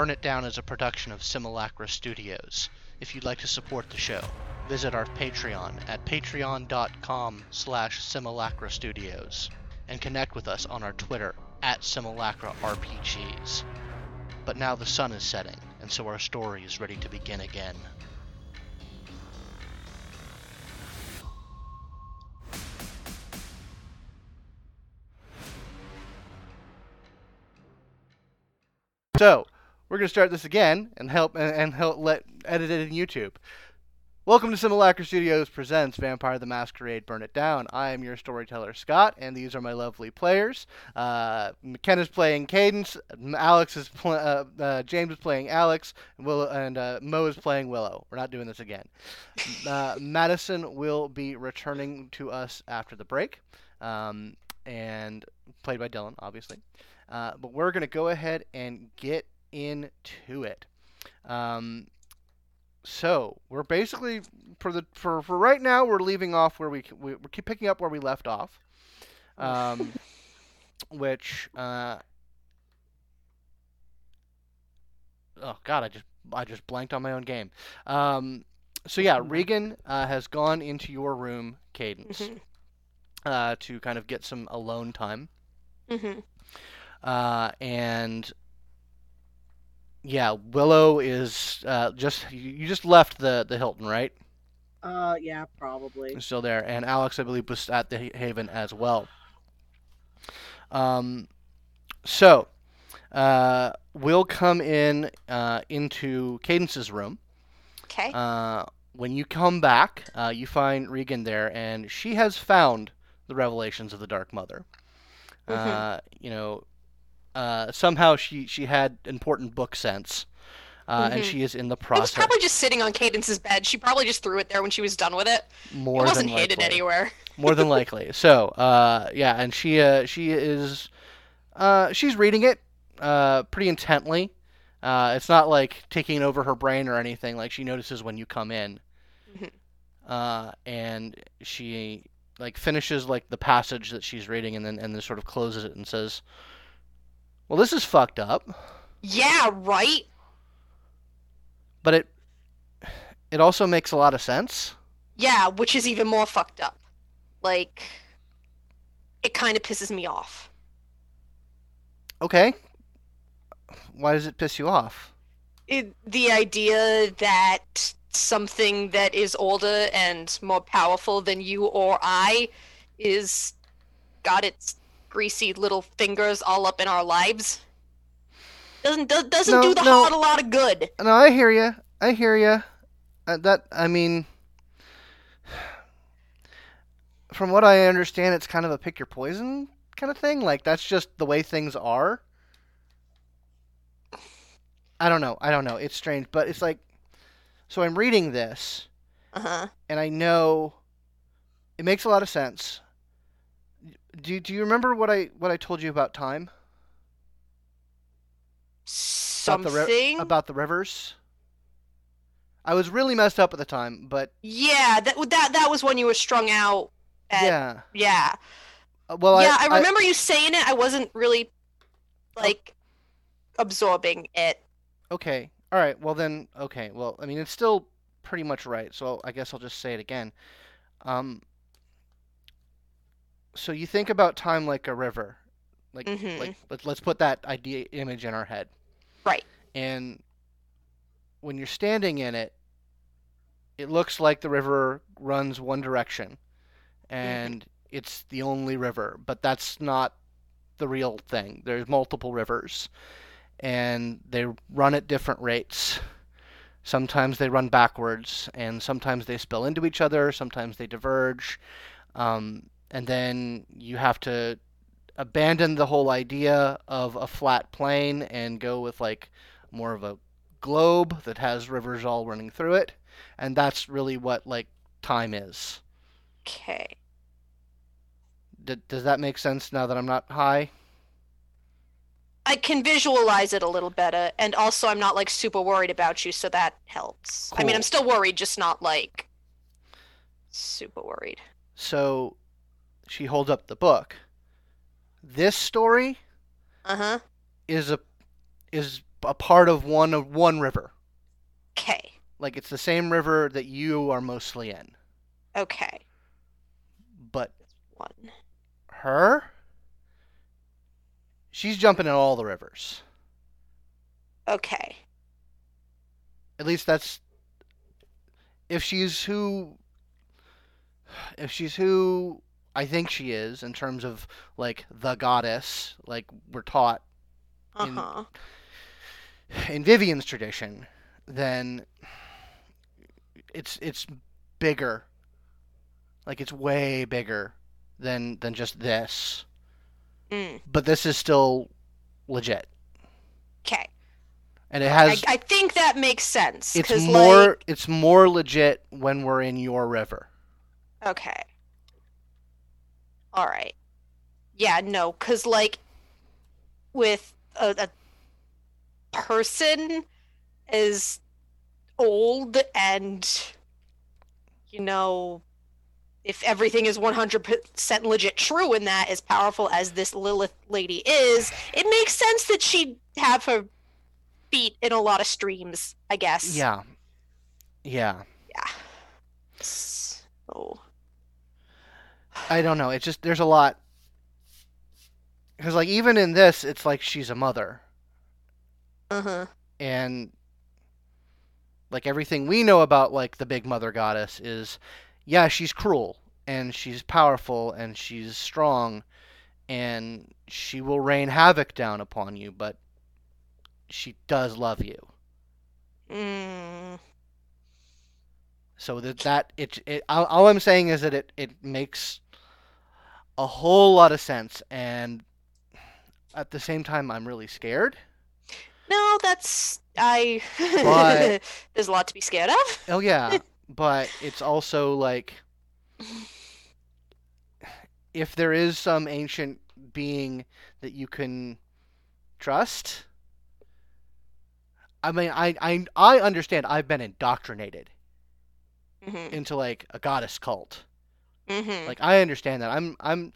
Burn It Down is a production of Simulacra Studios. If you'd like to support the show, visit our Patreon at patreon.com slash simulacra studios and connect with us on our Twitter at simulacra RPGs. But now the sun is setting, and so our story is ready to begin again. So, we're going to start this again and help and, help let edit it in YouTube. Welcome to Simulacra Studios presents Vampire the Masquerade Burn It Down. I am your storyteller Scott, and these are my lovely players. Uh, McKenna's playing Cadence, Alex is pl- uh, uh, James is playing Alex, and Willow and uh, Mo is playing Willow. We're not doing this again. Uh, Madison will be returning to us after the break, um, and played by Dylan, obviously. Uh, but we're gonna go ahead and get into it. Um, so we're basically for the for, for right now we're leaving off where we we, we keep picking up where we left off, um, which uh, oh god I just I just blanked on my own game. Um, so yeah, Regan uh, has gone into your room, Cadence, Mhm. uh, to kind of get some alone time. Mhm. uh, and yeah, Willow is uh, just you, you just left the the Hilton, right? Uh, yeah, probably. Still there, and Alex, I believe, was at the Haven as well. Um, so uh, we'll come in uh, into Cadence's room. Okay. Uh, when you come back, uh, you find Regan there, and she has found the revelations of the Dark Mother. Uh, you know, uh, somehow she she had important book sense, uh, and Mhm. she is in the it was process probably just sitting on Cadence's bed. She probably just threw it there when she was done with it. more it wasn't than hidden likely. anywhere. more than likely. So, uh, yeah, and she uh, she is uh, she's reading it uh, pretty intently. Uh, it's not like taking over her brain or anything. Like she notices when you come in, Mhm. uh, and she like finishes like the passage that she's reading, and then and then sort of closes it and says, "Well, this is fucked up, Yeah, right. but it it also makes a lot of sense." Yeah, which is even more fucked up. Like, it kind of pisses me off. Okay, why does it piss you off? It, the idea that something that is older and more powerful than you or I is got its greasy little fingers all up in our lives doesn't do, doesn't No, do the no. heart a lot of good. No, I hear you. I hear you. Uh, that I mean, from what I understand, it's kind of a pick your poison kind of thing. Like that's just the way things are. I don't know. I don't know. It's strange, but it's like, so I'm reading this, Uh huh. and I know it makes a lot of sense. Do Do you remember what I what I told you about time about the Something. ri- about the rivers? I was really messed up at the time, but Yeah, that that that was when you were strung out. At, yeah. Yeah. Uh, Well, yeah, I, I, remember you saying it. I wasn't really like absorbing it. Okay. All right. Well then. Okay. Well, I mean, it's still pretty much right. So I guess I'll just say it again. Um. So you think about time like a river, like Mhm. like let's let's put that idea image in our head. Right. And when you're standing in it, it looks like the river runs one direction, and it's the only river. But that's not the real thing. There's multiple rivers, and they run at different rates. Sometimes they run backwards, and sometimes they spill into each other. Sometimes they diverge, um, and then you have to abandon the whole idea of a flat plane and go with like more of a globe that has rivers all running through it, and that's really what like time is. Okay. D- does that make sense now that I'm not high? I can visualize it a little better, and also I'm not like super worried about you, so that helps. I mean, I'm still worried, just not like super worried. So she holds up the book. This story Uh huh. is a is a part of one of one river. Okay. Like it's the same river that you are mostly in. Okay. But One. her, she's jumping in all the rivers. Okay. At least that's if she's who if she's who I think she is in terms of like the goddess, like we're taught Uh In- in Vivian's tradition, then it's it's bigger. Like it's way bigger than than just this. Mm. But this is still legit. Okay. And it I, has I think that makes sense. It's more Like, it's more legit when we're in your river. okay. All right. Yeah. No. Cause like, with a, a person is old and you know if everything is 100% legit true and that as powerful as this lilith lady is it makes sense that she'd have her feet in a lot of streams i guess Yeah. Yeah. Yeah. so I don't know. It's just there's a lot because like even in this, it's like she's a mother, uh-huh and like everything we know about like the big mother goddess is, yeah, she's cruel and she's powerful and she's strong, and she will rain havoc down upon you, but she does love you. mm, So that that it, it all, all I'm saying is that it it makes a whole lot of sense, and at the same time, I'm really scared. no that's i But- there's a lot to be scared of Oh yeah, but it's also like if there is some ancient being that you can trust. I mean, I I I understand. I've been indoctrinated hmm into like a goddess cult. Hmm Like I understand that. I'm I'm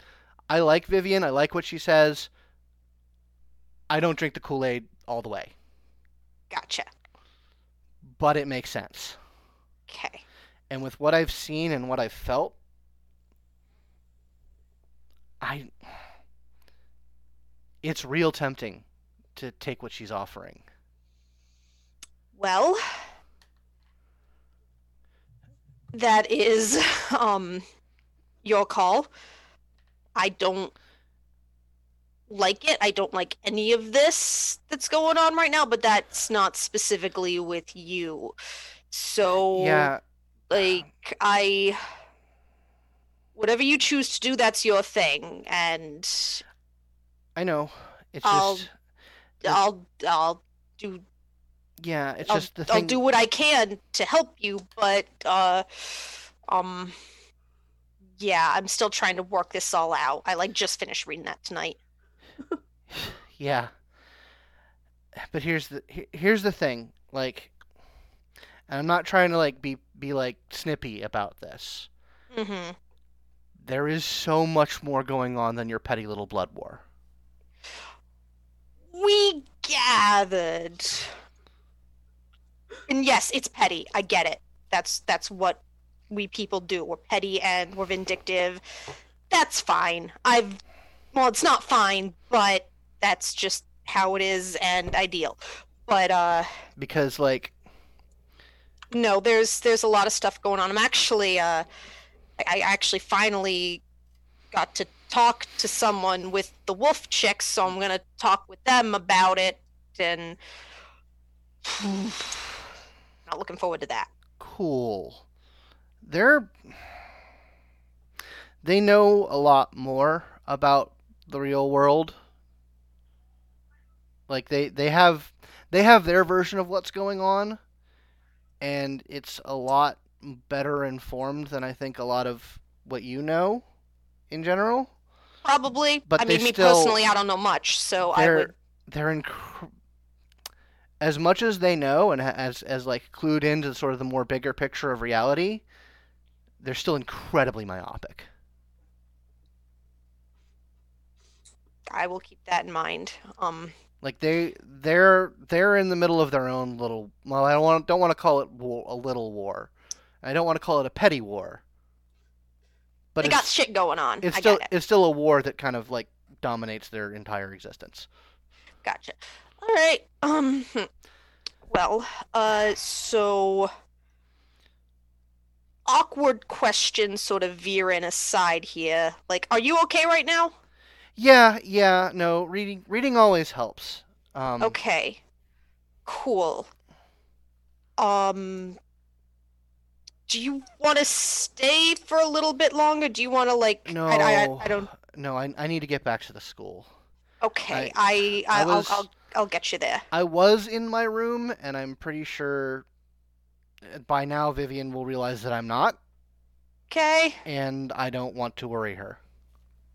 I like Vivian. I like what she says. I don't drink the Kool-Aid all the way, gotcha but it makes sense. okay And with what I've seen and what I've felt, I it's real tempting to take what she's offering. Well, that is um your call. I don't like it. I don't like any of this that's going on right now, but that's not specifically with you. So Yeah, like I whatever you choose to do that's your thing and I know. It's I'll- just I'll I'll do yeah, it's I'll, just the I'll do what I can to help you, but uh, um, yeah, I'm still trying to work this all out. I like just finished reading that tonight. Yeah. But here's the here's the thing, like and I'm not trying to like be be like snippy about this. Mm-hmm. There is so much more going on than your petty little blood war. We gathered, and yes, it's petty. I get it. That's that's what we people do. We're petty and we're vindictive. That's fine. I've well, it's not fine, but that's just how it is and ideal. But uh. Because like no there's there's a lot of stuff going on i'm actually uh i I actually finally got to talk to someone with the wolf chicks so i'm gonna talk with them about it and not looking forward to that cool. They're they know a lot more about the real world. Like they they have they have their version of what's going on and it's a lot better informed than I think a lot of what you know in general. probably But i mean me still- personally i don't know much so i They're would they're inc- as much as they know and as as like clued into sort of the more bigger picture of reality, they're still incredibly myopic. i will keep that in mind um Like they they're they're in the middle of their own little. Well, I don't want don't want to call it war, a little war. I don't want to call it a petty war. But they got shit going on. it's I still it. it's still a war that kind of like dominates their entire existence. Gotcha. All right. Um. Well. Uh. So. Awkward question, sort of veering aside here. Like, are you okay right now? Yeah, yeah, no, reading reading always helps. Um, Okay. Cool. Um. Do you want to stay for a little bit longer? Do you want to like? No, I, I, I don't. No, I, I need to get back to the school. Okay. I. I I, was- I'll, I'll. I'll get you there. I was in my room, and I'm pretty sure by now Vivian will realize that I'm not, Okay. and I don't want to worry her.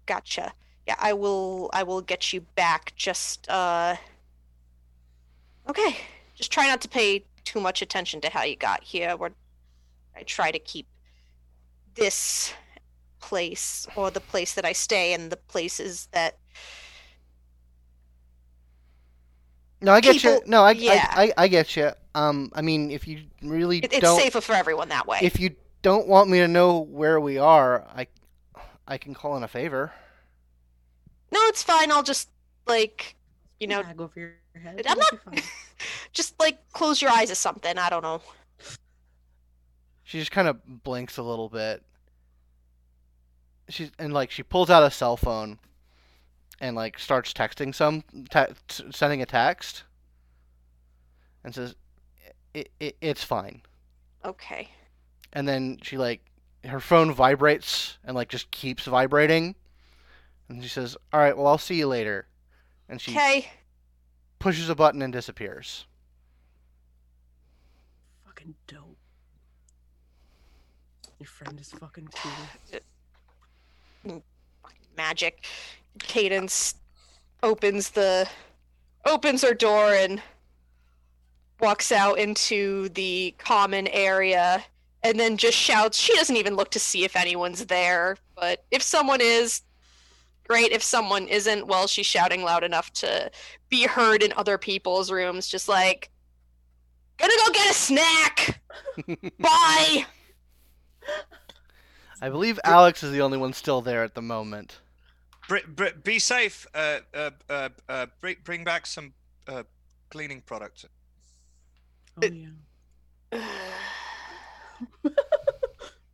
Gotcha. Yeah, I will I will get you back. Just uh Okay. Just try not to pay too much attention to how you got here. We're I try to keep this place or the place that I stay and the places that No, I get you. No, I, yeah. I, I, I get you. Um, I mean, if you really it, it's don't, safer for everyone that way. if you don't want me to know where we are, I, I can call in a favor. no, it's fine. I'll just like you know, Bag over your head. I'm it'll be fine. just like close your eyes or something. I don't know. She just kind of blinks a little bit. She's and like she pulls out a cell phone, and like starts texting some, te- t- sending a text, and says, it, it, "It's fine." Okay. And then she like her phone vibrates and like just keeps vibrating, and she says, "All right, well I'll see you later," and she Okay. pushes a button and disappears. Fucking dope. Your friend is fucking cool. magic. Cadence opens the opens her door and walks out into the common area and then just shouts. She doesn't even look to see if anyone's there, but if someone is, great. If someone isn't, well, she's shouting loud enough to be heard in other people's rooms, just like, gonna go get a snack. Bye. I believe Alex is the only one still there at the moment. Br- br- be safe. Uh, uh, uh, uh, bring, bring back some uh, cleaning products. Oh It- yeah.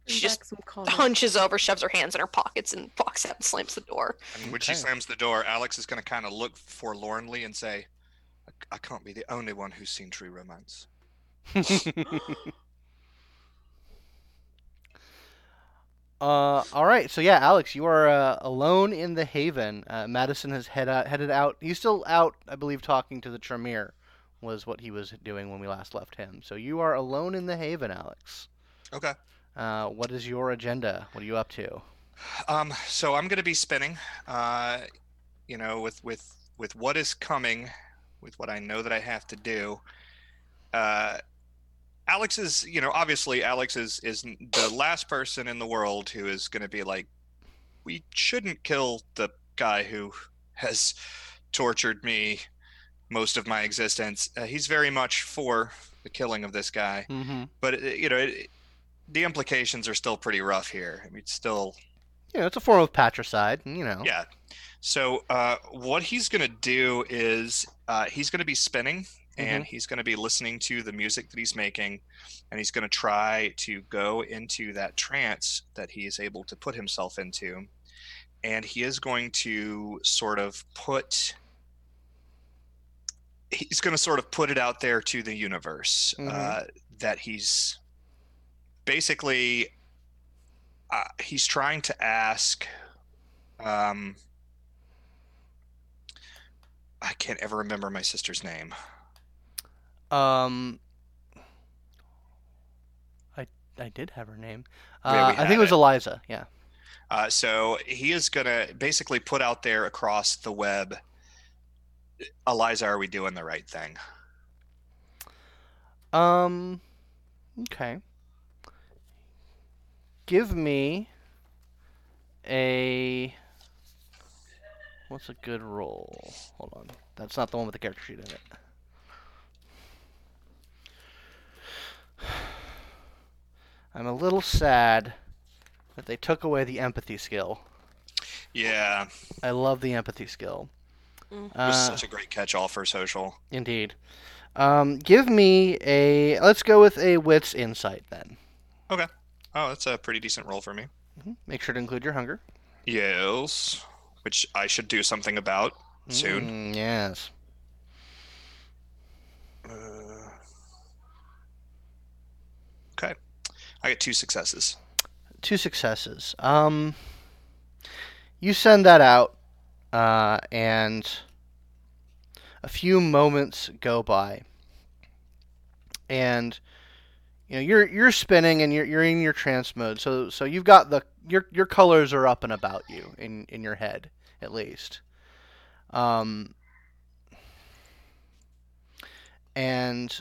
She just back some comics. hunches over, shoves her hands in her pockets, and walks out and slams the door. And when she slams the door, Alex is going to kind of look forlornly and say, I, I can't be the only one who's seen True Romance. Uh, all right. So yeah, Alex, you are uh, alone in the Haven. Uh, Madison has head out, headed out. He's still out, I believe, talking to the Tremere. Was what he was doing when we last left him. So you are alone in the Haven, Alex. Okay. Uh, what is your agenda? What are you up to? Um, so I'm going to be spinning, uh, you know, with, with, with what is coming, with what I know that I have to do. Alex is, you know, obviously Alex is, is the last person in the world who is going to be like, we shouldn't kill the guy who has tortured me most of my existence. Uh, he's very much for the killing of this guy, Mm-hmm. but uh, you know, it, the implications are still pretty rough here. I mean, it's still You know, it's a form of patricide. You know. yeah. So uh, what he's gonna do is uh, he's gonna be spinning and he's gonna be listening to the music that he's making, and he's gonna try to go into that trance that he is able to put himself into, and he is going to sort of put. He's going to sort of put it out there to the universe Mhm. uh, that he's basically uh, he's trying to ask um i can't ever remember my sister's name Um. I I did have her name. Yeah, Uh, I think it was it. Eliza. Yeah. uh, so he is going to basically put out there across the web eliza are we doing the right thing Um. Okay. Give me a What's a good roll? Hold on. That's not the one with the character sheet in it. I'm a little sad that they took away the empathy skill. Yeah, I love the empathy skill. Mm. it was Uh, such a great catch-all for social. indeed. Um, give me a. Let's go with a wits insight then. Okay. Oh, that's a pretty decent roll for me. hmm Make sure to include your hunger. Yes, which I should do something about soon. Mm, yes. Uh, okay, I get two successes. two successes. Um, you send that out, uh, and a few moments go by, and you know you're you're spinning and you're you're in your trance mode. So so you've got the your your colors are up and about you in in your head at least. Um, and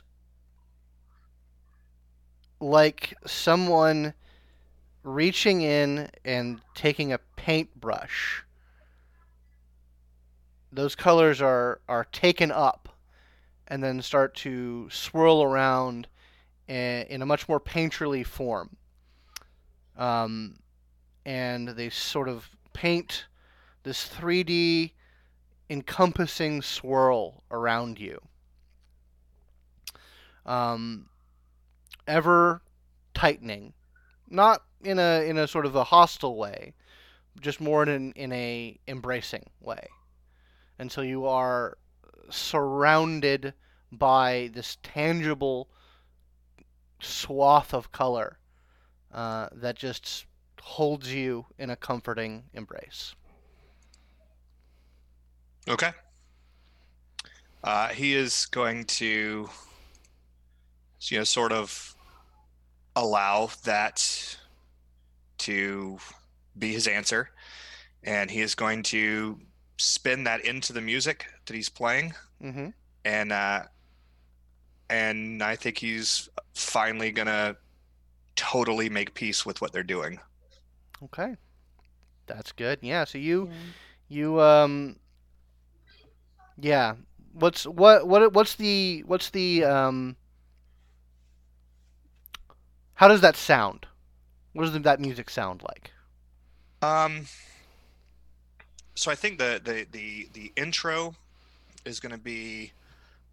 like someone reaching in and taking a paintbrush. Those colors are are taken up and then start to swirl around in, a much more painterly form. Um, and they sort of paint this 3d encompassing swirl around you. Um, ever tightening not in a in a sort of a hostile way, just more in an, in a embracing way, until you are surrounded by this tangible swath of color uh, that just holds you in a comforting embrace. Okay. Uh, he is going to, you know, sort of allow that to be his answer, and he is going to spin that into the music that he's playing, Mm-hmm. and uh, and I think he's finally gonna totally make peace with what they're doing. Okay, that's good. Yeah. So you Yeah. you um yeah. What's what what what's the what's the um how does that sound? What does that music sound like? Um. So I think the the the the intro is going to be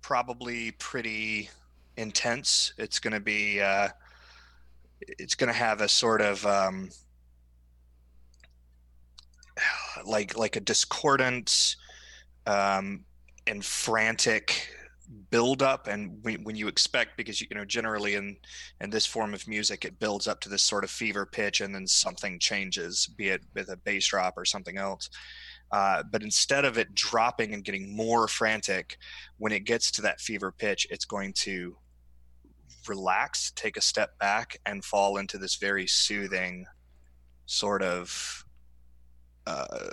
probably pretty intense. It's going to be uh, it's going to have a sort of um, like like a discordant um, and frantic build up and when, when you expect because you know generally in in this form of music it builds up to this sort of fever pitch and then something changes be it with a bass drop or something else. Uh, but instead of it dropping and getting more frantic when it gets to that fever pitch it's going to relax take a step back and fall into this very soothing sort of uh,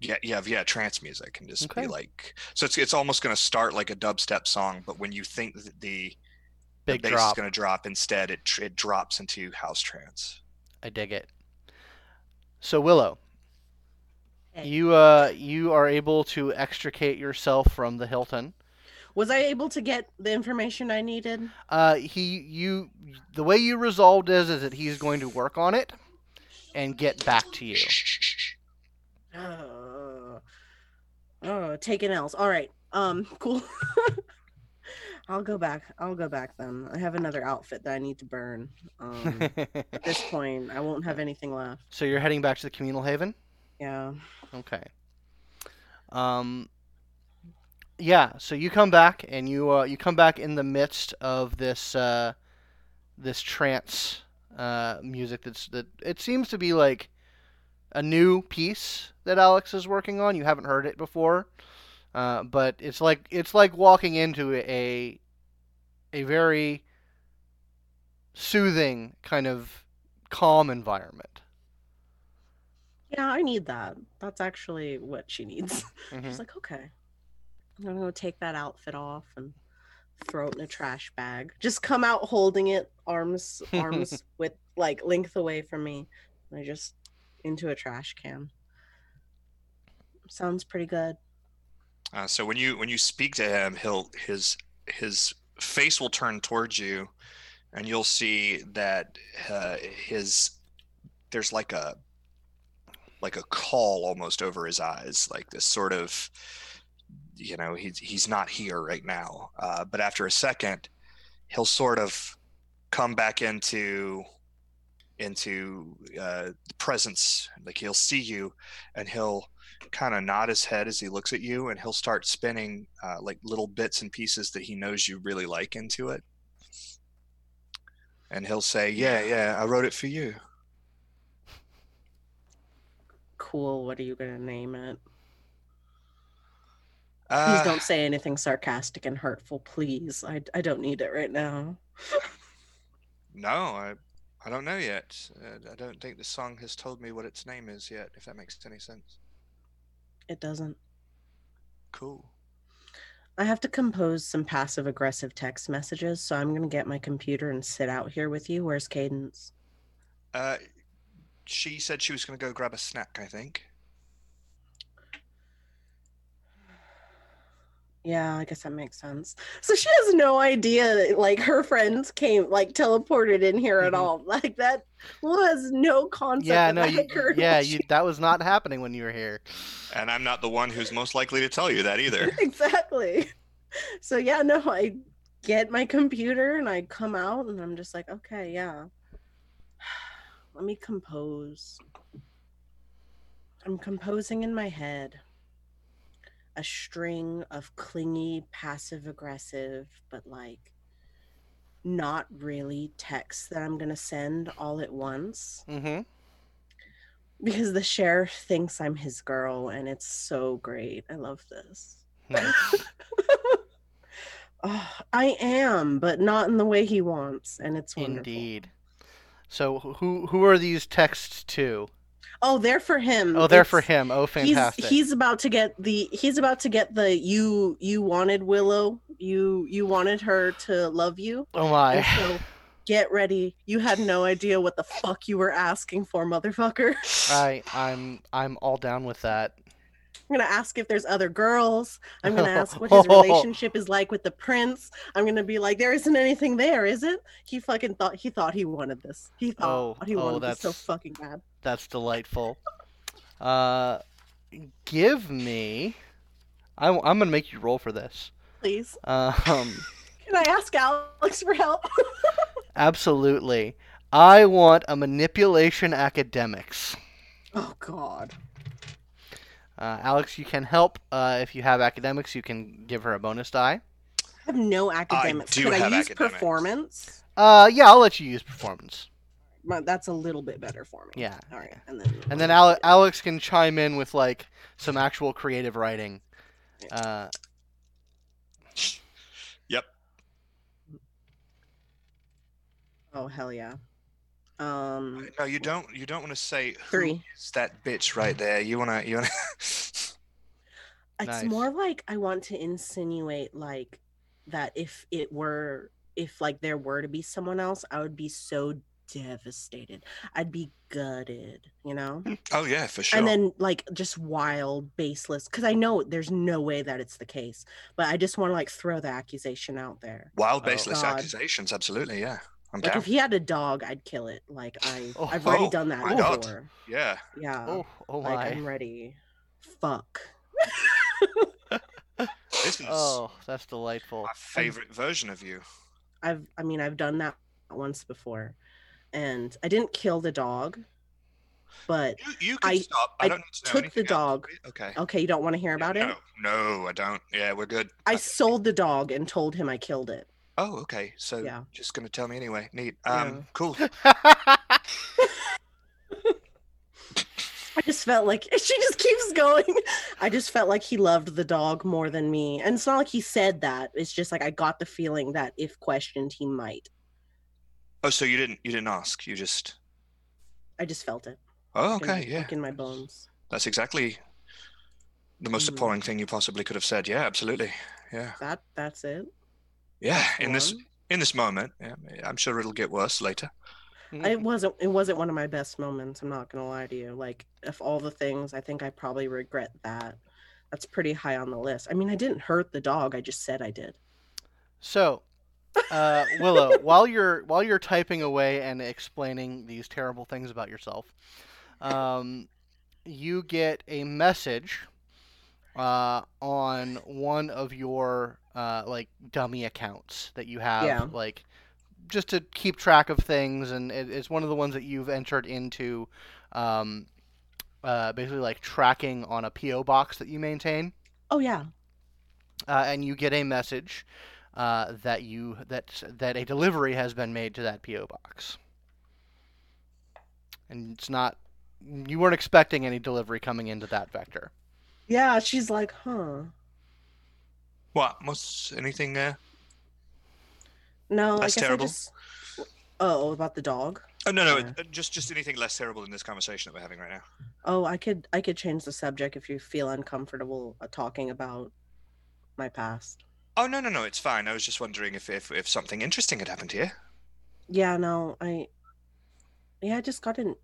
yeah, yeah, yeah, trance music and just Okay. be like, so it's it's almost going to start like a dubstep song, but when you think that the Big the bass is going to drop instead, it it drops into house trance. I dig it. So Willow, Hey. you uh you are able to extricate yourself from the Hilton. Was I able to get the information I needed? Uh, he, you, the way you resolved is, is that he's going to work on it and get back to you. Oh, oh, taking L's. All right. Um, cool. I'll go back. I'll go back then. I have another outfit that I need to burn. Um, at this point, I won't have anything left. so you're heading back to the communal haven. Yeah. Okay. Um. Yeah. So you come back, and you uh, you come back in the midst of this uh, this trance uh, music. That's that. It seems to be like a new piece that Alex is working on. You haven't heard it before, uh, but it's like it's like walking into a a very soothing kind of calm environment. Yeah, I need that. That's actually what she needs. Mhm. She's like, okay. I'm gonna go take that outfit off and throw it in a trash bag. Just come out holding it, arms arms with like length away from me. And I just into a trash can. sounds pretty good. Uh, so when you when you speak to him, he'll his his face will turn towards you, and you'll see that uh, his there's like a like a call almost over his eyes, like this sort of you know he's he's not here right now. Uh, but after a second, he'll sort of come back into into uh, the presence. Like he'll see you, and he'll kind of nod his head as he looks at you, and he'll start spinning uh, like little bits and pieces that he knows you really like into it. And he'll say, "Yeah, yeah, I wrote it for you." Cool. What are you gonna name it? Please Uh, don't say anything sarcastic and hurtful, please. I, I don't need it right now. No, I, I don't know yet. Uh, I don't think the song has told me what its name is yet. If that makes any sense. It doesn't. Cool. I have to compose some passive aggressive text messages, so I'm gonna get my computer and sit out here with you. Where's Cadence? Uh, she said she was going to go grab a snack. I think. Yeah, I guess that makes sense. So she has no idea that like her friends came like teleported in here at Mhm. all. Like that was no concept. Yeah, no, that you, occurred yeah, you, that was not happening when you were here. And I'm not the one who's most likely to tell you that either. exactly. So yeah, no, I get my computer and I come out and I'm just like, okay, yeah. Let me compose. I'm composing in my head a string of clingy, passive aggressive, but like not really texts that I'm going to send all at once Mm-hmm. because the sheriff thinks I'm his girl and it's so great. I love this. Nice. Oh, I am, but not in the way he wants, and it's wonderful. Indeed. So who who are these texts to? Oh, they're for him. Oh, they're for him. Oh, fantastic. He's he's about to get the he's about to get the you you wanted Willow you you wanted her to love you. oh my. So get ready. You had no idea what the fuck you were asking for, motherfucker. I I'm I'm all down with that. I'm gonna ask if there's other girls. I'm gonna ask what his relationship is like with the prince. I'm gonna be like, there isn't anything there, is it? He fucking thought he thought he wanted this. He thought Oh, he oh, wanted this so fucking bad. That's delightful. Uh, give me. I, am gonna make you roll for this. Please, Um, can I ask Alex for help? absolutely. I want a manipulation academics. oh God. Uh, Alex, you can help. Uh, if you have academics, you can give her a bonus die. I have no academics. do Could I have use academics. performance? Uh, yeah, I'll let you use performance. My- That's a little bit better for me. Yeah. All right, and then And then Ale- Alex can chime in with like some actual creative writing. Uh, Yep. Oh hell yeah. Um, No, you don't. You don't want to say who Three. is that bitch right there. You wanna. You wanna. it's Nice. more like I want to insinuate like that if it were if like there were to be someone else, I would be so devastated. I'd be gutted, you know? Mm, oh yeah, for sure. And then like just wild, baseless because I know there's no way that it's the case, but I just want to like throw the accusation out there. Wild, Oh, baseless God. accusations. Absolutely. Yeah. I'm Like down. if he had a dog, I'd kill it. Like I Oh, I've already oh, done that my God. before. Yeah. Yeah. oh, oh like my. I'm ready. Fuck. This is Oh, that's delightful. my favorite version of you. I've I mean I've done that once before. And I didn't kill the dog, but You, you can I- stop. I, I don't need to know took the anything else. dog. Okay. okay, you don't want to hear about no, it? No, I don't. Yeah, we're good. I Okay. sold the dog and told him I killed it. Oh, okay. So Yeah. just gonna tell me anyway. Neat. Yeah. Um, cool. I just felt like she just keeps going. I just felt like he loved the dog more than me. And it's not like he said that. It's just like I got the feeling that if questioned, he might. Oh, so you didn't you didn't ask. You just. I just felt it. Oh, like in- okay. Yeah. Like in my bones. That's exactly the most Mhm. appalling thing you possibly could have said. Yeah, absolutely. Yeah. That that's it. Yeah. That's In this in this moment. Yeah. I'm sure it'll get worse later. it wasn't it wasn't one of my best moments i'm not gonna lie to you like of all the things i think i probably regret that that's pretty high on the list i mean i didn't hurt the dog i just said i did So, uh, Willow, while you're while you're typing away and explaining these terrible things about yourself, um, you get a message uh, on one of your uh, like dummy accounts that you have, Yeah. like just to keep track of things, and it, it's one of the ones that you've entered into, um, uh, basically like tracking on a PO box that you maintain oh yeah uh, and you get a message uh, that you that that a delivery has been made to that PO box. And it's not you weren't expecting any delivery coming into that vector. yeah she's like huh What? What's anything? Uh... no That's i guess terrible. i just oh about the dog Oh no, no, Yeah. uh, just just anything less terrible than this conversation that we're having right now. oh i could i could change the subject if you feel uncomfortable uh, talking about my past Oh no, no, no, it's fine. I was just wondering if if, if something interesting had happened here. yeah no i yeah i just got an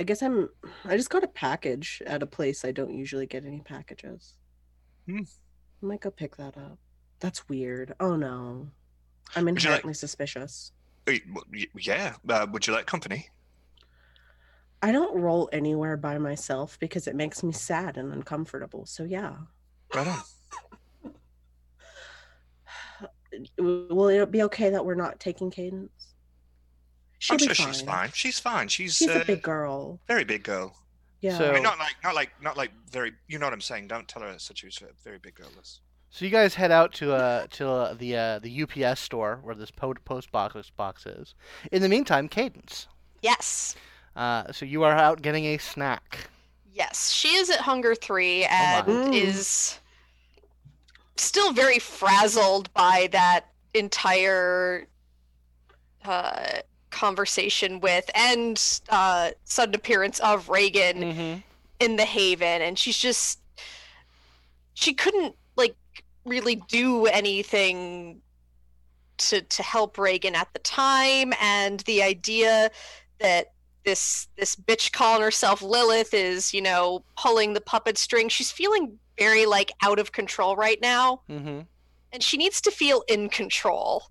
i guess i'm i just got a package at a place i don't usually get any packages Hmm. i might go pick that up that's weird oh no i'm you like- inherently suspicious Yeah. Uh, would you like company? i don't roll anywhere by myself because it makes me sad and uncomfortable so yeah Right on. W- will it be okay that we're not taking cadence she'll I'm be sure fine. she's fine. She's fine. She's, she's uh, a big girl very big girl. yeah So- I mean, not like not like not like very. You know what I'm saying? Don't tell her such she was a very big girl. Liz. So you guys head out to uh to uh, the uh, the UPS store where this po- post box box is. In the meantime, Cadence. Yes. Uh, so you are out getting a snack. Yes, she is at Hunger 3 and Mm. is still very frazzled by that entire uh, conversation with and uh, sudden appearance of Reagan Mm-hmm. in the Haven. And she's just, she couldn't like really do anything to, to help Reagan at the time. And the idea that this this bitch calling herself Lilith is, you know, pulling the puppet string. She's feeling very like out of control right now, Mm-hmm. and she needs to feel in control.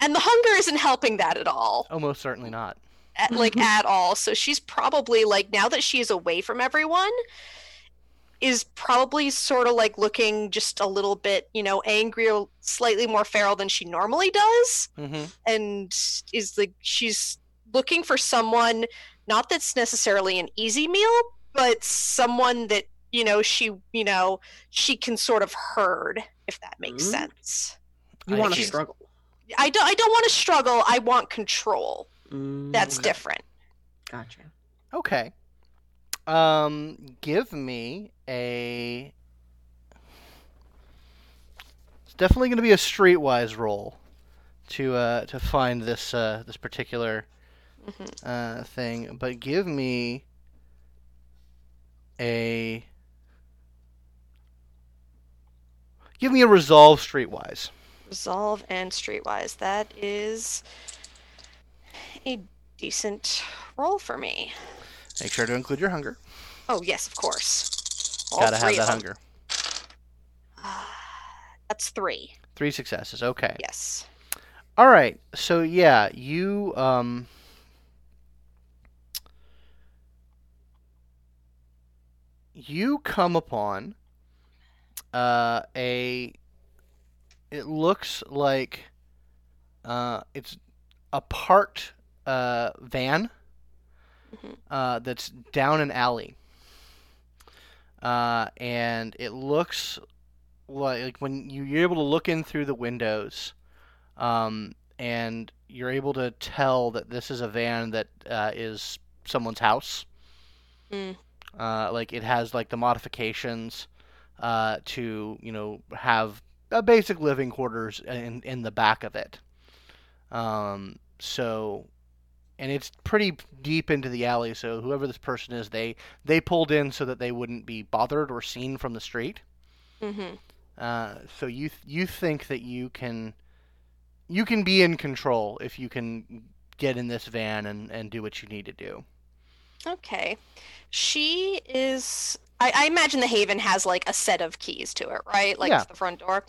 And the hunger isn't helping that at all, Almost certainly not. at, like at all. So she's probably like now that she is away from everyone, is probably sort of like looking just a little bit, you know, angry or slightly more feral than she normally does Mm-hmm. and is like she's looking for someone not that's necessarily an easy meal but someone that you know she you know she can sort of herd if that makes Mm. sense you I want to struggle i don't i don't want to struggle i want control that's Mm, different gotcha Okay. Um, give me a. It's definitely going to be a streetwise roll to uh to find this uh this particular Mhm. uh thing, but give me a. Give me a resolve streetwise. resolve and streetwise that is a decent roll for me Make sure to include your hunger. oh yes of course All Gotta have three that hunger. that's three Three successes. Okay. yes All right. So yeah, you um you come upon uh a it looks like uh it's a parked uh van Mhm. uh that's down an alley. Uh and it looks like, like when you, you're able to look in through the windows um, and you're able to tell that this is a van that uh, is someone's house. Mm. Uh, like it has like the modifications uh, to you know have a basic living quarters in in the back of it. Um, so, and it's pretty deep into the alley. So whoever this person is, they they pulled in so that they wouldn't be bothered or seen from the street. mm-hmm Uh, so you you think that you can you can be in control if you can get in this van and and do what you need to do. Okay. She is. I, I imagine the Haven has like a set of keys to it, right? Like Yeah. the front door.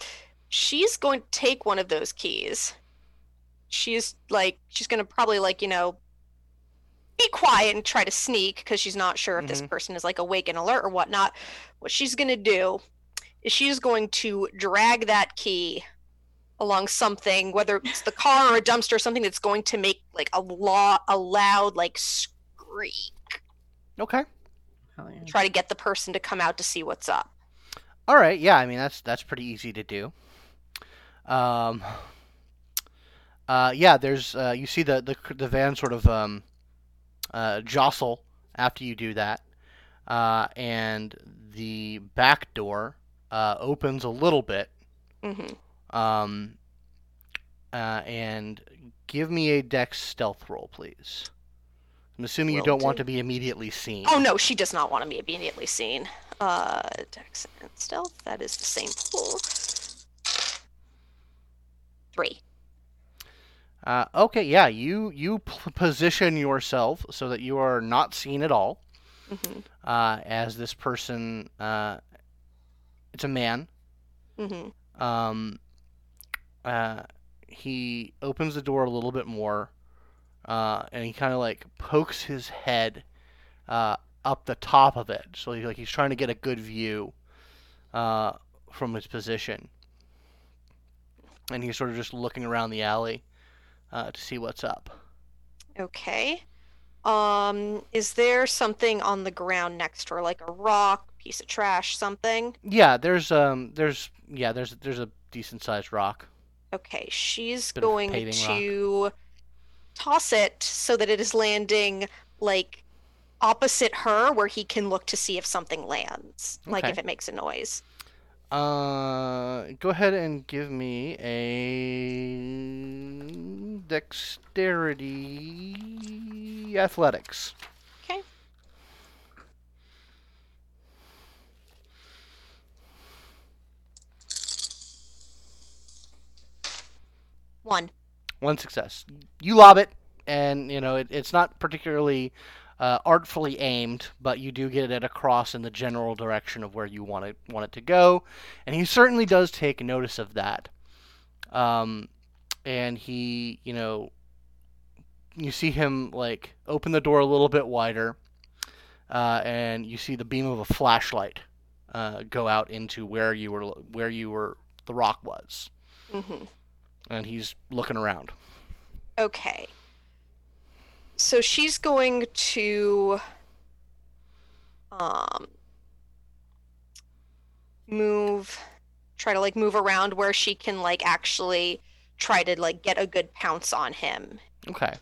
She's going to take one of those keys. She's like, she's going to probably like, you know, be quiet and try to sneak because she's not sure if this Mhm. person is like awake and alert or whatnot. What she's going to do is she's going to drag that key along something, whether it's the car or a dumpster, or something that's going to make like a law, a loud like scream Okay. Hell yeah. try to get the person to come out to see what's up. All right. Yeah. I mean that's that's pretty easy to do. Um. Uh. Yeah. There's. Uh. You see the the the van sort of um. Uh. Jostle after you do that. Uh. And the back door. Uh. Opens a little bit. Mm-hmm. Um. Uh. And give me a dex stealth roll, please. I'm assuming you don't want to be immediately seen. Oh no, she does not want to be immediately seen. Uh, Dex and Stealth. That is the same pool. Three. Uh, okay, yeah, you you p- position yourself so that you are not seen at all. hmm Uh, as this person, uh, it's a man. hmm Um, uh, he opens the door a little bit more, uh, and he kind of like pokes his head uh, up the top of it, so he, like he's trying to get a good view uh, from his position. And he's sort of just looking around the alley uh, to see what's up. Okay. Um, is there something on the ground next to her, like a rock, piece of trash, something? Yeah, there's um, there's yeah, there's there's a decent sized rock. Okay, she's Bit going to rock. To toss it so that it is landing like opposite her where he can look to see if something lands, like if it makes a noise. Uh, go ahead and give me a dexterity athletics. Okay. One. One success. You lob it, and you know it, it's not particularly uh, artfully aimed, but you do get it across in the general direction of where you want it want it to go, and he certainly does take notice of that. Um, and he, you know, you see him like open the door a little bit wider, uh, and you see the beam of a flashlight uh, go out into where you were where you were the rock was, hmm and he's looking around. Okay. So she's going to um move try to like move around where she can like actually try to like get a good pounce on him. Okay.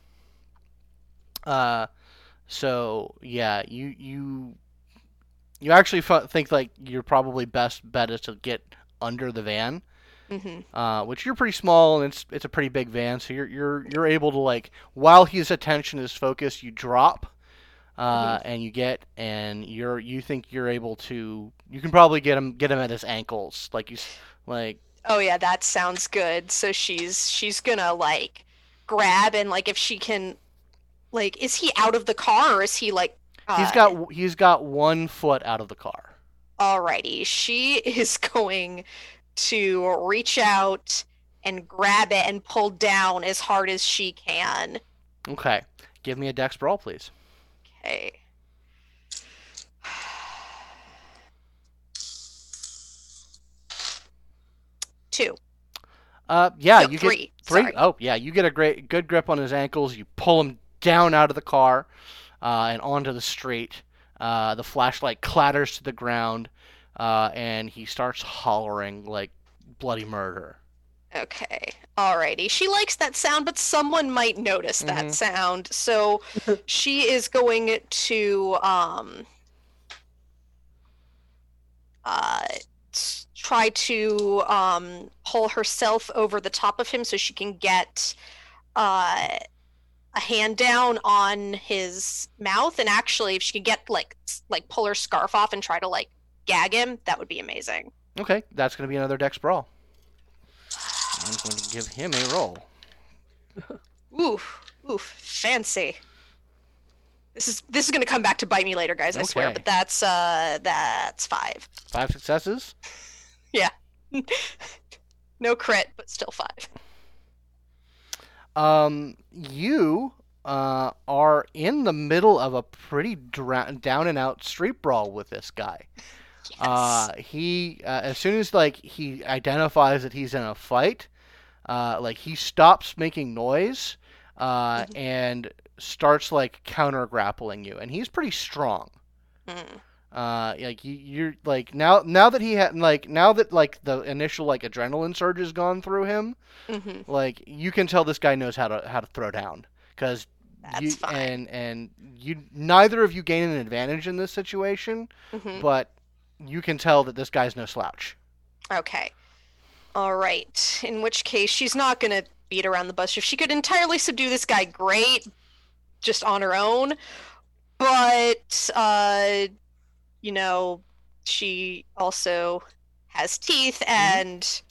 Uh, so yeah, you you you actually think like your probably best bet is to get under the van, hmm uh, which you're pretty small and it's it's a pretty big van, so you're you're you're able to like while his attention is focused, you drop. Uh, and you get, and you're you think you're able to, you can probably get him get him at his ankles, like you, like Oh yeah, that sounds good. So she's she's gonna like grab and like if she can like is he out of the car or is he like He's got he's got one foot out of the car. Alrighty, she is going to reach out and grab it and pull down as hard as she can. Okay, give me a dex brawl, please. Okay. Two. Uh, yeah, No, you three. get three. Sorry. Oh, yeah, you get a great good grip on his ankles. You pull him down out of the car uh, and onto the street. Uh, the flashlight clatters to the ground, uh, and he starts hollering like bloody murder. Okay. Alrighty. She likes that sound, but someone might notice that Mhm. sound. So she is going to um uh try to um pull herself over the top of him so she can get uh a hand down on his mouth and actually if she could get like like pull her scarf off and try to like gag him, that would be amazing. Okay, that's going to be another dex brawl. I'm going to give him a roll. Ooh, Oof, fancy. This is this is gonna come back to bite me later, guys. I swear. But that's uh that's five. Five successes. Yeah. no crit, but still five. Um, you uh, are in the middle of a pretty dra- down and out street brawl with this guy. Yes. Uh, he uh, as soon as like he identifies that he's in a fight, uh, like he stops making noise, uh, Mhm. and starts like counter grappling you, and he's pretty strong. Mm. Uh, like you, you're like now now that he had like now that like the initial like adrenaline surge has gone through him, hmm like you can tell this guy knows how to how to throw down because That's you fine. and and you neither of you gain an advantage in this situation, hmm but you can tell that this guy's no slouch. Okay. All right. In which case, she's not gonna beat around the bush. If she could entirely subdue this guy, great, just on her own. But uh, you know, she also has teeth, and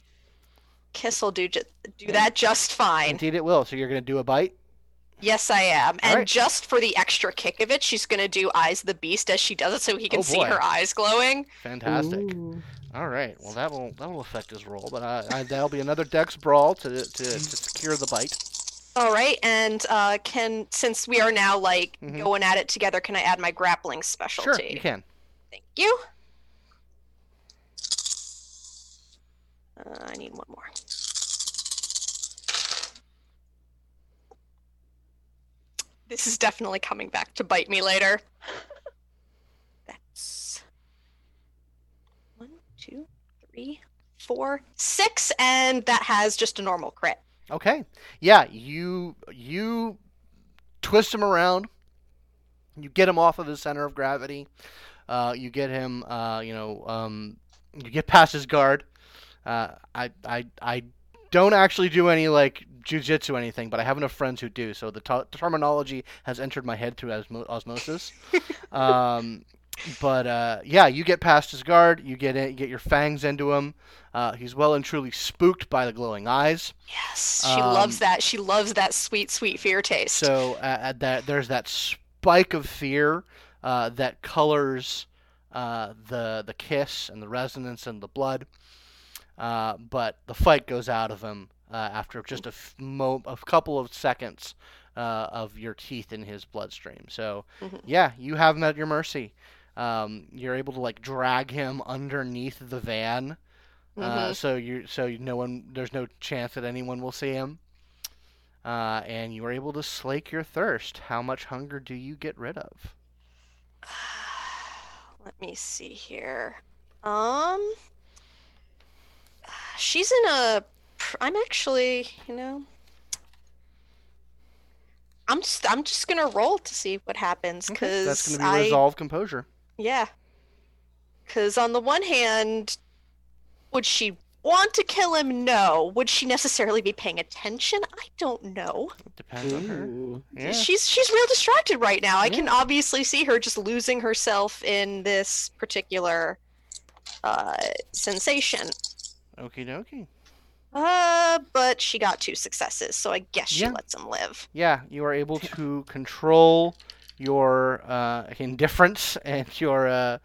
Kiss will do ju- do that just fine. Indeed, it will. So you're gonna do a bite. Yes, I am. And Alright. just for the extra kick of it, she's gonna do Eyes of the Beast as she does it, so he can Oh, see her eyes glowing. Fantastic. Ooh. All right. Well, that will that will affect his roll, but uh, I, that'll be another dex brawl to, to to secure the bite. All right, and uh, can since we are now like Mhm. going at it together, can I add my grappling specialty? Sure, you can. Thank you. Uh, I need one more. This is definitely coming back to bite me later. That's one, two, three, four, six, and that has just a normal crit. Okay. Yeah, you you twist him around. You get him off of his center of gravity. Uh, you get him. Uh, you know. Um, you get past his guard. Uh, I I I don't actually do any like jujitsu anything, but I have enough friends who do. So the, t- terminology has entered my head through osmo- osmosis. um, but uh, yeah, you get past his guard. You get in, you get your fangs into him. Uh, he's well and truly spooked by the glowing eyes. Yes, she Um, loves that. She loves that sweet, sweet fear taste. So uh, that there's that spike of fear uh, that colors uh, the the kiss and the resonance and the blood. Uh, but the fight goes out of him uh, after just a, f- mo- a couple of seconds uh, of your teeth in his bloodstream. So Mhm. yeah, you have him at your mercy. Um, you're able to like drag him underneath the van, uh, Mhm. so you so no one there's no chance that anyone will see him. Uh, and you are able to slake your thirst. How much hunger do you get rid of? Let me see here. Um, she's in a. pr- I'm actually, you know. I'm just, I'm just gonna roll to see what happens Okay, because That's going to be I, resolve composure. yeah. Because on the one hand, would she want to kill him? No. Would she necessarily be paying attention? I don't know. It Depends on her. Yeah. She's she's real distracted right now. I Yeah. can obviously see her just losing herself in this particular uh, sensation. Okie dokie. Uh, but she got two successes, so I guess she Yeah. lets him live. Yeah, you are able to control your uh, indifference and your uh,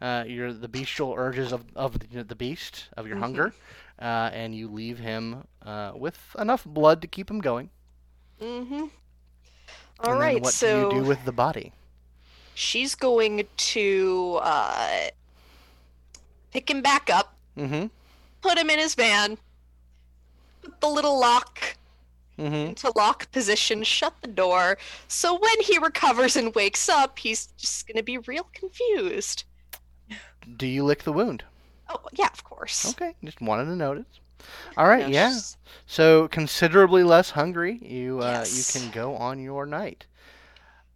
uh, your the bestial urges of, of the, the beast of your Mhm. hunger, uh, and you leave him uh, with enough blood to keep him going. Mm-hmm. All and right, what so do you do with the body? she's going to uh, pick him back up, Mm-hmm. put him in his van, the little lock Mm-hmm. into lock position, shut the door. So when he recovers and wakes up, he's just gonna be real confused. Do you lick the wound? Oh yeah, of course. Okay, just wanted to notice. All right, yeah. So considerably less hungry, you uh, Yes. you can go on your night.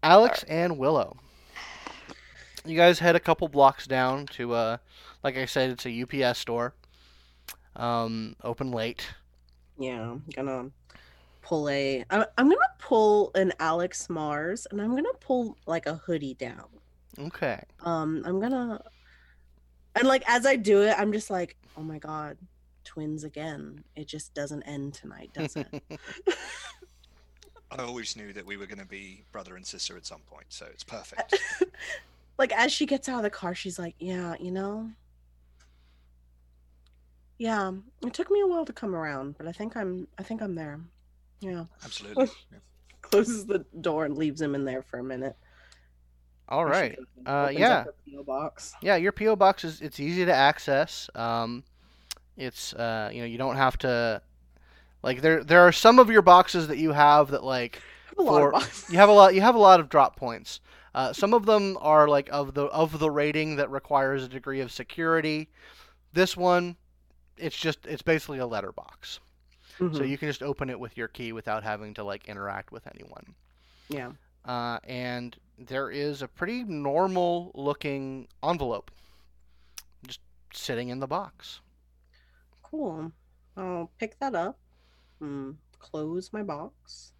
Alex and Willow, you guys head a couple blocks down to uh, like I said, it's a UPS store. Um, open late. Yeah, I'm gonna pull a. I- I'm gonna pull an Alex Mars, and I'm gonna pull like a hoodie down. Okay. Um, I'm gonna, and like as I do it, I'm just like, oh my god, twins again. It just doesn't end tonight, does it? I always knew that we were going to be brother and sister at some point, so it's perfect. like as she gets out of the car, she's like, "Yeah, you know, yeah, it took me a while to come around, but I think I'm, I think I'm there. Yeah." Absolutely. Yeah. Closes the door and leaves him in there for a minute. All right. Uh, yeah. PO box. Yeah, your PO box is it's easy to access. Um, it's uh, you know you don't have to like there there are some of your boxes that you have that like have a lot for- you have a lot you have a lot of drop points. Uh, some of them are like of the of the rating that requires a degree of security. This one, it's just it's basically a letterbox, so Mhm. you can just open it with your key without having to like interact with anyone. yeah. Uh, and there is a pretty normal looking envelope just sitting in the box. Cool. I'll pick that up. Mm, close my box.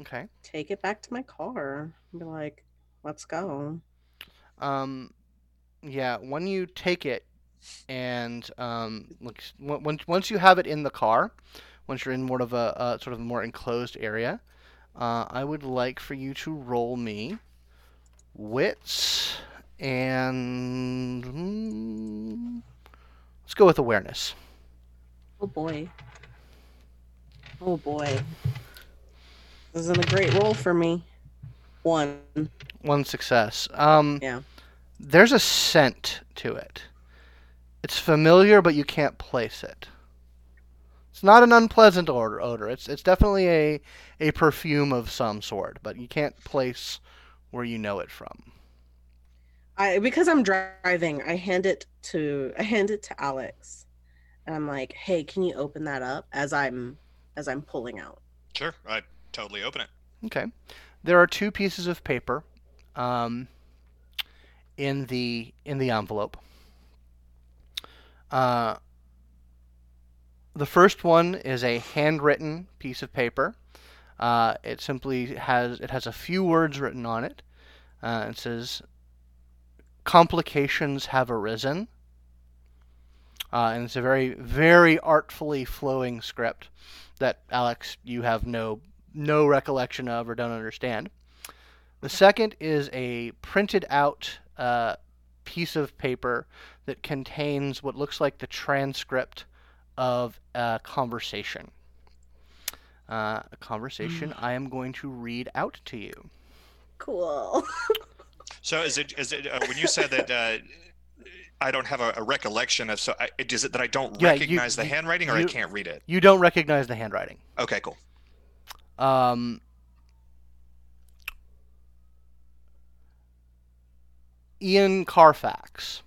Okay. Take it back to my car. And be like, let's go. Um, yeah. When you take it, and um, like once once you have it in the car, once you're in more of a, sort of a more enclosed area, uh, I would like for you to roll me wits and mm, let's go with awareness. Oh boy. Oh boy. This isn't a great roll for me. One. One success. Um, Yeah. There's a scent to it. It's familiar, but you can't place it. It's not an unpleasant odor. odor. It's it's definitely a a perfume of some sort, but you can't place where you know it from. I because I'm driving, I hand it to I hand it to Alex. And I'm like, "Hey, can you open that up as I'm as I'm pulling out?" Sure, I totally open it. Okay. There are two pieces of paper um, in the in the envelope. Uh, the first one is a handwritten piece of paper. Uh, it simply has it has a few words written on it. Uh, it says, "Complications have arisen." Uh, and it's a very very artfully flowing script that Alex you have no no recollection of or don't understand. The second is a printed out uh, piece of paper that contains what looks like the transcript of a conversation. Uh, a conversation I am going to read out to you. Cool. So is it is it uh, when you said that uh, I don't have a, a recollection of so I, is it that I don't Yeah, you- recognize the you- handwriting or I can't read it? You don't recognize the handwriting. Okay, cool. Um, Ian Carfax.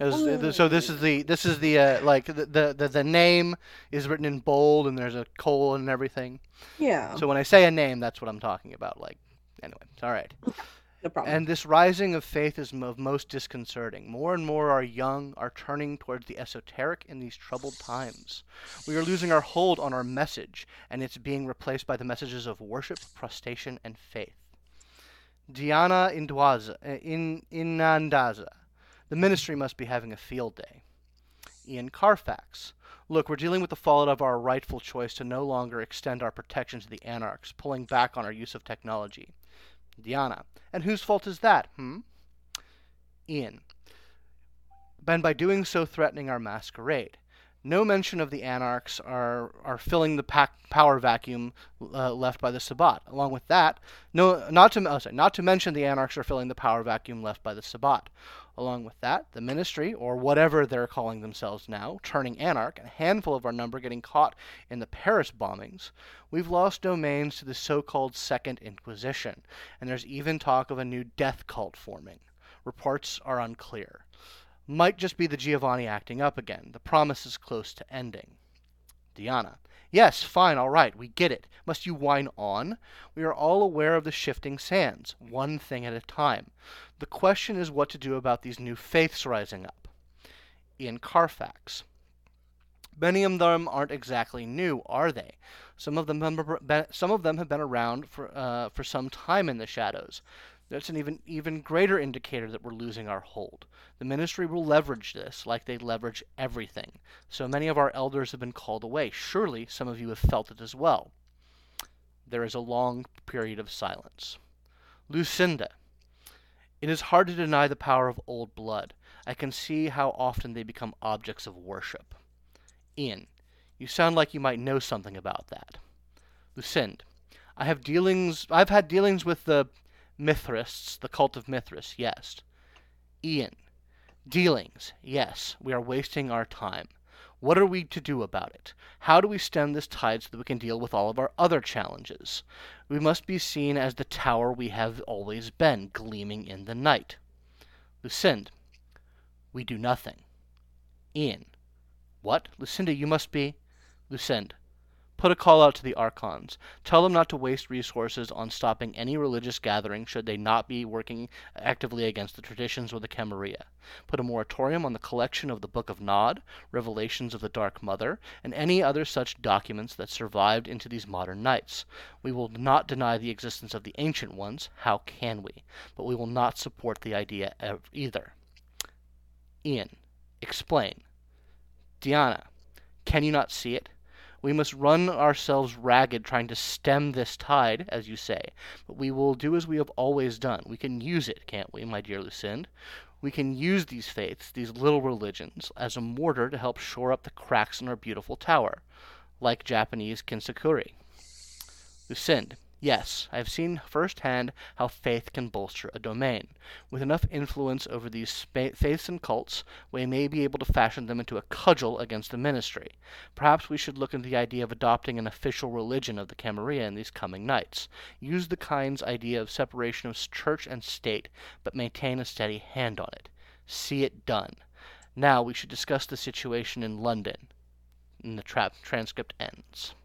Is- so this is the this is the uh, like the, the the the name is written in bold and there's a colon and everything. yeah. So when I say a name, that's what I'm talking about. Like anyway, all right. no problem. And this rising of faith is of most disconcerting. More and more our young are turning towards the esoteric in these troubled times. We are losing our hold on our message, and it's being replaced by the messages of worship, prostration, and faith. Diana Indwaza, uh, in Inandaza. The ministry must be having a field day. Ian Carfax. Look, we're dealing with the fallout of our rightful choice to no longer extend our protection to the anarchs, pulling back on our use of technology. Diana. And whose fault is that, hmm? Ian. And by doing so, threatening our masquerade. No mention of the anarchs are, are filling the power vacuum uh, left by the Sabbat. Along with that, no, not to oh, sorry, not to mention the anarchs are filling the power vacuum left by the Sabbat. Along with that, the ministry, or whatever they're calling themselves now, turning anarch, a handful of our number getting caught in the Paris bombings, we've lost domains to the so-called Second Inquisition, and there's even talk of a new death cult forming. Reports are unclear. Might just be the Giovanni acting up again. The promise is close to ending. Diana. Yes, fine, all right, we get it. Must you whine on? We are all aware of the shifting sands, one thing at a time. The question is what to do about these new faiths rising up. Ian Carfax. Many of them aren't exactly new, are they? Some of them, some of them have been around for, uh, for some time in the shadows. That's an even even greater indicator that we're losing our hold. The ministry will leverage this like they leverage everything. So many of our elders have been called away. Surely some of you have felt it as well. There is a long period of silence. Lucinda. It is hard to deny the power of old blood. I can see how often they become objects of worship. Ian. You sound like you might know something about that. Lucinda. I have dealings I've had dealings with the Mithraists, the cult of Mithras, yes. Ian. Dealings, yes. We are wasting our time. What are we to do about it? How do we stem this tide so that we can deal with all of our other challenges? We must be seen as the tower we have always been, gleaming in the night. Lucinde. We do nothing. Ian. What? Lucinda, you must be. Lucinde. Put a call out to the Archons. Tell them not to waste resources on stopping any religious gathering should they not be working actively against the traditions of the Camarilla. Put a moratorium on the collection of the Book of Nod, Revelations of the Dark Mother, and any other such documents that survived into these modern nights. We will not deny the existence of the ancient ones, how can we? But we will not support the idea of either. Ian, explain. Diana, can you not see it? We must run ourselves ragged trying to stem this tide, as you say, but we will do as we have always done. We can use it, can't we, my dear Lucinde? We can use these faiths, these little religions, as a mortar to help shore up the cracks in our beautiful tower, like Japanese kinsakuri. Lucinde, Yes, I have seen firsthand how faith can bolster a domain. With enough influence over these spa- faiths and cults, we may be able to fashion them into a cudgel against the ministry. Perhaps we should look into the idea of adopting an official religion of the Camarilla in these coming nights. Use the kind's idea of separation of church and state, but maintain a steady hand on it. See it done. Now we should discuss the situation in London. And the tra- transcript ends.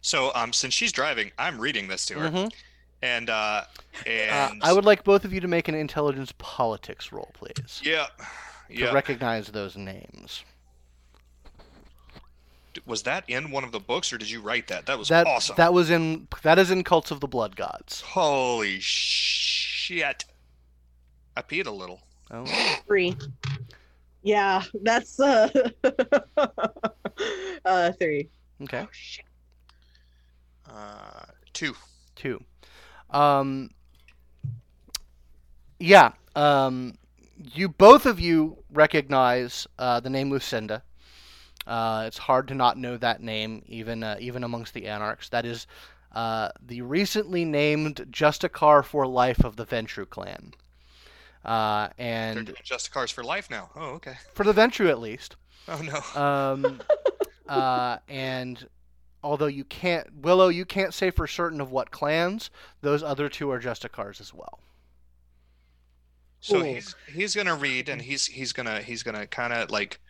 So, um, since she's driving, I'm reading this to her, Mhm. and uh, Uh, and I would like both of you to make an intelligence politics roll, please, yeah, to yeah. recognize those names. was that in one of the books, or did you write that? That was That awesome. that was in that is in Cults of the Blood Gods. Holy shit! I peed a little. Oh, Three. Yeah, that's uh, uh three. okay, Oh shit. Uh, two. two. Um, yeah. Um, you both of you recognize uh, the name Lucinda. Uh, it's hard to not know that name, even uh, even amongst the Anarchs. That is uh, the recently named Justicar for Life of the Ventrue clan. Uh, They're and doing Justicars for life now. Oh, okay. for the Ventrue at least. Oh no. Um, uh, and although you can't, Willow, you can't say for certain of what clans. Those other two are Justicars as well. So Cool. he's he's gonna read, and he's he's gonna he's gonna kind of like.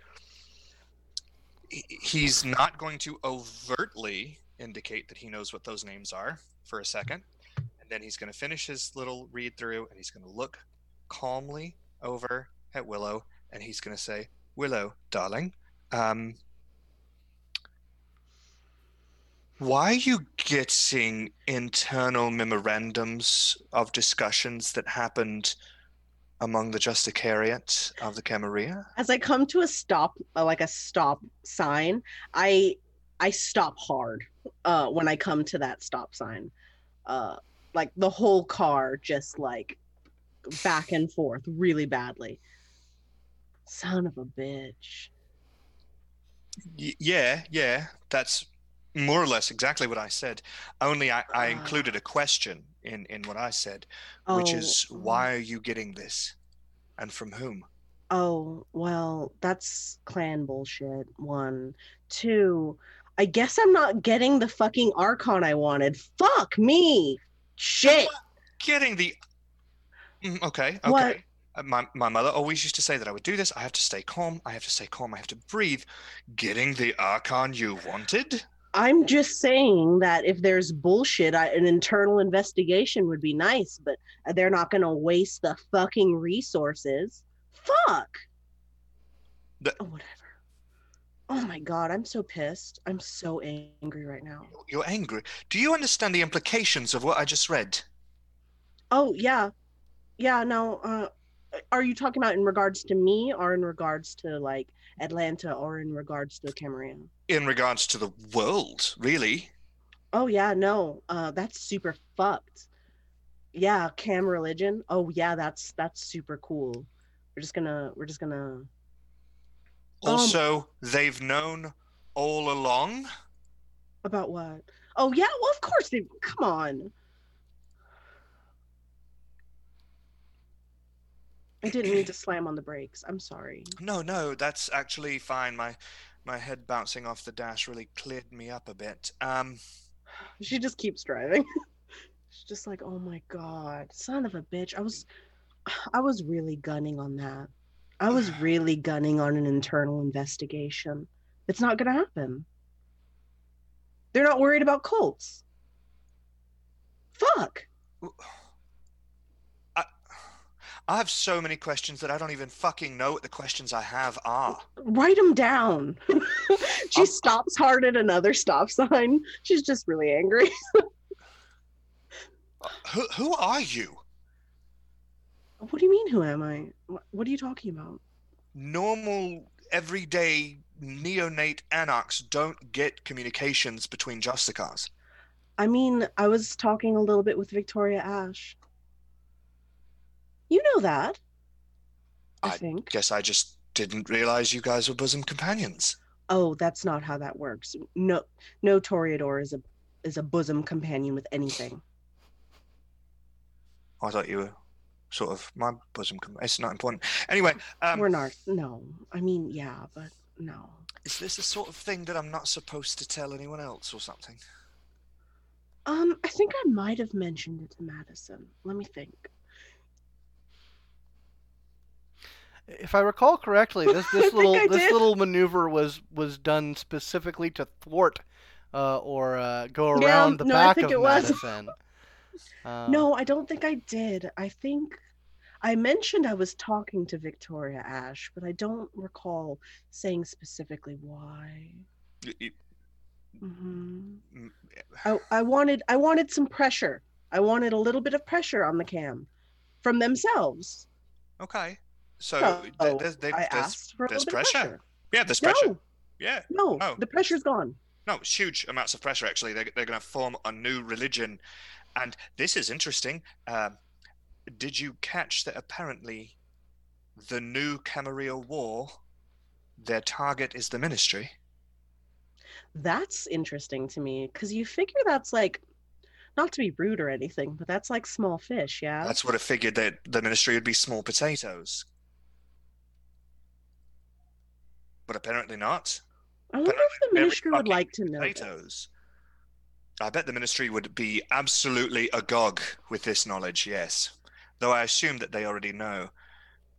He's not going to overtly indicate that he knows what those names are for a second, and then he's gonna finish his little read through, and he's gonna look calmly over at Willow, and he's gonna say, "Willow, darling, um, why are you getting internal memorandums of discussions that happened among the Justicariat of the Camarilla? As I come to a stop, uh, like a stop sign, I I stop hard. Uh, when I come to that stop sign, uh, like the whole car just like back and forth really badly. Son of a bitch. Y- yeah, yeah, that's more or less exactly what I said. Only I, I Ah. included a question in, in what I said, which Oh, is why are you getting this? And from whom? Oh, well, that's clan bullshit. One. Two, I guess I'm not getting the fucking Archon I wanted. Fuck me. Shit. Getting the. Mm, okay, okay. What? Uh, My, my mother always used to say that I would do this. I have to stay calm. I have to stay calm. I have to breathe. Getting the Archon you wanted? I'm just saying that if there's bullshit, I, an internal investigation would be nice, but they're not going to waste the fucking resources. Fuck. The- Oh, whatever. Oh my god, I'm so pissed. I'm so angry right now. You're angry. Do you understand the implications of what I just read? Oh yeah, yeah. No, uh, are you talking about in regards to me, or in regards to like Atlanta, or in regards to Cameroon? In regards to the world, really? Oh yeah, no. Uh that's super fucked. Yeah, cam religion. Oh yeah, that's that's super cool. We're just gonna we're just gonna Um, Also, they've known all along. about what? Oh yeah, well of course they come on. I didn't mean to slam on the brakes. I'm sorry. No, no, that's actually fine. My my head bouncing off the dash really cleared me up a bit. Um, She just keeps driving. She's just like, oh my god, son of a bitch. I was I was really gunning on that. I was really gunning on an internal investigation. It's not gonna happen. They're not worried about cults. Fuck. I have so many questions that I don't even fucking know what the questions I have are. Write them down. she Um, stops hard at another stop sign. She's just really angry. Who who are you? What do you mean, who am I? What, what are you talking about? Normal, everyday neonate anarchs don't get communications between Justicars. I mean, I was talking a little bit with Victoria Ash. You know that. I, I think. Guess I just didn't realize you guys were bosom companions. Oh, that's not how that works. No, no Toreador is a is a bosom companion with anything. I thought you were sort of my bosom. Com- it's not important. Anyway, um, We're not. No, I mean, yeah, but no. is this the sort of thing that I'm not supposed to tell anyone else or something? Um, I think I might have mentioned it to Madison. Let me think. If I recall correctly, this this little this did. little maneuver was was done specifically to thwart uh, or uh, go Yeah, around the no, I back think of it was. Madison. Uh, No, I don't think I did. I think I mentioned I was talking to Victoria Ash, but I don't recall saying specifically why. Y- y- hmm mm, I, I wanted I wanted some pressure. I wanted a little bit of pressure on the cam from themselves. Okay. So th- there's, there's, there's little bit of pressure. pressure. yeah, there's pressure. No, Yeah. no, Oh. the pressure's gone. No, it's huge amounts of pressure. Actually, they're, they're going to form a new religion, and this is interesting. Um, did you catch that? Apparently, the new Camarilla War, their target is the Ministry. That's interesting to me because you figure that's like, not to be rude or anything, but that's like small fish, yeah. That's what I figured that the Ministry would be small potatoes, but apparently not. I wonder if the ministry would like to know. this. Potatoes. I bet the Ministry would be absolutely agog with this knowledge. Yes, though I assume that they already know.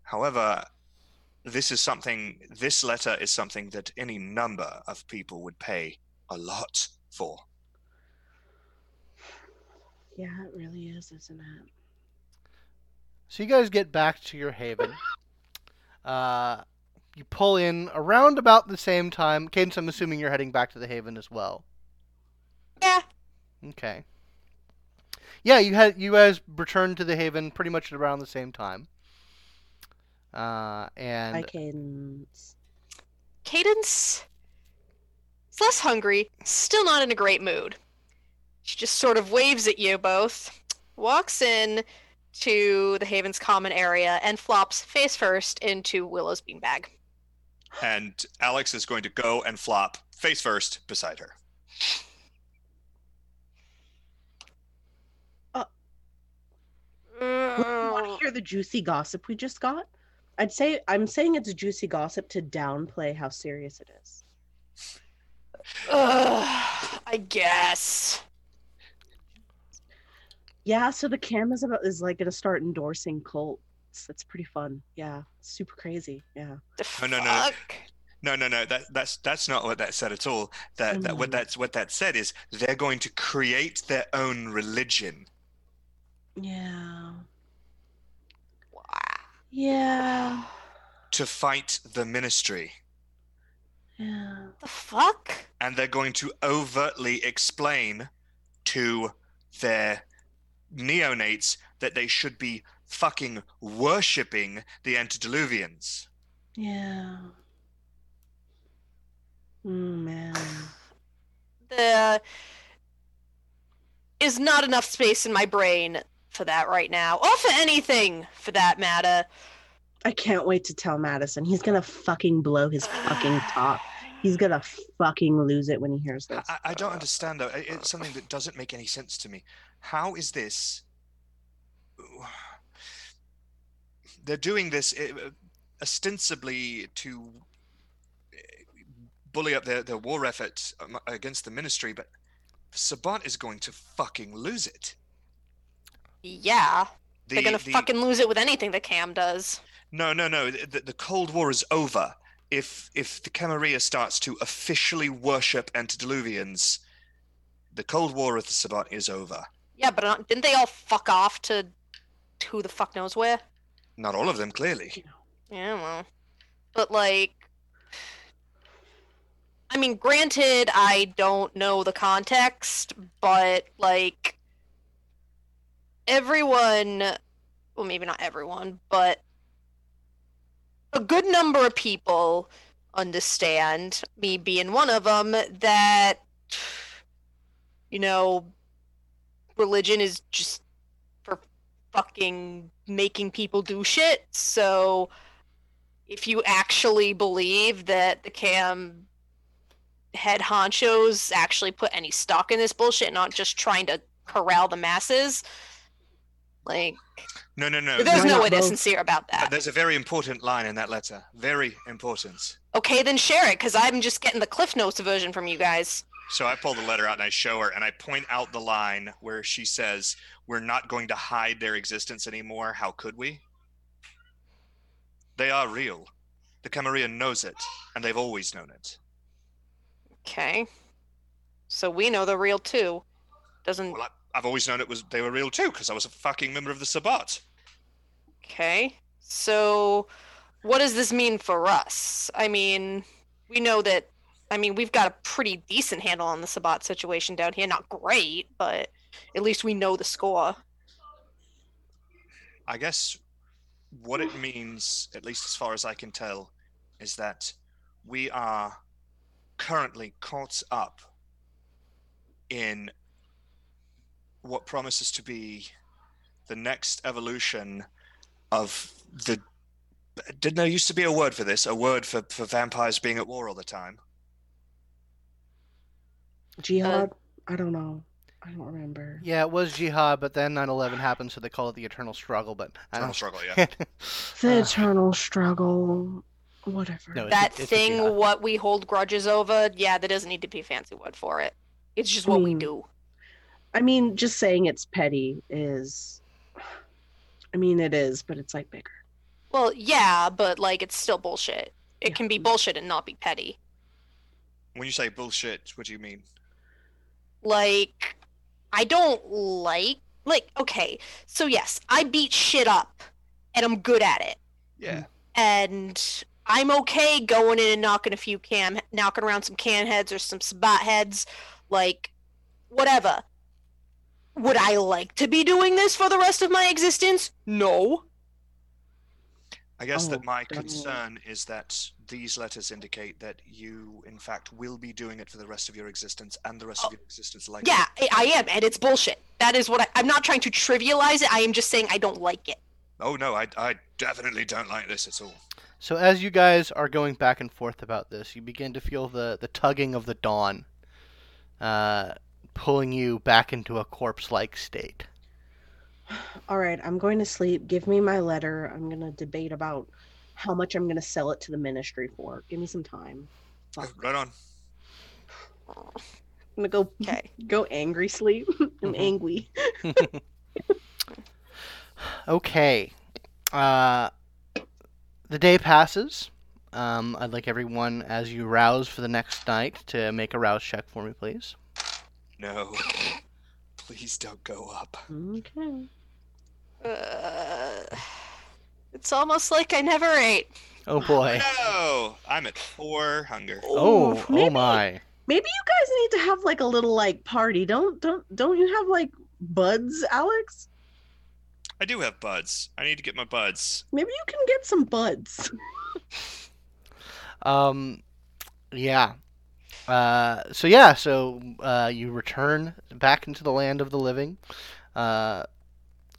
However, this is something. This letter is something that any number of people would pay a lot for. Yeah, it really is, isn't it? So you guys get back to your haven. uh, you pull in around about the same time. Cadence, I'm assuming you're heading back to the haven as well. Yeah. Okay. Yeah, you had you guys returned to the haven pretty much at around the same time. Uh, and I can. Cadence is less hungry, still not in a great mood. She just sort of waves at you both, walks in to the Haven's common area, and flops face first into Willow's beanbag. And Alex is going to go and flop face first beside her. Uh, want to hear the juicy gossip we just got? I'd say I'm saying it's juicy gossip to downplay how serious it is. Ugh, I guess. Yeah, so the cam is about is like gonna start endorsing cults. That's pretty fun. Yeah, super crazy. Yeah. The No, no, no. fuck? No, no, no. That that's that's not what that said at all. That that what Mm. that's what that said is they're going to create their own religion. Yeah. Wow. Yeah. to fight the ministry. Yeah. The fuck? And they're going to overtly explain to their neonates that they should be fucking worshipping the antediluvians. Yeah. Mm, man. The is not enough space in my brain for that right now, or for anything for that matter. I can't wait to tell Madison. He's gonna fucking blow his fucking top. He's gonna fucking lose it when he hears this. I, I don't understand though. It's something that doesn't make any sense to me. How is this? They're doing this uh, ostensibly to uh, bully up their, their war effort against the ministry, but Sabbat is going to fucking lose it. Yeah, The, they're gonna the- fucking lose it with anything that Cam does. No, no, no. The, the Cold War is over. If if the Camarilla starts to officially worship antediluvians, the Cold War with the Sabbat is over. Yeah, but uh, didn't they all fuck off to who the fuck knows where? Not all of them, clearly. Yeah, well, but like, I mean, granted, I don't know the context, but like, everyone, well, maybe not everyone, but a good number of people understand, me being one of them, that, you know, religion is just for fucking making people do shit. So if you actually believe that the cam head honchos actually put any stock in this bullshit, not just trying to corral the masses, like No, no, no. there's Why no way they're sincere about that. There's a very important line in that letter. Very important. Okay, then share it, because I'm just getting the Cliff Notes version from you guys. So I pull the letter out and I show her and I point out the line where she says, We're not going to hide their existence anymore. How could we? They are real. The Camarilla knows it, and they've always known it. Okay. So we know they're real too. Doesn't Well, I, I've always known it was they were real too, because I was a fucking member of the Sabbat. Okay. So, what does this mean for us? I mean, we know that. I mean, we've got a pretty decent handle on the Sabbat situation down here. Not great, but at least we know the score. I guess what it means, at least as far as I can tell, is that we are currently caught up in what promises to be the next evolution of the. Didn't there used to be a word for this? A word for, for vampires being at war all the time? Jihad? I don't know. I don't remember. Yeah, it was jihad, but then 9/11 happened, so they call it the eternal struggle. But I Eternal don't. struggle, yeah. The Uh, eternal struggle. Whatever. No, that a thing, what we hold grudges over, yeah, there doesn't need to be a fancy word for it. It's just what we Hmm. do. I mean, just saying it's petty is. I mean, it is, but it's like bigger. Well, yeah, but like it's still bullshit. It Yeah. can be bullshit and not be petty. When you say bullshit, what do you mean? Like I don't like like okay, so yes, I beat shit up and I'm good at it. Yeah. And I'm okay going in and knocking a few cam knocking around some can heads or some sabbat heads, like whatever. Would I like to be doing this for the rest of my existence? No. I guess Oh, that my definitely. concern is that these letters indicate that you, in fact, will be doing it for the rest of your existence and the rest of your existence like Yeah, I, I am, and it's bullshit. That is what I, I'm not trying to trivialize it. I am just saying I don't like it. Oh no, I, I definitely don't like this at all. So as you guys are going back and forth about this, you begin to feel the, the tugging of the dawn, uh, pulling you back into a corpse-like state. All right, I'm going to sleep. Give me my letter. I'm going to debate about how much I'm going to sell it to the ministry for. Give me some time. Fuck. Right on. I'm going to go Okay. go angry sleep. I'm Mhm. angry. Okay. Uh, the day passes. Um, I'd like everyone, as you rouse for the next night, to make a rouse check for me, please. No. Please don't go up. Okay. Uh, it's almost like I never ate. Oh boy. No! I'm at four hunger. Oh, oh maybe, my. Maybe you guys need to have like a little like party. Don't don't don't you have like buds, Alex? I do have buds. I need to get my buds. Maybe you can get some buds. Um, yeah. Uh, so yeah, so uh, you return back into the land of the living. Uh,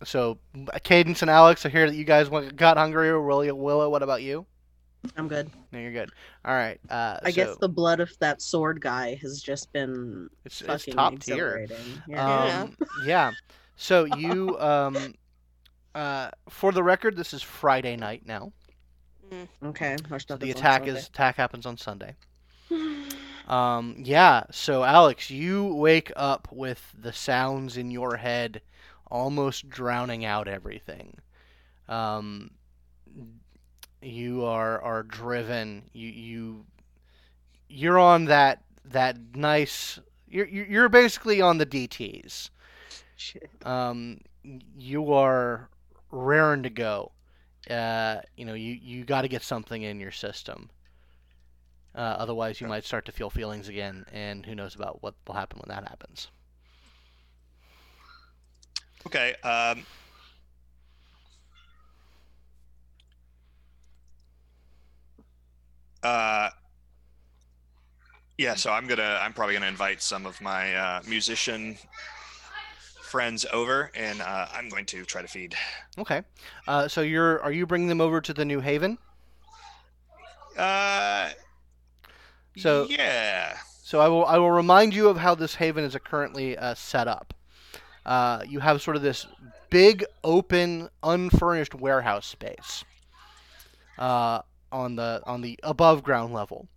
so Cadence and Alex, I hear that you guys went- got hungry. Willow, Willow, what about you? I'm good. No, you're good. All right. Uh, I guess the blood of that sword guy has just been it's, it's fucking top tier. exhilarating. Yeah. Um, yeah. So you, um, uh, for the record, this is Friday night now. okay. watch So the this attack is attack happens on Sunday. Um, yeah. So Alex, you wake up with the sounds in your head almost drowning out everything. Um, you are are driven. You you you're on that that nice. You're you're you're basically on the DTS. Shit. Um, you are raring to go. Uh, you know, you, you got to get something in your system. Uh, otherwise, you might start to feel feelings again, and who knows about what will happen when that happens. Okay. Um, uh, yeah, so I'm gonna, I'm probably gonna invite some of my uh, musician friends over, and uh, I'm going to try to feed. Okay. Uh, so you're are you bringing them over to the New Haven? Uh, So- yeah, So I will I will remind you of how this haven is currently uh, set up. Uh, you have sort of this big, open, unfurnished warehouse space uh, on the on the above ground level,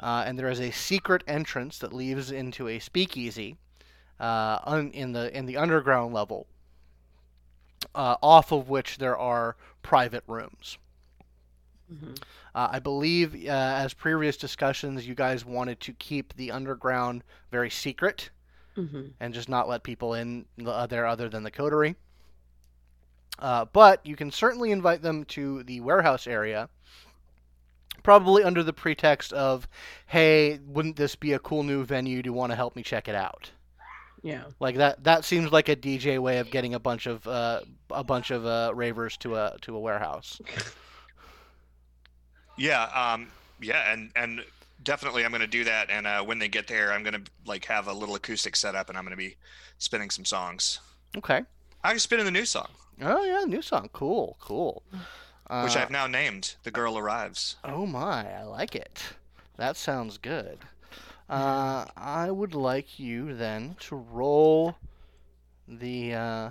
uh, and there is a secret entrance that leads into a speakeasy uh, un, in the in the underground level, uh, off of which there are private rooms. Mhm. Uh, I believe, uh, as previous discussions, you guys wanted to keep the underground very secret Mhm. and just not let people in there other than the coterie. Uh, but you can certainly invite them to the warehouse area, probably under the pretext of, "Hey, wouldn't this be a cool new venue? Do you want to help me check it out?" Yeah. Like that. That seems like a DJ way of getting a bunch of uh, a bunch of uh, ravers to a to a warehouse. yeah, um, yeah, and and definitely I'm gonna do that. And uh, when they get there, I'm gonna like have a little acoustic setup, and I'm gonna be spinning some songs. Okay. I can spin in the new song, Oh yeah, new song. Cool, cool. which Uh, I've now named "The Girl Arrives." Oh my, I like it. That sounds good. Uh, I would like you then to roll the uh,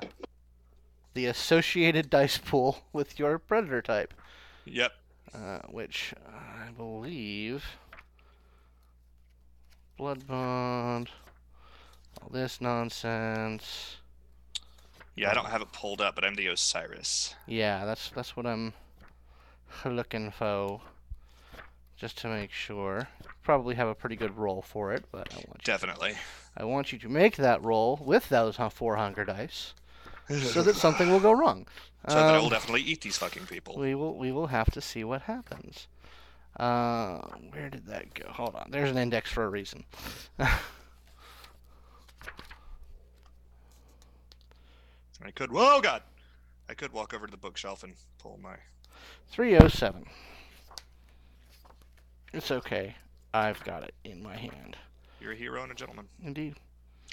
the associated dice pool with your predator type, Yep. uh, which I believe blood bond, all this nonsense. Yeah, I don't have it pulled up, but I'm the Osiris. Yeah, that's that's what I'm looking for. Just to make sure. Probably have a pretty good roll for it, but I want you, Definitely. I want you to make that roll with those hu- four hunger dice, so that something will go wrong. So that I will Um, definitely eat these fucking people. we will we will have to see what happens. Uh, where did that go? Hold on. There's an index for a reason. I could. Whoa, God! I could walk over to the bookshelf and pull my. 307. It's okay. I've got it in my hand. You're a hero and a gentleman, Indeed.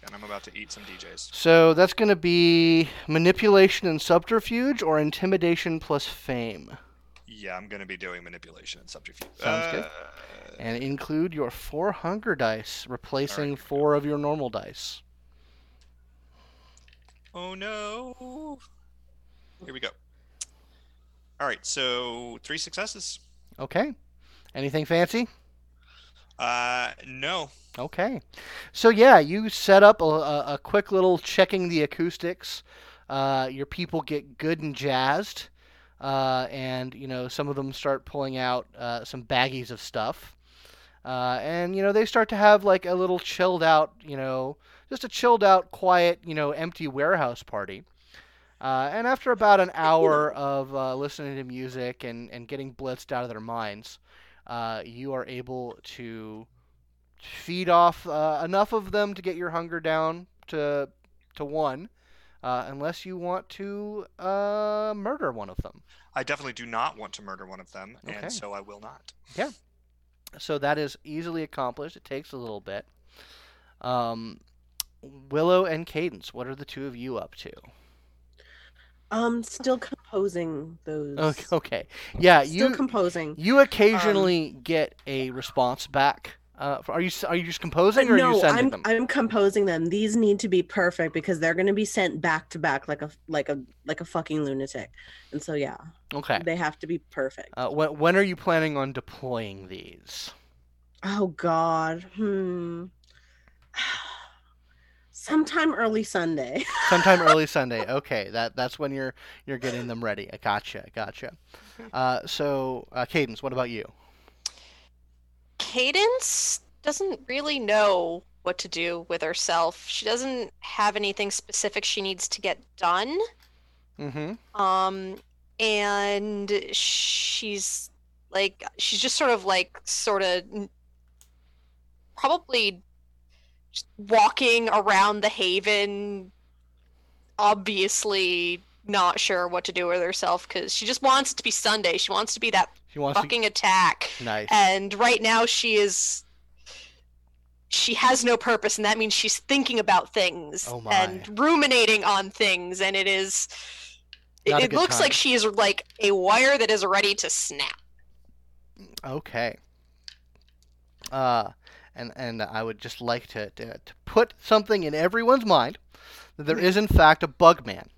and I'm about to eat some DJs. So that's going to be manipulation and subterfuge or intimidation plus fame. Yeah, I'm gonna be doing manipulation and subterfuge. Sounds good. Uh, And include your four hunger dice, replacing we four of your normal dice. Oh no! Here we go. All right, so three successes. Okay. Anything fancy? Uh, no. Okay. So yeah, you set up a, a, a quick little checking the acoustics. Uh, your people get good and jazzed, uh, and you know some of them start pulling out uh, some baggies of stuff, uh, and you know they start to have like a little chilled out, you know, just a chilled out, quiet, you know, empty warehouse party. Uh, and after about an hour of uh, listening to music and, and getting blitzed out of their minds, uh, you are able to feed off uh, enough of them to get your hunger down to to one, uh, unless you want to uh, murder one of them. I definitely do not want to murder one of them, Okay. and so I will not. Yeah. So that is easily accomplished. It takes a little bit. Um, Willow and Cadence, what are the two of you up to? Um, still composing those. Okay, okay. yeah, Still you composing. you occasionally get a response back. Uh, are you are you just composing or are no, you sending I'm them? I'm composing them. These need to be perfect because they're going to be sent back to back like a like a like a fucking lunatic. And so yeah, Okay. they have to be perfect. Uh, when when are you planning on deploying these? Oh God. Hmm. Sometime early Sunday. Sometime early Sunday. Okay, that that's when you're you're getting them ready. I gotcha, gotcha. Uh, so, uh, Cadence, what about you? Cadence doesn't really know what to do with herself. She doesn't have anything specific she needs to get done. Mm-hmm. Um, and she's like, she's just sort of like, sort of probably walking around the haven, obviously not sure what to do with herself because she just wants it to be Sunday. She wants to be that She wants fucking attack. Nice. And right now she is she has no purpose and that means she's thinking about things Oh and ruminating on things and it is it, Not it looks time. like she is like a wire that is ready to snap. Okay. Uh, and and I would just like to, to to put something in everyone's mind that there is in fact a bug man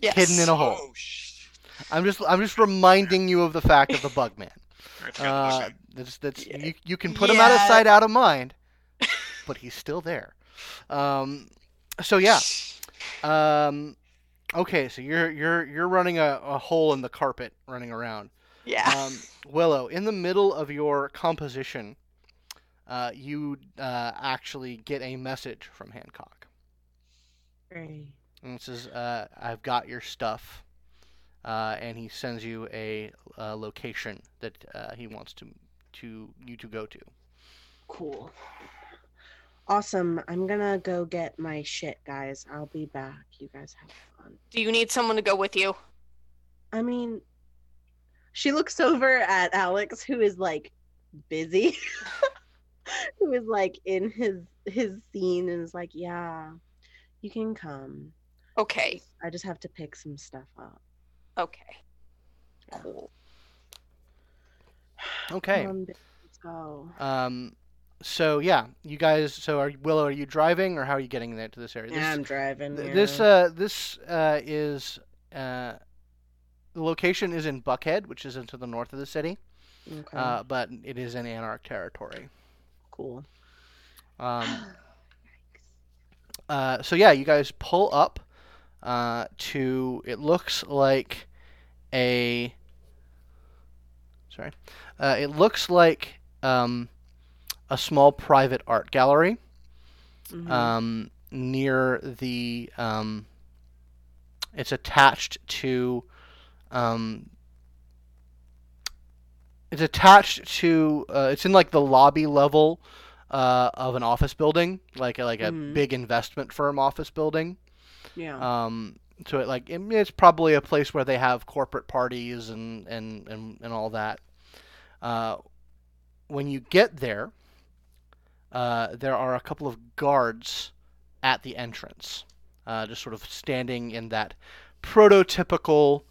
Yes. hidden in a hole. Oh, sh- I'm just I'm just reminding you of the fact of the bug man. I forgot to Uh, that's that's Yeah. you you can put him out of sight, out of mind, but he's still there. Um, so yeah. Um, okay, so you're you're you're running a, a hole in the carpet, running around. Yeah. Um, Willow, in the middle of your composition, uh, you uh, actually get a message from Hancock. Great. And it says, uh, I've got your stuff. Uh, and he sends you a, uh location that uh, he wants to, to you to go to. Cool. Awesome. I'm gonna go get my shit, guys. I'll be back. You guys have fun. Do you need someone to go with you? I mean, she looks over at Alex, who is like busy, who is like in his his scene, and is like, "Yeah, you can come. Okay. I just have to pick some stuff up." Okay. Cool. Okay. Come on, bitch, let's go. Um, so yeah, you guys. So are Willow? Are you driving, or how are you getting there to this area? Yeah, I'm driving. th- yeah. this uh, this uh, is uh, the location is in Buckhead, which is into the north of the city, okay. uh, but it is in Anarch territory. cool. Um, uh, so yeah, you guys pull up uh, to. It looks like a. Sorry, uh, it looks like um, a small private art gallery Mhm. um, near the. Um, it's attached to. Um, it's attached to. Uh, it's in like the lobby level uh, of an office building, like a, like a Mhm. big investment firm office building. Yeah. Um, so it like it- it's probably a place where they have corporate parties and and and, and all that. Uh, when you get there, uh, there are a couple of guards at the entrance, uh, just sort of standing in that prototypical,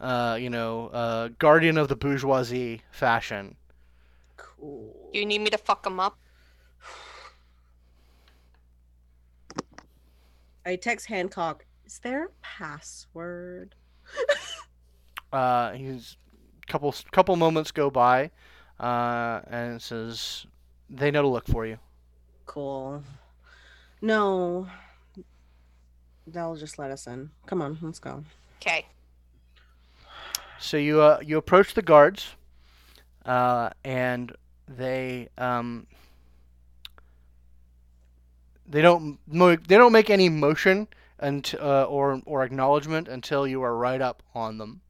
uh, you know, uh, guardian of the bourgeoisie fashion. cool. You need me to fuck them up? I text Hancock. Is there a password? Uh, he's couple couple moments go by, uh, and it says they know to look for you. Cool. No. They'll just let us in. Come on, let's go. Okay. So you uh, you approach the guards, uh, and they um, they don't mo- they don't make any motion and uh, or or acknowledgement until you are right up on them.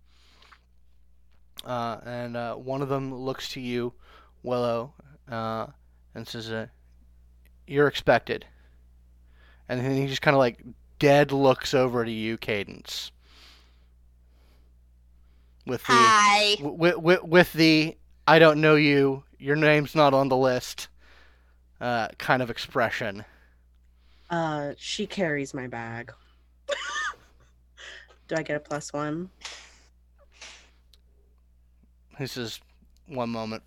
Uh, and uh, one of them looks to you, Willow, uh, and says, uh, "You're expected." And then he just kind of like dead looks over to you, Cadence. With the Hi. with, with, with the I don't know you, your name's not on the list uh, kind of expression. Uh, she carries my bag. Do I get a plus one? This is "One moment,"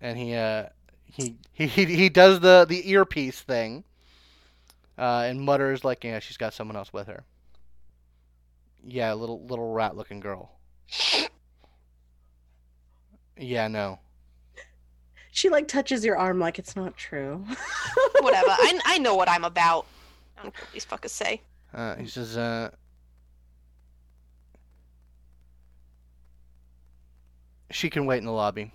and he uh he he he, he does the the earpiece thing, uh, and mutters like, "Yeah, she's got someone else with her." Yeah, little little rat looking girl. Yeah, no. She like touches your arm like it's not true. Whatever. I, I know what I'm about. I don't care what these fuckers say. Uh, he says, uh, she can wait in the lobby.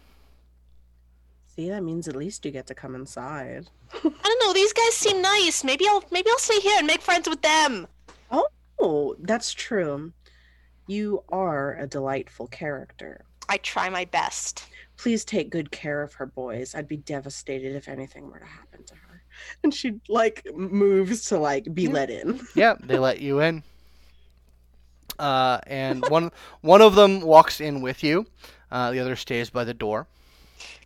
See, that means at least you get to come inside. I don't know. These guys seem nice. Maybe I'll maybe I'll stay here and make friends with them. Oh, that's true. You are a delightful character. I try my best. Please take good care of her, boys. I'd be devastated if anything were to happen to her. And she like moves to like be let in. Yeah, they let you in. Uh, and one one of them walks in with you. Uh, the other stays by the door.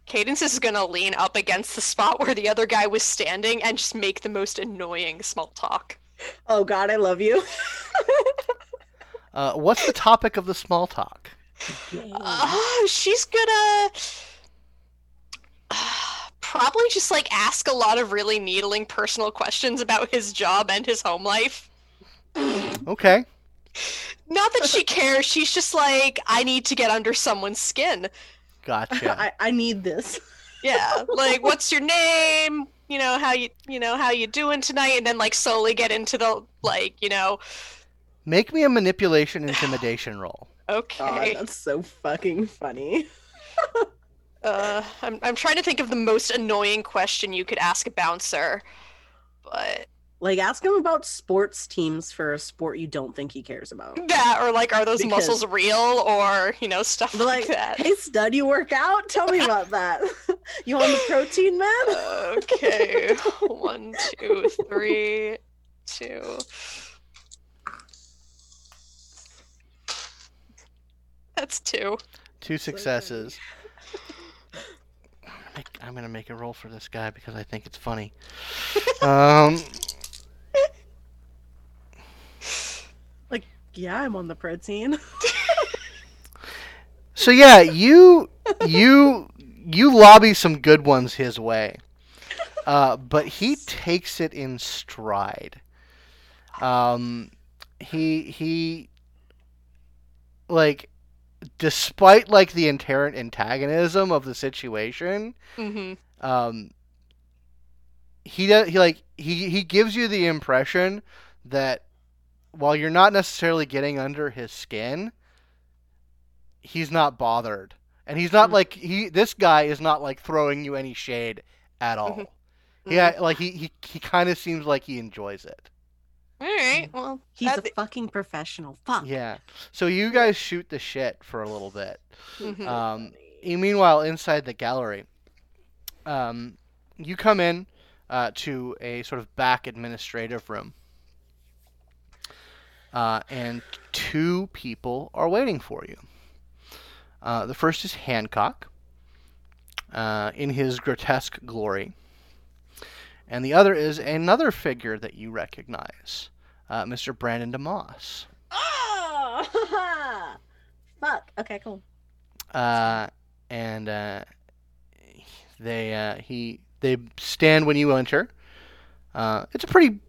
Cadence is gonna lean up against the spot where the other guy was standing and just make the most annoying small talk. Oh God, I love you. Uh, what's the topic of the small talk? Uh, she's gonna probably just like ask a lot of really needling personal questions about his job and his home life. Okay. Not that she cares. She's just like, I need to get under someone's skin. Gotcha. I, I need this. Yeah, like what's your name? You know how you you know how you doing tonight, and then like slowly get into the like you know. Make me a manipulation intimidation roll. God, Okay. that's so fucking funny. Uh, I'm I'm trying to think of the most annoying question you could ask a bouncer, but Like, ask him about sports teams for a sport you don't think he cares about. that or like are those Because- muscles real or you know stuff like, like, that. hey, stud, you work out? Tell me about that. you on the protein, man? Okay, one, two, three, two. That's two. Two successes. I'm gonna make a roll for this guy because I think it's funny. Um, like, Yeah, I'm on the protein. so yeah, you you you lobby some good ones his way, uh, but he takes it in stride. Um, he he like despite like the inherent antagonism of the situation Mm-hmm. um he does he like he he gives you the impression that while you're not necessarily getting under his skin he's not bothered and he's not Mhm. like he this guy is not like throwing you any shade at all Mhm. yeah like he he, he kind of seems like he enjoys it All right. Well, He's that- a fucking professional. Fuck. yeah so you guys shoot the shit for a little bit Mhm. Um, meanwhile, inside the gallery, um, you come in uh, to a sort of back administrative room, uh, and two people are waiting for you. Uh, the first is Hancock, uh, in his grotesque glory, and the other is another figure that you recognize, uh, Mr. Brandon DeMoss. Oh! Fuck. Okay, cool. uh, and uh, they uh, he they stand when you enter. Uh, it's a pretty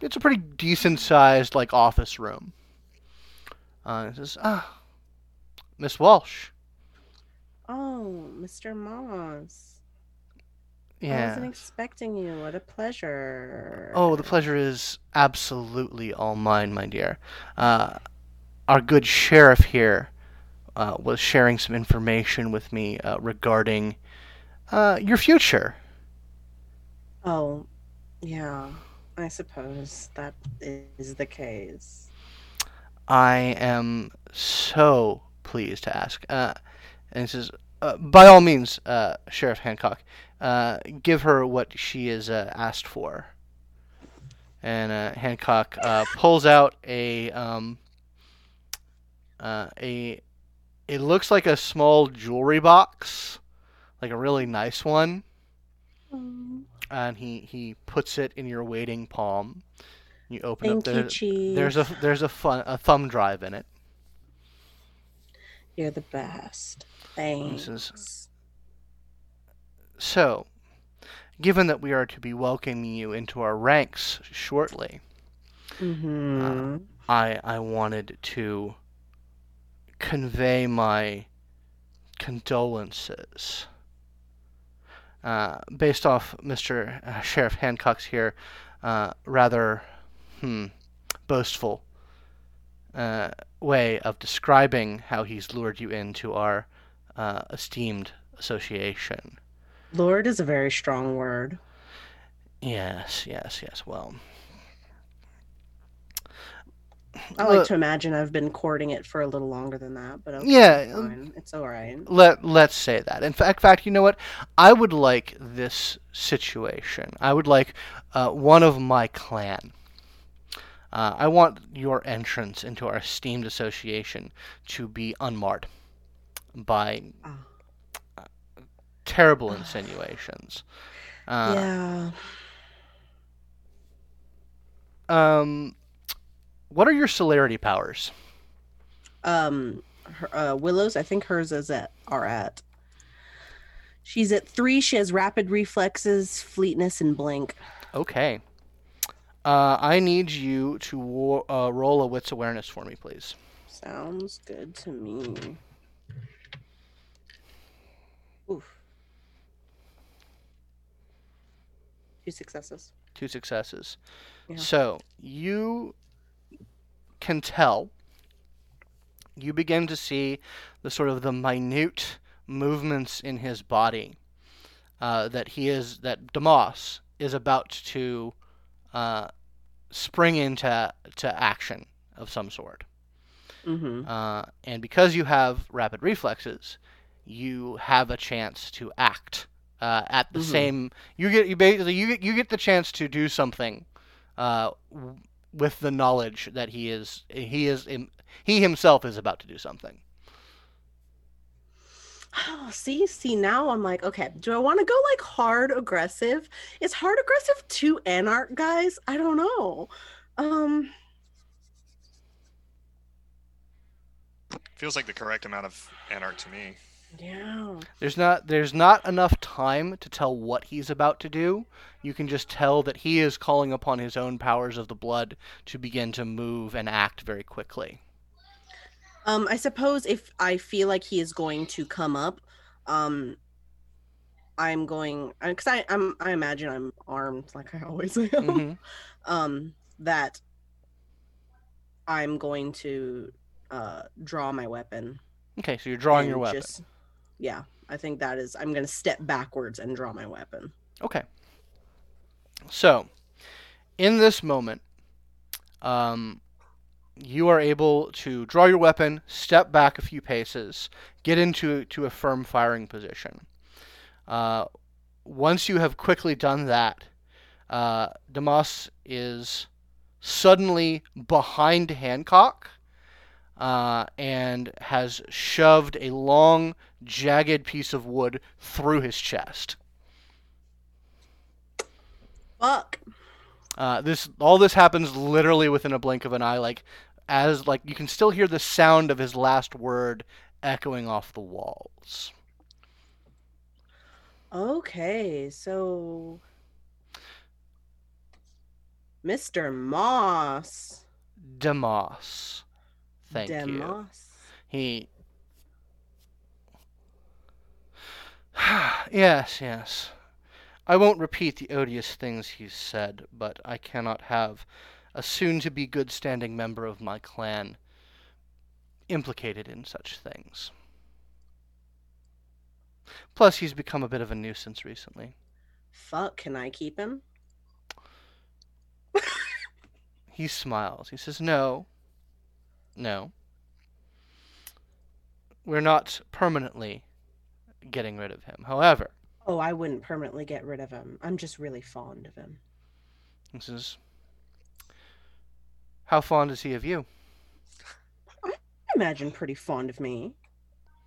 it's a pretty decent sized like office room. Uh, it says, ah, Miss Walsh. Oh, Mr. Moss. I wasn't expecting you. What a pleasure. Oh, the pleasure is absolutely all mine, my dear. Uh, our good sheriff here uh, was sharing some information with me uh, regarding uh, your future. Oh, yeah. I suppose that is the case. I am so pleased to ask. Uh, and he says, uh, by all means, uh, Sheriff Hancock, uh, give her what she is uh, asked for. And uh, Hancock uh, pulls out a um, uh, a it looks like a small jewelry box like a really nice one, Oh, and he he puts it in your waiting palm. You open Thank up you, there. There's a there's a fun a thumb drive in it. You're the best. Thanks. So, given that we are to be welcoming you into our ranks shortly, Mm-hmm. I I wanted to convey my condolences. Uh, based off Mr. uh, Sheriff Hancock's here, uh, rather hmm, boastful uh, way of describing how he's lured you into our uh, esteemed association. Lord is a very strong word. Yes, yes, yes. Well, I like Look- to imagine I've been courting it for a little longer than that, but okay, Yeah, um, fine. it's all right. let let's say that. In fact, fact, you know what? I would like this situation. I would like uh, one of my clan. Uh, I want your entrance into our esteemed association to be unmarred by Ah. Terrible insinuations. Uh, yeah. Um, what are your celerity powers? Um, her, uh, Willow's. I think hers is at are at. She's at three. She has rapid reflexes, fleetness, and blink. Okay. Uh, I need you to wo- uh, roll a wits awareness for me, please. Sounds good to me. Oof. Two successes. Two successes. Yeah. So you can tell. You begin to see the sort of the minute movements in his body uh, that he is that Demas is about to uh, spring into to action of some sort. Mm-hmm. Uh, and because you have rapid reflexes, you have a chance to act uh, at the Mhm. same. You get you basically you get you get the chance to do something uh, w- with the knowledge that he is he is im- he himself is about to do something. Oh, see, see, now I'm like, okay, do I want to go like hard aggressive? Is hard aggressive too anarch, guys? I don't know. Um, Feels like the correct amount of anarch to me. Yeah. There's not there's not enough time to tell what he's about to do. You can just tell that he is calling upon his own powers of the blood to begin to move and act very quickly. Um, I suppose if I feel like he is going to come up, um, I'm going because I I'm I imagine I'm armed like I always am. Mhm. Um, that I'm going to uh draw my weapon. Okay, so you're drawing your weapon. just- yeah, I think that is. I'm going to step backwards and draw my weapon. Okay. So, in this moment, um, you are able to draw your weapon, step back a few paces, get into to a firm firing position. Uh, once you have quickly done that, uh, Damas is suddenly behind Hancock uh, and has shoved a long, jagged piece of wood through his chest. Fuck. Uh, this all this happens literally within a blink of an eye, like as like you can still hear the sound of his last word echoing off the walls. Okay, so Mr. Moss. Demos. Thank you. Demos. He. yes, yes. I won't repeat the odious things he's said, but I cannot have a soon to be good standing member of my clan implicated in such things. Plus, he's become a bit of a nuisance recently. Fuck, can I keep him? He smiles. He says, No. No. We're not permanently getting rid of him. However, Oh, I wouldn't permanently get rid of him. I'm just really fond of him. he says, How fond is he of you? I imagine pretty fond of me.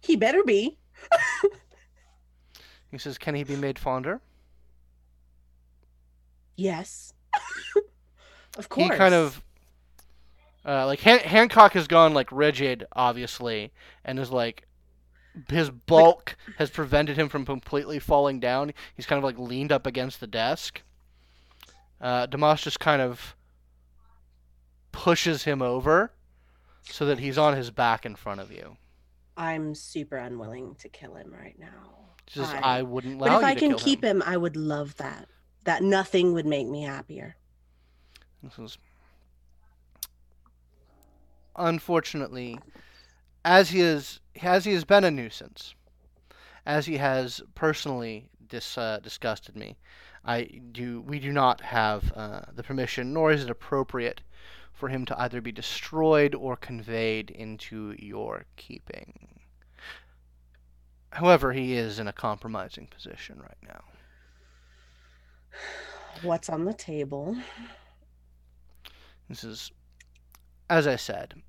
He better be. He says, "Can he be made fonder?" Yes. of course. He kind of uh, like Han- Hancock has gone like rigid, obviously, and is like his bulk has prevented him from completely falling down. He's kind of like leaned up against the desk. Uh, just kind of pushes him over so that he's on his back in front of you. I'm super unwilling to kill him right now. Just I- I wouldn't But if I can keep him. him, I would love that. That nothing would make me happier. This is unfortunately, as he is, as he has been a nuisance, as he has personally dis, uh, disgusted me. I do. We do not have uh, the permission, nor is it appropriate for him to either be destroyed or conveyed into your keeping. However, he is in a compromising position right now. What's on the table? This is, as I said,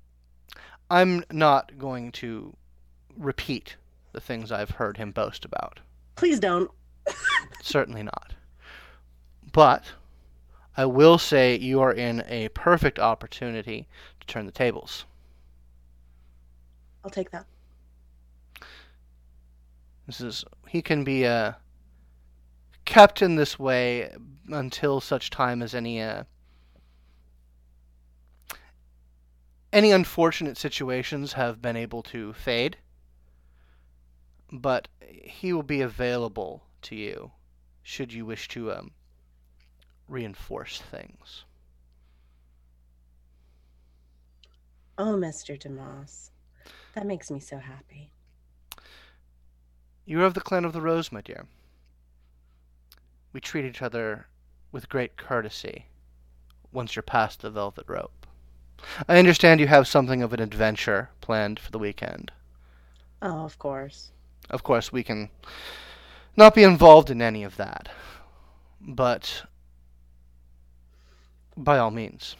I'm not going to repeat the things I've heard him boast about. Please don't. Certainly not. But I will say you are in a perfect opportunity to turn the tables. I'll take that. This is he can be uh, kept in this way until such time as any uh, any unfortunate situations have been able to fade. But he will be available to you should you wish to um, reinforce things. Oh, Mr. Demas. That makes me so happy. You are of the clan of the Rose, my dear. We treat each other with great courtesy once you're past the velvet rope. I understand you have something of an adventure planned for the weekend. Oh, of course. Of course, we can not be involved in any of that, but by all means.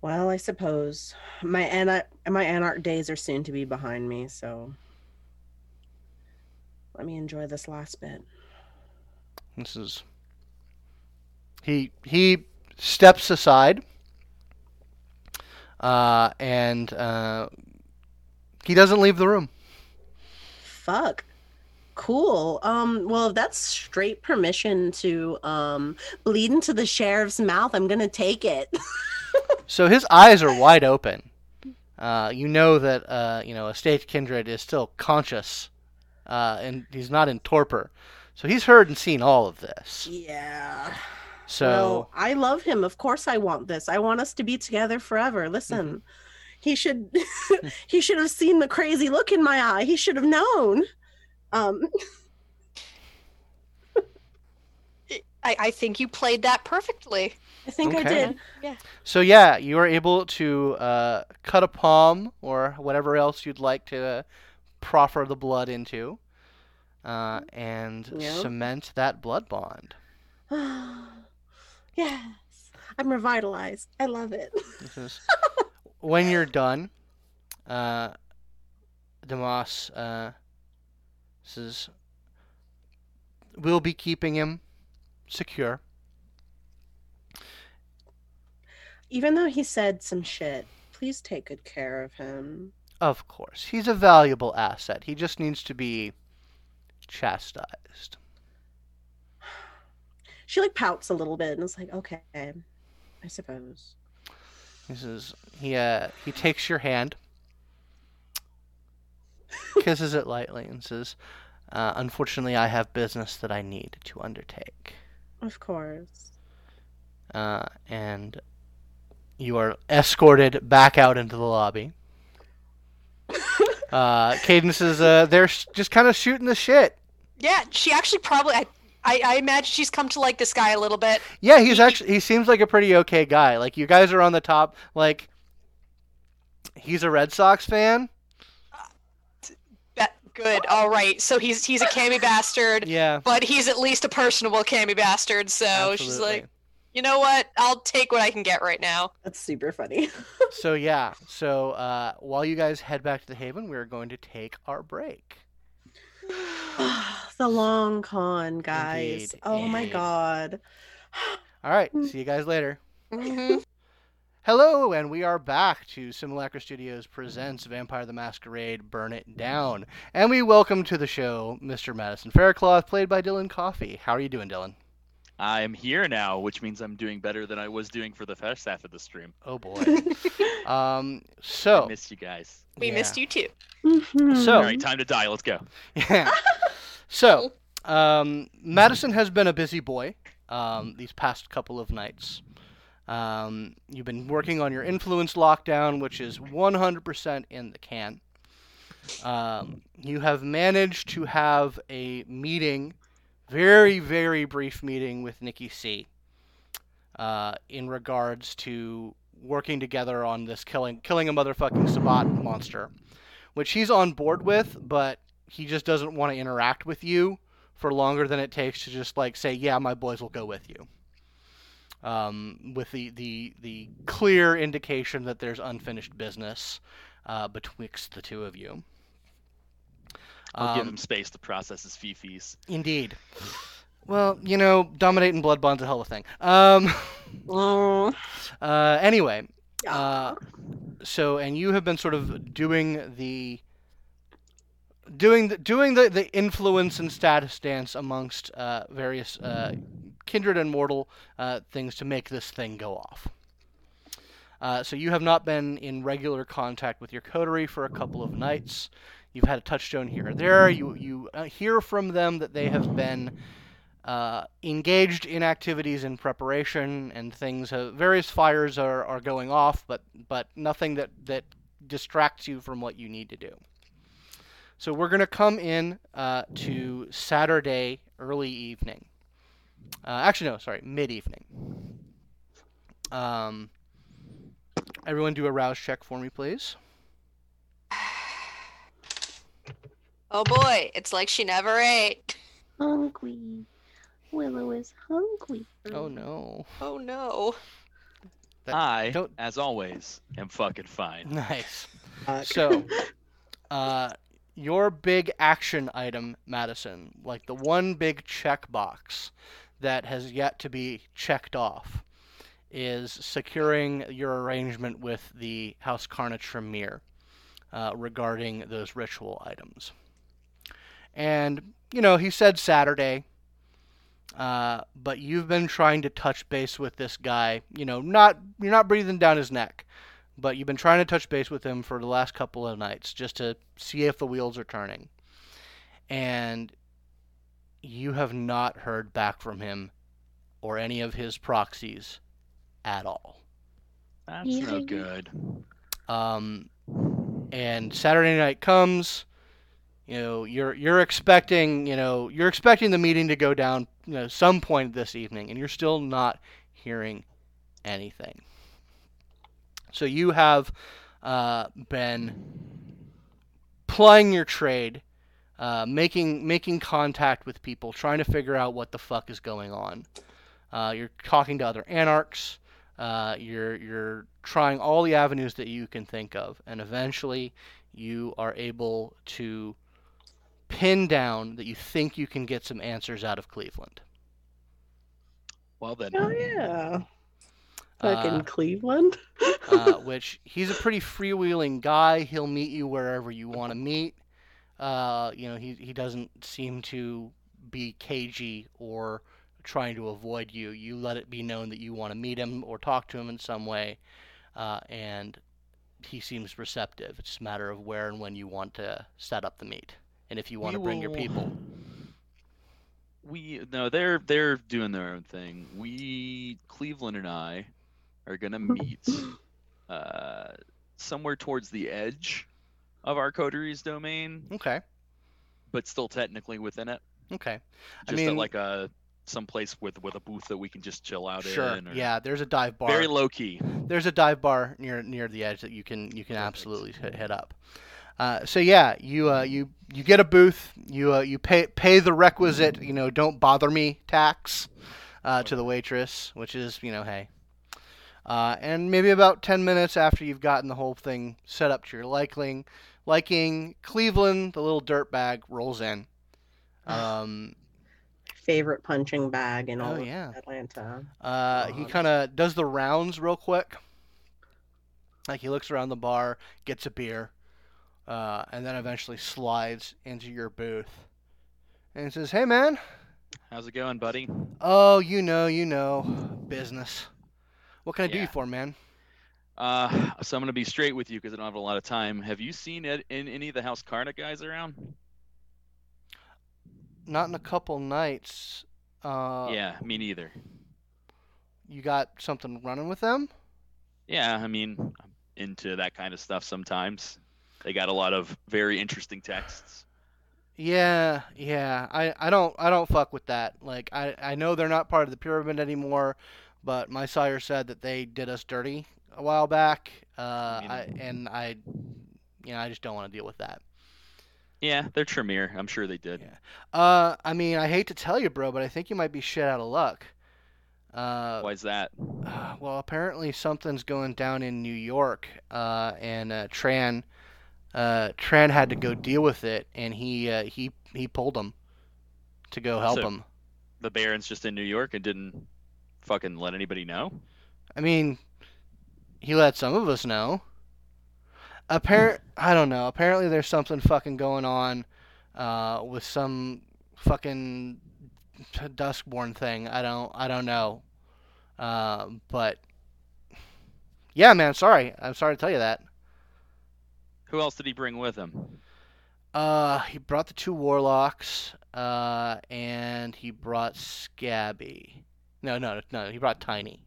Well, I suppose my ana- my anarch days are soon to be behind me, so let me enjoy this last bit. This is he he steps aside uh, and uh, he doesn't leave the room. Fuck. Cool. Um, well, that's straight permission to um bleed into the sheriff's mouth, I'm gonna take it. So his eyes are wide open. Uh, you know that uh, you know Estate Kindred is still conscious, uh, and he's not in torpor. So he's heard and seen all of this. yeah. So Well, I love him. Of course I want this. I want us to be together forever. Listen. He should he should have seen the crazy look in my eye. He should have known. Um I, I think you played that perfectly. I think I Okay. did. So yeah, you are able to uh, cut a palm or whatever else you'd like to uh, proffer the blood into, uh, and Yeah. cement that blood bond. yes. I'm revitalized. I love it. When you're done. Uh, Damas uh, says, "We'll be keeping him secure." Even though he said some shit, please take good care of him. Of course, he's a valuable asset. He just needs to be chastised. She like pouts a little bit and is like, okay, I suppose. He says he uh, he takes your hand, kisses it lightly, and says, uh, "Unfortunately, I have business that I need to undertake." Of course. Uh, and you are escorted back out into the lobby. Uh, Cadence is uh, they're sh- just kind of shooting the shit. Yeah, she actually probably. I, I, I imagine she's come to like this guy a little bit. Yeah, he's actually he seems like a pretty okay guy. Like you guys are on the top. Like he's a Red Sox fan. That good. All right. So he's he's a cammy bastard, Yeah. but he's at least a personable cammy bastard. So she's like, you know what? I'll take what I can get right now. That's super funny. So yeah, so uh, while you guys head back to the Haven, we're going to take our break. The long con, guys. Indeed, oh my god. All right, see you guys later. Mhm. Hello, and we are back to Simulacra Studios presents Vampire the Masquerade Burn It Down. And we welcome to the show Mr. Madison Faircloth, played by Dylan Coffey. How are you doing, Dylan? I'm here now, which means I'm doing better than I was doing for the first half of the stream. Oh boy. um I so missed you guys. We yeah. missed you too. So- All right, time to die. Let's go. Yeah. so, um, Madison has been a busy boy um, these past couple of nights. Um, you've been working on your influence lockdown, which is 100% in the can. Um, you have managed to have a meeting, very, very brief meeting with Nikki C. Uh, in regards to working together on this killing, killing a motherfucking Sabbat monster, which he's on board with, but he just doesn't want to interact with you for longer than it takes to just like say, yeah, my boys will go with you. Um, with the, the the clear indication that there's unfinished business uh, betwixt the two of you. I'll give Um, him space to process his fifis. Indeed. Well, you know, dominating blood bond's a hell of a thing. Um, Oh, uh, anyway, yeah. uh, so and you have been sort of doing the doing the doing the, the influence and status dance amongst uh, various uh, kindred and mortal uh, things to make this thing go off. Uh, so you have not been in regular contact with your coterie for a couple of nights. You've had a touchstone here or there. You you uh, hear from them that they have been uh, engaged in activities in preparation and things. Uh, various fires are, are going off, but but nothing that that distracts you from what you need to do. So we're gonna come in uh, to Saturday early evening. Uh, actually, no, sorry, mid evening. Um, everyone, do a rouse check for me, please. Oh boy, it's like she never ate. hungry. Willow is hungry. Oh no, Oh no. That- I, don't- as always, am fucking fine. nice. Fuck. So, uh, your big action item, Madison, like the one big checkbox that has yet to be checked off, is securing your arrangement with the House Carna Tremere uh, regarding those ritual items. And, you know, he said Saturday, uh, but you've been trying to touch base with this guy. You know, not you're not breathing down his neck but you've been trying to touch base with him for the last couple of nights just to see if the wheels are turning. And you have not heard back from him or any of his proxies at all. That's no good. Um, and Saturday night comes, you know, you're you're expecting, you know, you're expecting the meeting to go down, you know, some point this evening, and you're still not hearing anything. So you have uh, been plying your trade, uh, making making contact with people, trying to figure out what the fuck is going on. Uh, you're talking to other anarchs. Uh, you're you're trying all the avenues that you can think of, and eventually you are able to pin down that you think you can get some answers out of Cleveland. Well then, Oh yeah. Fucking Uh, Cleveland. uh, which he's a pretty freewheeling guy. He'll meet you wherever you want to meet. Uh, you know, he he doesn't seem to be cagey or trying to avoid you. You let it be known that you want to meet him or talk to him in some way, uh, and he seems receptive. It's just a matter of where and when you want to set up the meet, and if you want to We bring your people. we no, they're they're doing their own thing. We Cleveland and I are gonna meet uh, somewhere towards the edge of our coteries domain, Okay, but still technically within it. okay, I Just mean- at like a some place with with a booth that we can just chill out sure. in. Or Yeah, there's a dive bar. Very low key. there's a dive bar near near the edge that you can you can Perfect. absolutely hit, hit up. Uh, so yeah, you uh, you you get a booth. You uh, you pay pay the requisite you know don't bother me tax uh, to the waitress, which is you know hey. Uh, and maybe about ten minutes after you've gotten the whole thing set up to your liking, liking Cleveland, the little dirt bag rolls in, Um, Favorite punching bag in all Oh, of yeah. Atlanta. uh, he kind of does the rounds real quick. Like he looks around the bar, gets a beer, uh, and then eventually slides into your booth. And says, "Hey, man. How's it going, buddy? Oh, you know, you know, business. What can I do you for, man? Uh, so I'm gonna be straight with you because I don't have a lot of time. Have you seen it in any of the House Carna guys around? Not in a couple nights. Uh, yeah, me neither. You got something running with them? Yeah, I mean, I'm into that kind of stuff sometimes. They got a lot of very interesting texts. Yeah, yeah. I, I don't I don't fuck with that. Like I, I know they're not part of the pyramid anymore, but my sire said that they did us dirty a while back. Uh, mean- I, and I, you know, I just don't want to deal with that. Yeah, they're Tremere. I'm sure they did. Yeah. Uh, I mean, I hate to tell you, bro, but I think you might be shit out of luck. Uh, Why's that? Uh, well, apparently something's going down in New York, uh, and uh, Tran, uh, Tran had to go deal with it, and he uh, he he pulled him to go help So- him. The Baron's just in New York and didn't fucking let anybody know. I mean, he let some of us know. Appar- I don't know. Apparently, there's something fucking going on uh, with some fucking Duskborn thing. I don't. I don't know. Uh, but yeah, man. Sorry. I'm sorry to tell you that. Who else did he bring with him? Uh, he brought the two warlocks. Uh, and he brought Scabby. No, no, no. He brought Tiny.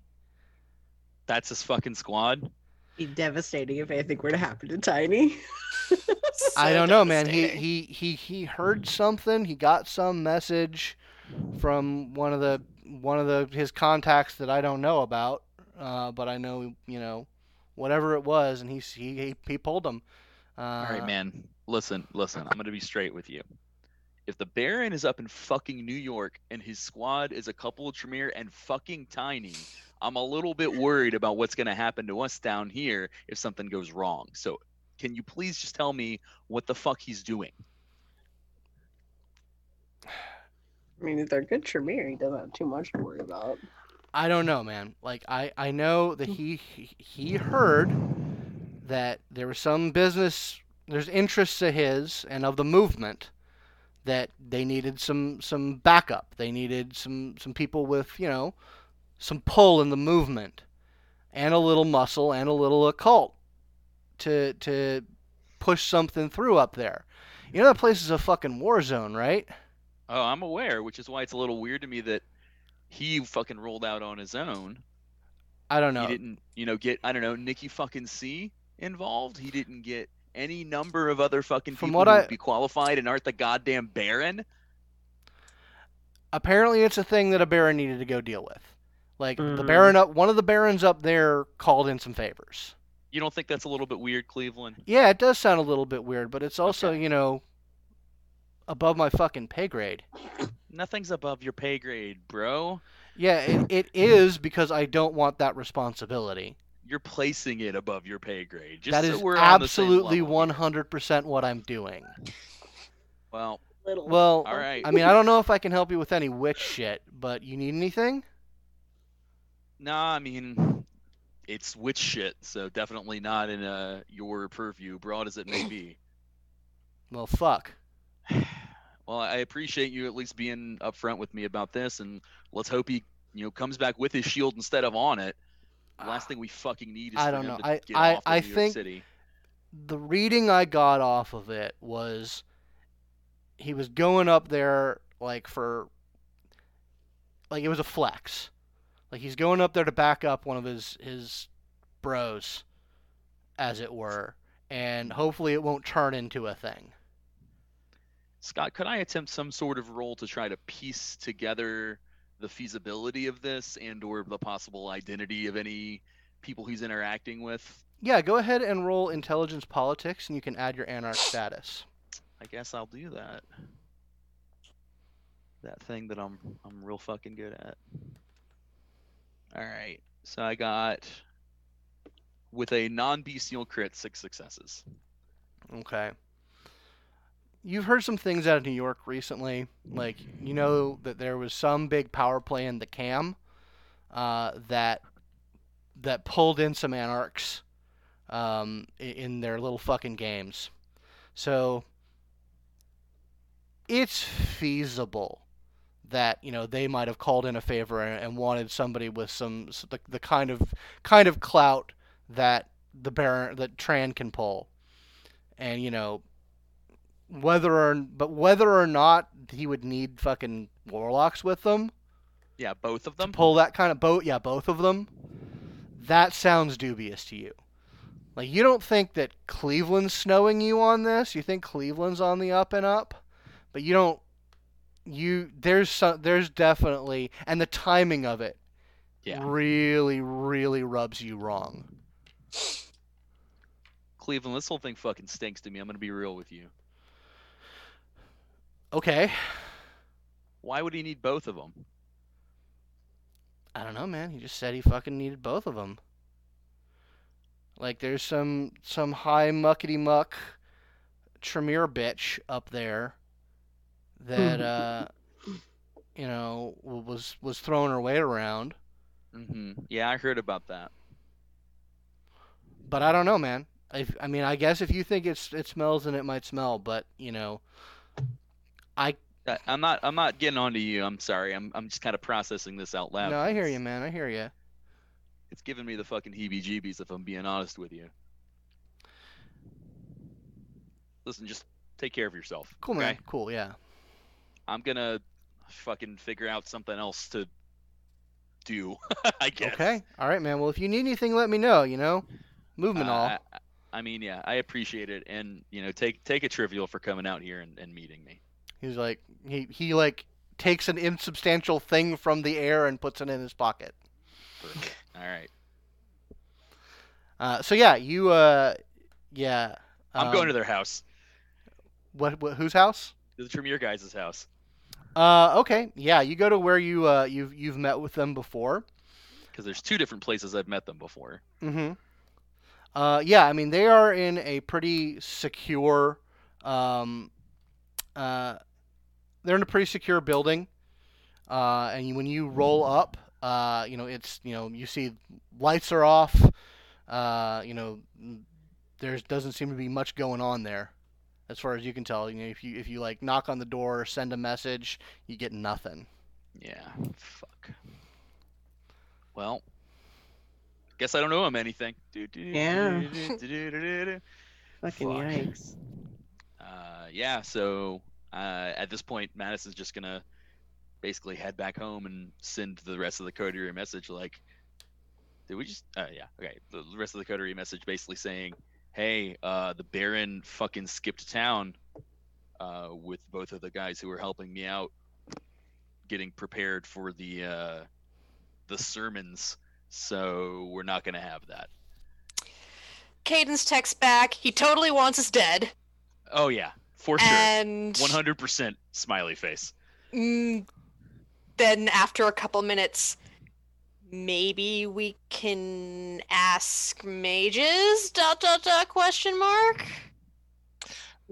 That's his fucking squad. Be devastating if anything were to happen to Tiny. I don't know, man. He, he he he heard something. He got some message from one of the one of the his contacts that I don't know about. Uh, but I know you know whatever it was, and he he he, he pulled him. Uh, All right, man. Listen, listen. I'm gonna be straight with you. If the Baron is up in fucking New York and his squad is a couple of Tremere and fucking Tiny, I'm a little bit worried about what's gonna happen to us down here if something goes wrong. So, can you please just tell me what the fuck he's doing? I mean, if they're good Tremere, he doesn't have too much to worry about. I don't know, man. Like I I know that he he, he heard that there was some business. There's interests of his and of the movement that they needed some some backup. They needed some some people with you know some pull in the movement and a little muscle and a little occult to to push something through up there. You know that place is a fucking war zone, right? Oh, I'm aware, which is why it's a little weird to me that he fucking rolled out on his own. I don't know. He didn't, you know, get I don't know Nikki fucking C involved. He didn't get any number of other fucking From people what who I- would be qualified and aren't the goddamn Baron. apparently it's a thing that a baron needed to go deal with. Like the Mm. baron up, one of the barons up there called in some favors. You don't think that's a little bit weird, Cleveland? Yeah, it does sound a little bit weird, but it's also Okay. you know above my fucking pay grade. Nothing's above your pay grade, bro. Yeah, it, it is because I don't want that responsibility. You're placing it above your pay grade. Just that so is we're on the same absolutely level one here. hundred percent what I'm doing. Well, Little. Well, all right. I mean, I don't know if I can help you with any witch shit, but you need anything? Nah, I mean, it's witch shit, so definitely not in uh, your purview, broad as it may be. Well, fuck. Well, I appreciate you at least being upfront with me about this, and let's hope he, you know, comes back with his shield instead of on it. Last thing we fucking need is I don't know. to I- get I- I think- City. the reading I got off of it was he was going up there like for like it was a flex. Like he's going up there to back up one of his his bros as it were and hopefully it won't turn into a thing. Scott, could I attempt some sort of roll to try to piece together the feasibility of this and/or the possible identity of any people he's interacting with? Yeah, go ahead and roll intelligence politics and you can add your anarch status. I guess I'll do that. That thing that I'm I'm real fucking good at. All right. So I got with a non-bestial crit six successes. Okay. You've heard some things out of New York recently. Like you know that there was some big power play in the cam uh, that that pulled in some anarchs um, in their little fucking games. So it's feasible that you know they might have called in a favor and, wanted somebody with some the, the kind of kind of clout that the Baron that Tran can pull, and you know whether or but whether or not he would need fucking warlocks with them Yeah, both of to them. pull that kind of boat. Yeah, both of them. That sounds dubious to you. Like you don't think that Cleveland's snowing you on this. You think Cleveland's on the up and up, but you don't. You there's some, there's definitely and the timing of it Yeah, really really rubs you wrong. Cleveland. This whole thing fucking stinks to me. I'm gonna be real with you. Okay, Why would he need both of them? I don't know, man. He just said he fucking needed both of them. Like there's some some high muckety muck Tremere bitch up there that uh you know was was throwing her weight around. Mm-hmm. Yeah, I heard about that. But I don't know, man. I, I mean, I guess if you think it's it smells, then it might smell. But you know, I, I'm not. I'm not getting onto you. I'm sorry. I'm. I'm just kind of processing this out loud. no, I hear you, man. I hear you. It's giving me the fucking heebie-jeebies if I'm being honest with you. Listen, just take care of yourself. Cool, okay? man. Cool, yeah. I'm gonna fucking figure out something else to do. I guess. Okay, all right, man. Well, if you need anything, let me know. You know, movement Uh, all. I, I mean, yeah, I appreciate it, and you know, take take a trivial for coming out here and, and meeting me. He's like he he like takes an insubstantial thing from the air and puts it in his pocket. All right, Uh, so yeah, you uh, yeah. I'm going to um, their house, what, what whose house? the Tremere guys' house, Uh, okay, yeah, you go to where you uh you've you've met with them before. because there's two different places I've met them before. Mm-hmm. Uh, yeah, I mean they are in a pretty secure. Um, uh, they're in a pretty secure building. Uh, and when you roll up, uh, you know it's you know you see lights are off. Uh, you know there doesn't seem to be much going on there, as far as you can tell. You know if you if you like knock on the door or send a message, you get nothing. Yeah, fuck. Well, guess I don't owe him anything. Yeah. Yeah. Fucking Fuck. yikes. uh, yeah, so uh, at this point, Madison's just gonna basically head back home and send the rest of the coterie message like, did we just? Uh, yeah, okay. The rest of the coterie message basically saying, hey, uh, the Baron fucking skipped town uh, with both of the guys who were helping me out, getting prepared for the uh, the sermons. So we're not gonna have that. Cadence texts back. He totally wants us dead. Oh yeah, for sure. And 100% smiley face. mm, then after a couple minutes, maybe we can ask mages? Dot dot dot question mark.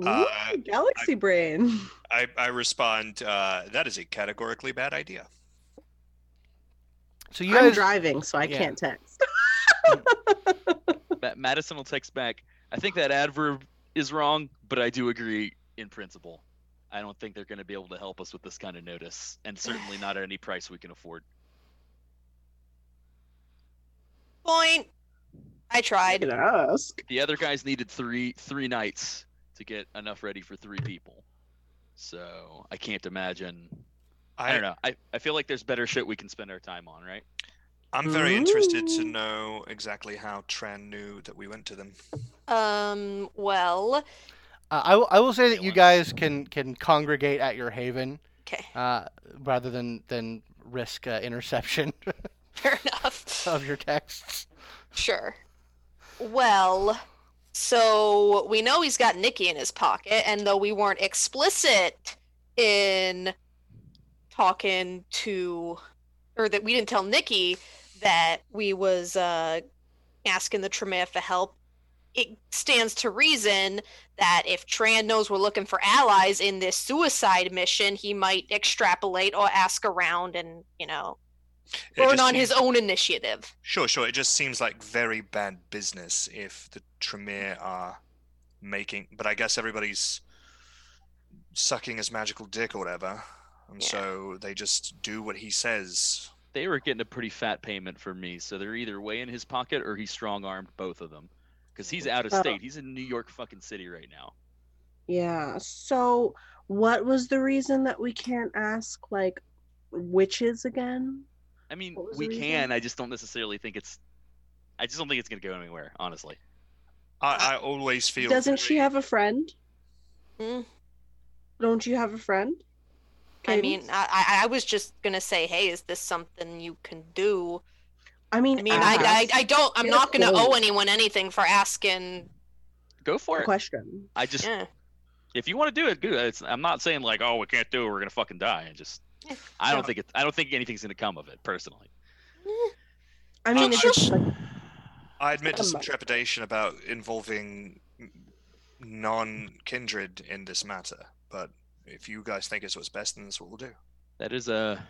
Uh, Ooh, galaxy brain. I, I respond, uh, that is a categorically bad idea. So you I'm guys, driving, so I yeah. can't text. Ma- Madison will text back. I think that adverb is wrong, but I do agree in principle. I don't think they're going to be able to help us with this kind of notice, and certainly not at any price we can afford. Point. I I tried. can ask. The other guys needed three three nights to get enough ready for three people, so I can't imagine. I, don't know. I, I feel like there's better shit we can spend our time on, right? I'm very interested to know exactly how Tran knew that we went to them. Um. Well. Uh, I, will- I will say that you guys can can congregate at your haven Okay. uh, rather than than risk uh, interception Fair enough. of your texts. Sure. Well, so we know he's got Nikki in his pocket, and though we weren't explicit in talking to, or that we didn't tell Nikki that we was uh, asking the Tremere for help, it stands to reason that if Tran knows we're looking for allies in this suicide mission, he might extrapolate or ask around and, you know, It burn on his own initiative. Sure, sure. It just seems like very bad business if the Tremere are making. But I guess everybody's sucking his magical dick or whatever, and Yeah. so they just do what he says. They were getting a pretty fat payment from me, so they're either way in his pocket or he strong armed both of them. Because he's out of Oh. state. He's in New York fucking city right now. Yeah. So, what was the reason that we can't ask like witches again? I mean, we can. I just don't necessarily think it's. I just don't think it's gonna go anywhere, honestly. I, I always feel. Doesn't she have a friend? Hmm. Don't you have a friend? I mean, I, I I was just gonna say, hey, is this something you can do? I mean, I mean, I, I, I don't, I'm not gonna owe anyone anything for asking. Go for a it. question. I just, Yeah. if you want to do it, good. It's, I'm not saying like, oh, we can't do it. We're gonna fucking die. And just, Yeah. I don't No. think it. I don't think anything's gonna come of it, personally. I mean, I'm it's sure just like I admit to some Um, trepidation about involving non-kindred in this matter, but if you guys think it's what's best, then that's what we'll do. That is a,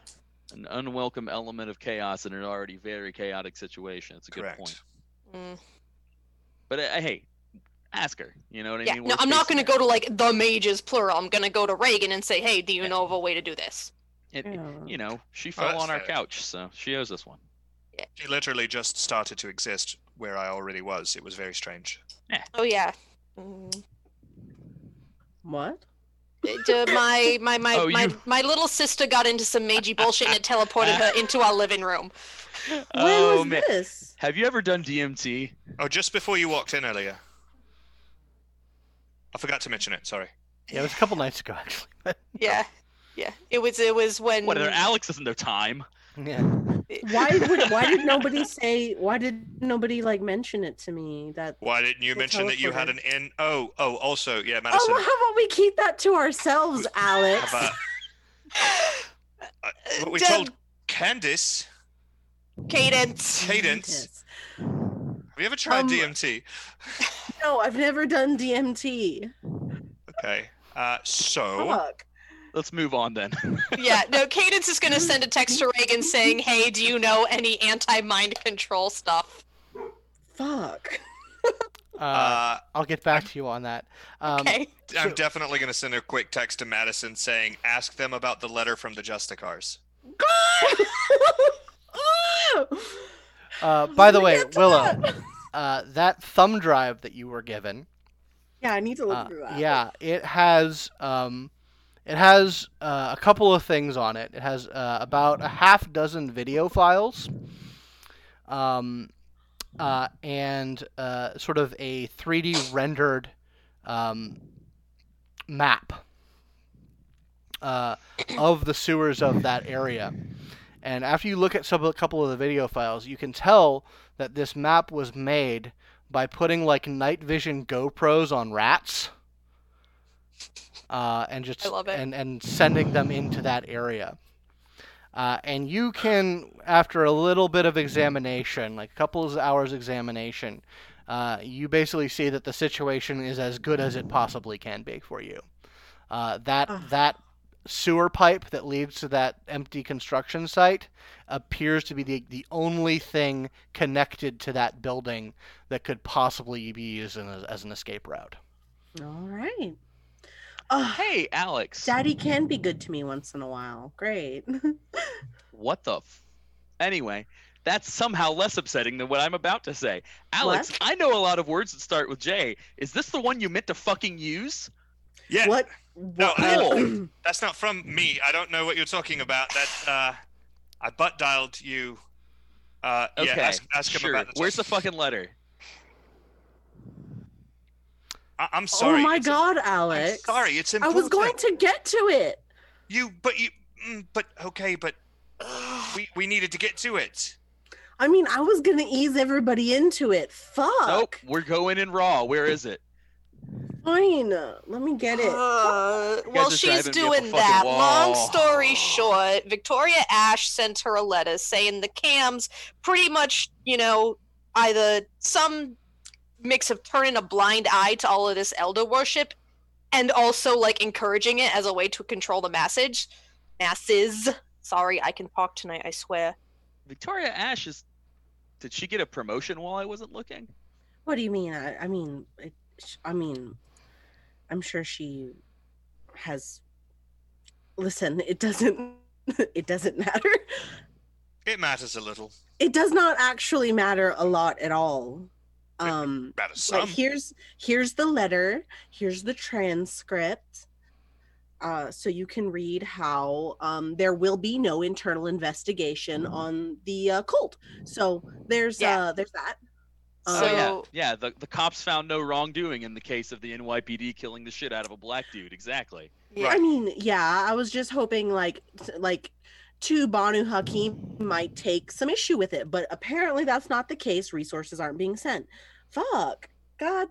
an unwelcome element of chaos in an already very chaotic situation. It's a good point. Mm. But uh, hey, ask her. You know what I Yeah, mean? no, Worst I'm not gonna go to like the mages plural. I'm gonna go to Reagan and say, hey, do you Yeah. know of a way to do this? It- Yeah. you know, she Oh, fell that's on our fair. couch, so she owes us one. Yeah. She literally just started to exist where I already was. It was very strange. Oh yeah. Mm. what? It, uh, my my my Oh, my, my little sister got into some magey bullshit and it teleported her into our living room. When oh was man, this? have you ever done DMT? Oh, just before you walked in earlier. I forgot to mention it. Sorry. Yeah, it was a couple nights ago actually. Yeah, yeah. It was it was when What? Alex isn't there time? yeah. Why would why did nobody say why did nobody like mention it to me that Why didn't you mention that you had an in? Oh, oh, also, yeah, Oh, Madison. well, how about we keep that to ourselves, Alex? About, uh, what we told candace Cadence. Cadence. Have you ever tried Um, DMT? No, I've never done DMT. Okay. Uh, so Fuck. Let's move on then. Yeah, no, Cadence is gonna send a text to Reagan saying, "Hey, do you know any anti-mind control stuff?" Fuck. Uh, uh, I'll get back to you on that. Um, Okay. I'm so- definitely going to send a quick text to Madison saying, "Ask them about the letter from the Justicars." uh, by the way, Willow, that. uh, that thumb drive that you were given, Yeah, I need to look uh, through that. yeah, it has um, it has uh, a couple of things on it. It has uh, about a half dozen video files, um, uh, and uh, sort of a 3D rendered um, map uh, of the sewers of that area. And after you look at some a couple of the video files, you can tell that this map was made by putting like night vision GoPros on rats, uh, and just I love it. and and sending them into that area. Uh, and you can, after a little bit of examination, like a couple of hours examination, uh, you basically see that the situation is as good as it possibly can be for you. Uh, that that sewer pipe that leads to that empty construction site appears to be the, the only thing connected to that building that could possibly be used as, as an escape route. All right. Oh, hey, Alex. Daddy can be good to me once in a while. Great. What the? F- anyway, that's somehow less upsetting than what I'm about to say. Alex, What? I know a lot of words that start with J. Is this the one you meant to fucking use? Yeah, What? No, what- that's not from me. I don't know what you're talking about. That uh, I butt dialed you. Uh, Okay, yeah, ask, ask him sure. about the. Where's the fucking letter? I- I'm sorry. oh my it's a- God, I'm Alex. sorry, it's important. I was going to get to it. You, but you, mm, but okay, but we we needed to get to it. I mean, I was gonna ease everybody into it. Fuck. Nope, we're going in raw. Where is it? Fine. Let me get it. Uh, well, she's driving me up a doing fucking that. Long story short, Victoria Ash sent her a letter saying the cams pretty much, you know, either some mix of turning a blind eye to all of this elder worship and also like encouraging it as a way to control the message masses sorry i can talk tonight i swear Victoria Ash is. Did she get a promotion while I wasn't looking? What do you mean? I, I mean, it, I mean, I'm sure she has. Listen, it doesn't. It doesn't matter. It matters a little. It does not actually matter a lot at all. Um, Matters but here's here's the letter. Here's the transcript. Uh, so you can read how um, there will be no internal investigation on the uh, cult. So there's Yeah. uh, there's that. Oh So- yeah, yeah. The the cops found no wrongdoing in the case of the NYPD killing the shit out of a black dude. Exactly. yeah I mean, yeah, I was just hoping like like two Banu Hakim might take some issue with it, but apparently that's not the case. Resources aren't being sent. Fuck. God.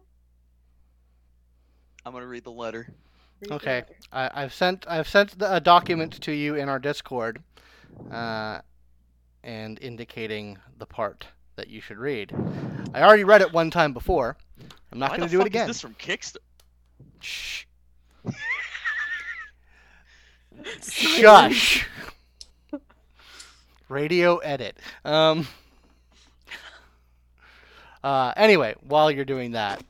I'm gonna read the letter. read the Okay. letter. I, I've sent I've sent the, a document to you in our Discord, uh, and indicating the part that you should read. I already read it one time before. I'm not Why going the to do it again. Is this from Kickstarter? Shh. Silence. Shush. Radio edit. Um. Uh. Anyway, while you're doing that,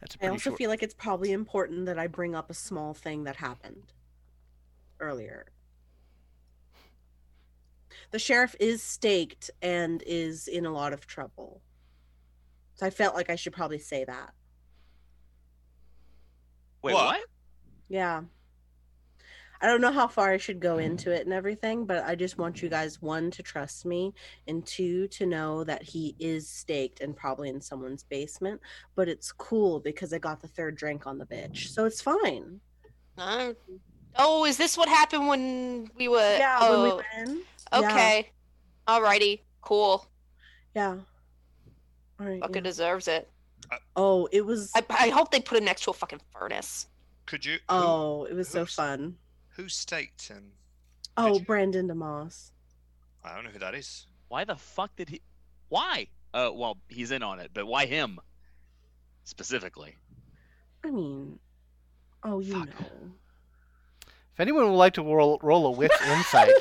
that's a I pretty also short. feel like it's probably important that I bring up a small thing that happened earlier. The sheriff is staked and is in a lot of trouble. So I felt like I should probably say that. Wait, What? what? Yeah. I don't know how far I should go into it and everything, but I just want you guys one to trust me and two to know that he is staked and probably in someone's basement. But it's cool because I got the third drink on the bitch. So it's fine. Uh, oh is this what happened when we were yeah, oh, when we went in. Yeah, okay alrighty cool Yeah. All right. fucking yeah. deserves it Oh, it was I, I hope they put him next to a fucking furnace Could you? who- Oh, it was so fun. Who staked him? Oh, you- Brandon DeMoss. I don't know who that is. Why the fuck did he? Why? Uh, well, he's in on it, but why him? Specifically. I mean, oh, you Fuck. know. If anyone would like to roll, roll a wits insight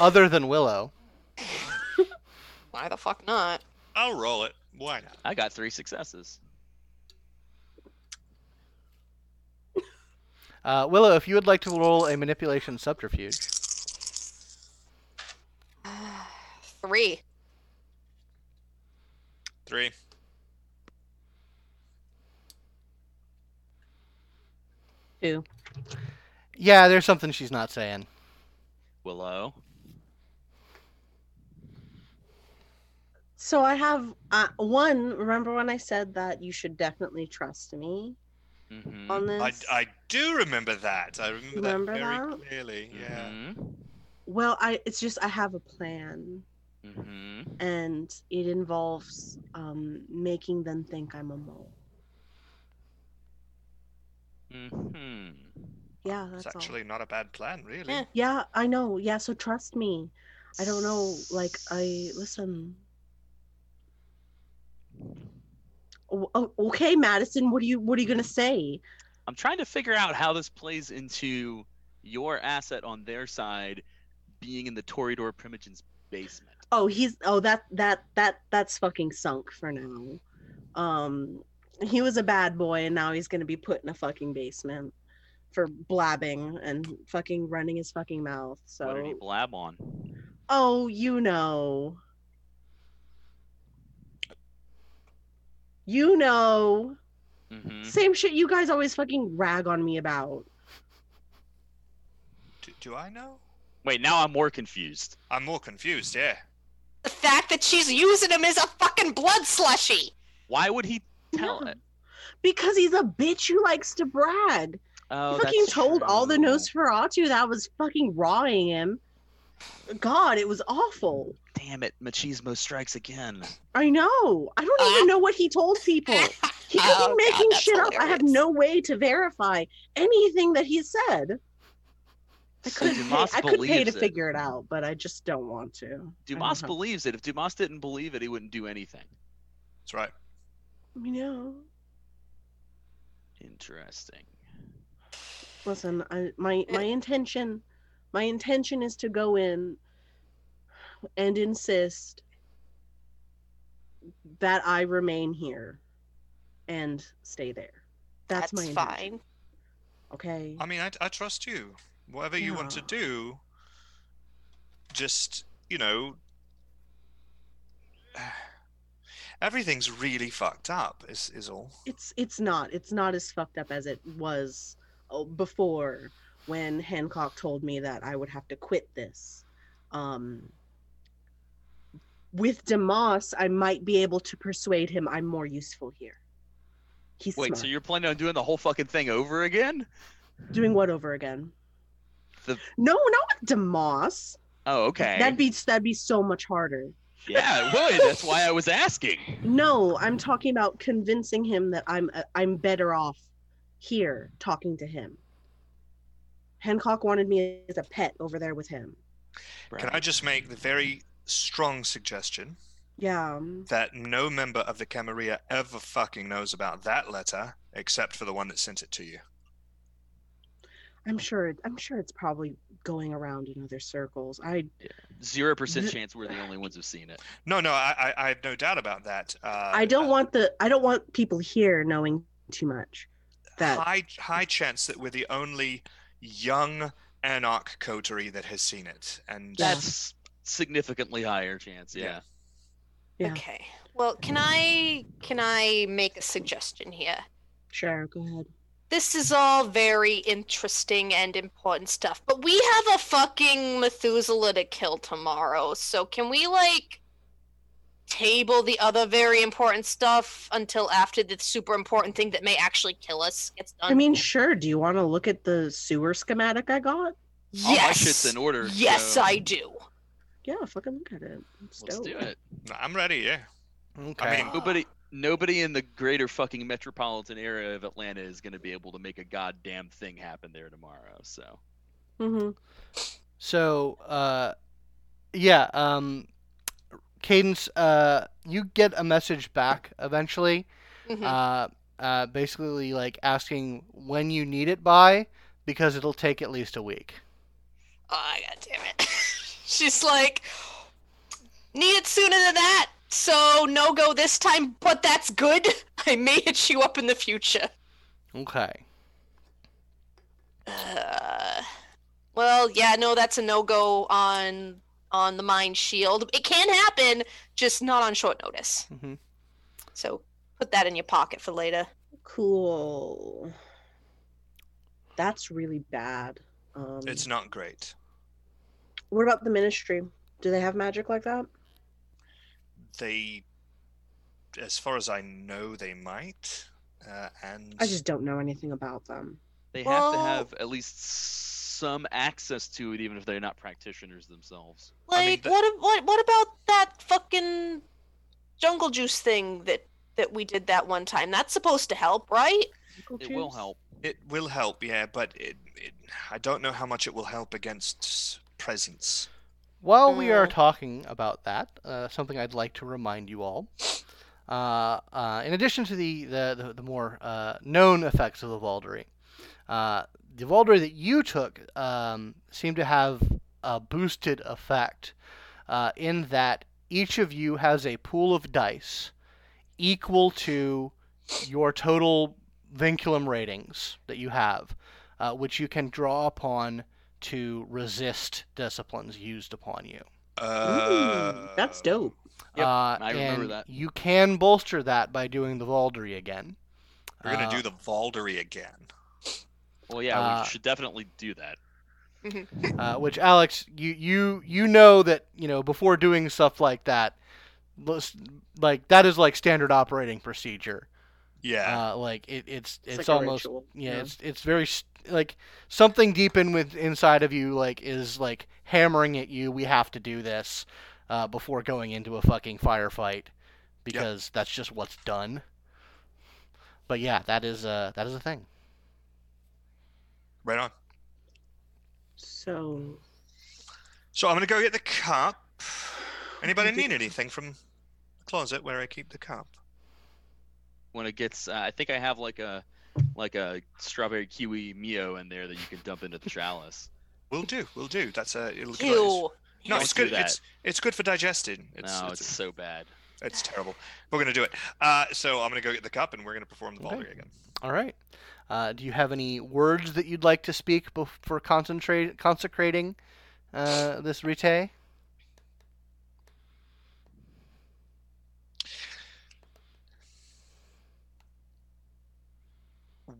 other than Willow, why the fuck not I'll roll it. Why not? I got three successes. Uh, Willow, if you would like to roll a manipulation subterfuge, three Three. Two. yeah, there's something she's not saying. Willow. So I have uh, one. Remember when I said that you should definitely trust me Mm-hmm. on this? I, I do remember that. I remember, Remember that very that? clearly. Yeah. Mm-hmm. Well, I it's just I have a plan, Mm-hmm. and it involves um, making them think I'm a mole. Mm-hmm. Yeah, that's It's all. actually not a bad plan, really. Yeah. Yeah, I know. Yeah, so trust me. I don't know. Like I listen. Okay, Madison. What are you What are you gonna say? I'm trying to figure out how this plays into your asset on their side being in the Toreador Primogen's basement. Oh, he's oh that that that that's fucking sunk for now. Um, he was a bad boy, and now he's gonna be put in a fucking basement for blabbing and fucking running his fucking mouth. So What did he blab on? oh, you know, you know, Mm-hmm. same shit you guys always fucking rag on me about. Do, do I know? Wait, now I'm more confused. I'm more confused. Yeah. the fact that she's using him is a fucking blood slushy Why would he tell No. it? Because he's a bitch who likes to brag. Oh, he fucking that's told all the true. Nosferatu that was fucking rawing him. God, it was awful. Damn it, machismo strikes again. I know. I don't even ah. know what he told people. He could Oh, be making that's shit up. I have no way to verify anything that he said. I So could pay, I could pay to it. figure it out, but I just don't want to. Dumas have- believes it. If Dumas didn't believe it, he wouldn't do anything. That's right. You know. Interesting. Listen, I, my my eh. intention, my intention is to go in and insist that I remain here and stay there. That's, That's, my intention. fine. Okay. I mean, I, I trust you. Whatever you want to do, just you know, everything's really fucked up. Is is all. it's it's not it's not as fucked up as it was uh, before when Hancock told me that I would have to quit this. Um, with Demas, I might be able to persuade him I'm more useful here. He's Wait, smart. so you're planning on doing the whole fucking thing over again? doing what over again? The- No, not with Demas. Oh, okay. That'd be that'd be so much harder. Yeah, it would. That's why I was asking. No, I'm talking about convincing him that I'm uh, I'm better off here talking to him. Hancock wanted me as a pet over there with him. Can I just make the very strong suggestion Yeah. that no member of the Camarilla ever fucking knows about that letter except for the one that sent it to you? I'm sure I'm sure it's probably going around in other circles. I Zero percent chance we're the only ones who've seen it. No, no, I, I, I have no doubt about that. Uh, I don't uh, want the I don't want people here knowing too much. That high high chance that we're the only young anarch coterie that has seen it, and Yeah. That's significantly higher chance. Yeah. Yeah. Yeah. Okay. Well, can I can I make a suggestion here? sure, go ahead. This is all very interesting and important stuff, but we have a fucking Methuselah to kill tomorrow. So can we like table the other very important stuff until after the super important thing that may actually kill us gets done? I mean, sure. Do you want to look at the sewer schematic I got? All yes. Oh, my shit's in order. Yes, so I do. Yeah, fucking look at it. It's Let's do dope. it. I'm ready. Yeah. Okay. I mean- Nobody, nobody in the greater fucking metropolitan area of Atlanta is going to be able to make a goddamn thing happen there tomorrow. So Mm-hmm. So, uh, yeah, um, Cadence, uh, you get a message back eventually, Mhm. uh, uh, basically like asking when you need it by, because it'll take at least a week. Oh, god damn it. She's like, need it sooner than that. So no go this time, but that's good. I may hit you up in the future. Okay. Uh, well, yeah, no, that's a no go on on the mind shield. It can happen, just not on short notice. hmm So put that in your pocket for later. Cool. That's really bad. Um, It's not great. What about the ministry? Do they have magic like that? They, as far as I know, they might. Uh, and I just don't know anything about them. they have to have at least some access to it, even if they're not practitioners themselves. Like, I mean, the- what, what, what about that fucking jungle juice thing that that we did that one time? That's supposed to help, right? It will help. it will help. Yeah, but it, it, I don't know how much it will help against presence. While we are Mm. talking about that, uh, something I'd like to remind you all. Uh, uh, in addition to the, the, the, the more uh, known effects of the Vaulderie, uh, the Vaulderie that you took um, seemed to have a boosted effect uh, in that each of you has a pool of dice equal to your total vinculum ratings that you have, uh, which you can draw upon to resist disciplines used upon you. Uh, Ooh, that's dope. Yep, uh, I remember and that. You can bolster that by doing the Vaulderie again. We're gonna Uh, do the Vaulderie again. Well, yeah, Uh, we should definitely do that. uh, which Alex, you you you know that you know before doing stuff like that, like that is like standard operating procedure. Yeah. Uh, like it, it's it's, like almost ritual, yeah, yeah. it's it's very like something deep in with inside of you like is like hammering at you. We have to do this uh, before going into a fucking firefight because that's just what's done. But yeah, that is uh that is a thing. right on. So So I'm gonna go get the cup. Anybody need anything from the closet where I keep the cup? When it gets. Uh, I think I have like a like a strawberry kiwi mio in there that you can dump into the chalice. We'll do. We'll do. That's a. It'll Ew. No, Don't it's good. It's it's good for digesting. It's no, it's, it's so bad. it's terrible. We're gonna do it. Uh, so I'm gonna go get the cup and we're gonna perform the Okay. Vaulderie again. All right. Uh, do you have any words that you'd like to speak before for concentrate consecrating uh, this rite?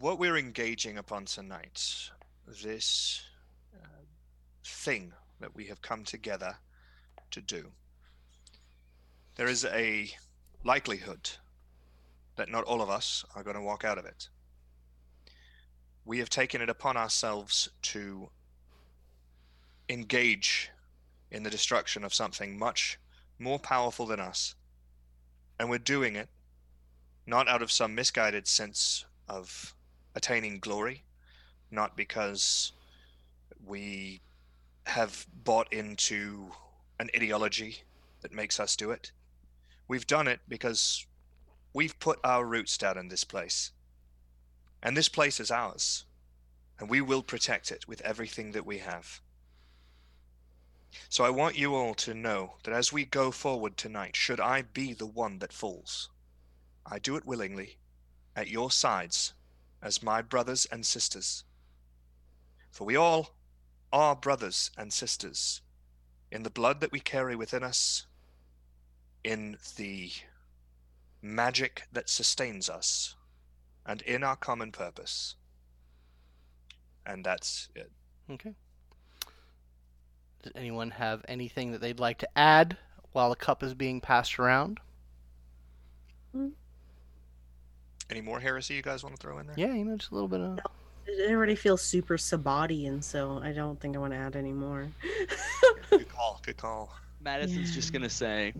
What we're engaging upon tonight, this uh, thing that we have come together to do, there is a likelihood that not all of us are going to walk out of it. We have taken it upon ourselves to engage in the destruction of something much more powerful than us. And we're doing it not out of some misguided sense of attaining glory, not because we have bought into an ideology that makes us do it. We've done it because we've put our roots down in this place. And this place is ours. And we will protect it with everything that we have. So I want you all to know that as we go forward tonight, should I be the one that falls, I do it willingly, at your sides, as my brothers and sisters. For we all are brothers and sisters in the blood that we carry within us, in the magic that sustains us, and in our common purpose. And that's it. Okay. Does anyone have anything that they'd like to add while the cup is being passed around? Mm. Any more heresy you guys want to throw in there? Yeah, you know, just a little bit of. It already feels super sabati, and so I don't think I want to add any more. Good call. Good call. Madison's just gonna say,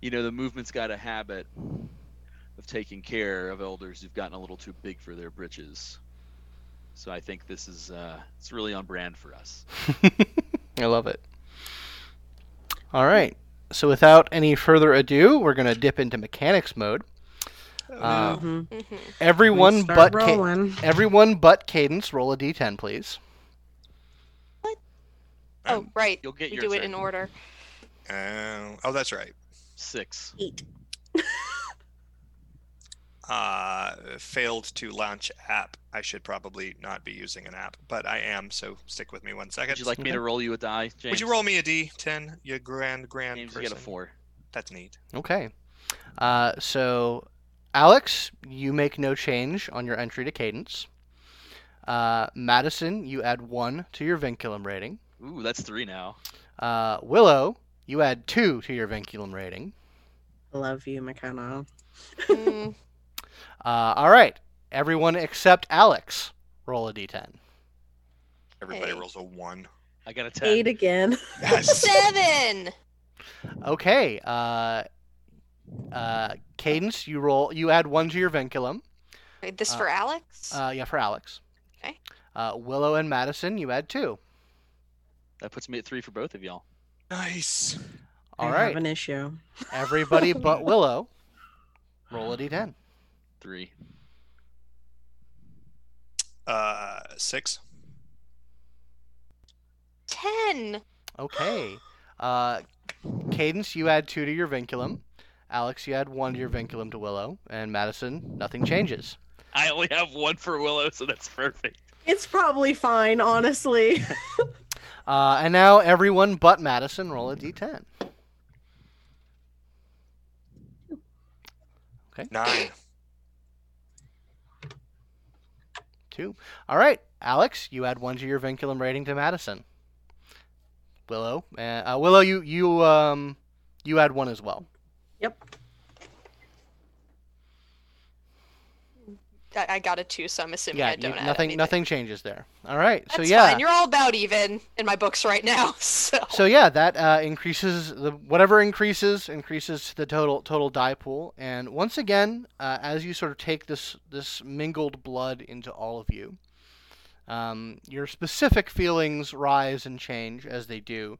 you know, the movement's got a habit of taking care of elders who've gotten a little too big for their britches. So I think this is uh, it's really on brand for us. I love it. All right. So without any further ado, we're gonna dip into mechanics mode. Uh, Mhm. Mhm. Everyone Start but Ca- everyone but Cadence, roll a d10, please. Oh, Um, right. You'll get we your do it in order. uh, oh, that's right. Six. Eight. Uh, failed to launch app. I should probably not be using an app, but I am. So stick with me one second. Would you like me to roll you a die, James? Would you roll me a D10? You grand, grand James, you get a four. That's neat. Okay. Uh, so, Alex, you make no change on your entry to Cadence. Uh, Madison, you add one to your vinculum rating. Ooh, that's three now. Uh, Willow, you add two to your vinculum rating. Love you, McKenna. Mm, Uh, all right. Everyone except Alex, roll a d10. Everybody Hey. rolls a one. I got a ten. Eight again. Yes. Seven. Okay. Uh, uh, Cadence, you roll. You add one to your vinculum. Wait, this Uh, for Alex? Uh, yeah, for Alex. Okay. Uh, Willow and Madison, you add two. That puts me at three for both of y'all. nice. All I right. have an issue. Everybody but Willow, roll a d10. Three. Uh, six. Ten. Okay. Uh, Cadence, you add two to your vinculum. Alex, you add one to your vinculum to Willow. And Madison, nothing changes. I only have one for Willow, so that's perfect. It's probably fine, honestly. Uh, and now everyone but Madison, roll a d10. Okay. Nine. Two. All right. Alex, you add one to your vinculum rating to Madison. Willow, uh, uh, Willow, you you um you add one as well. Yep. I, I got a two, so I'm assuming Yeah, I don't add nothing anything. nothing changes there. All right. That's so yeah. fine. You're all about even in my books right now. So, So yeah, that uh, increases the whatever increases increases the total total die pool. And once again, uh, as you sort of take this this mingled blood into all of you, um, your specific feelings rise and change as they do,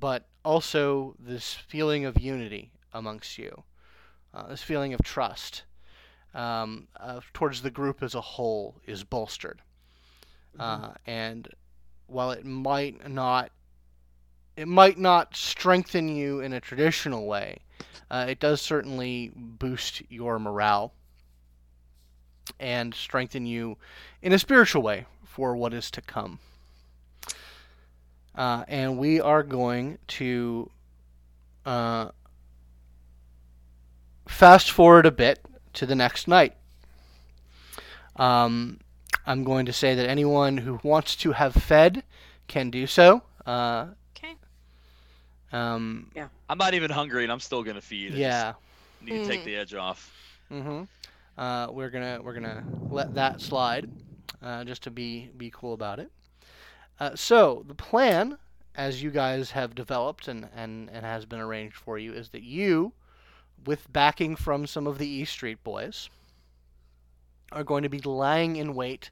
but also this feeling of unity amongst you. uh, this feeling of trust um, uh, towards the group as a whole is bolstered. Uh, and while it might not, it might not strengthen you in a traditional way, uh, it does certainly boost your morale and strengthen you in a spiritual way for what is to come. Uh, and we are going to uh, fast forward a bit to the next night. Um, I'm going to say that anyone who wants to have fed can do so. Uh, Okay. um, I'm not even hungry, and I'm still gonna feed. I just yeah. need to take the edge off. Mm-hmm. Uh, we're gonna we're gonna let that slide, uh, just to be be cool about it. Uh, so the plan, as you guys have developed and, and and has been arranged for you, is that you, with backing from some of the E Street boys, are going to be lying in wait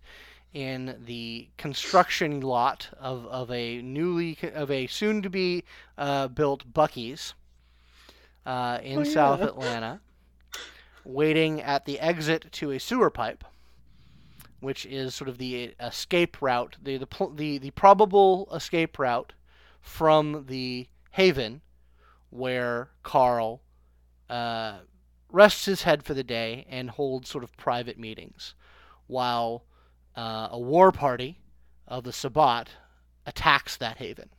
in the construction lot of, of a newly of a soon to be uh, built Buc-ee's uh, in Oh, yeah. South Atlanta waiting at the exit to a sewer pipe, which is sort of the escape route, the the the, the probable escape route from the haven where Carl uh, rests his head for the day and holds sort of private meetings, while uh, a war party of the Sabbat attacks that haven.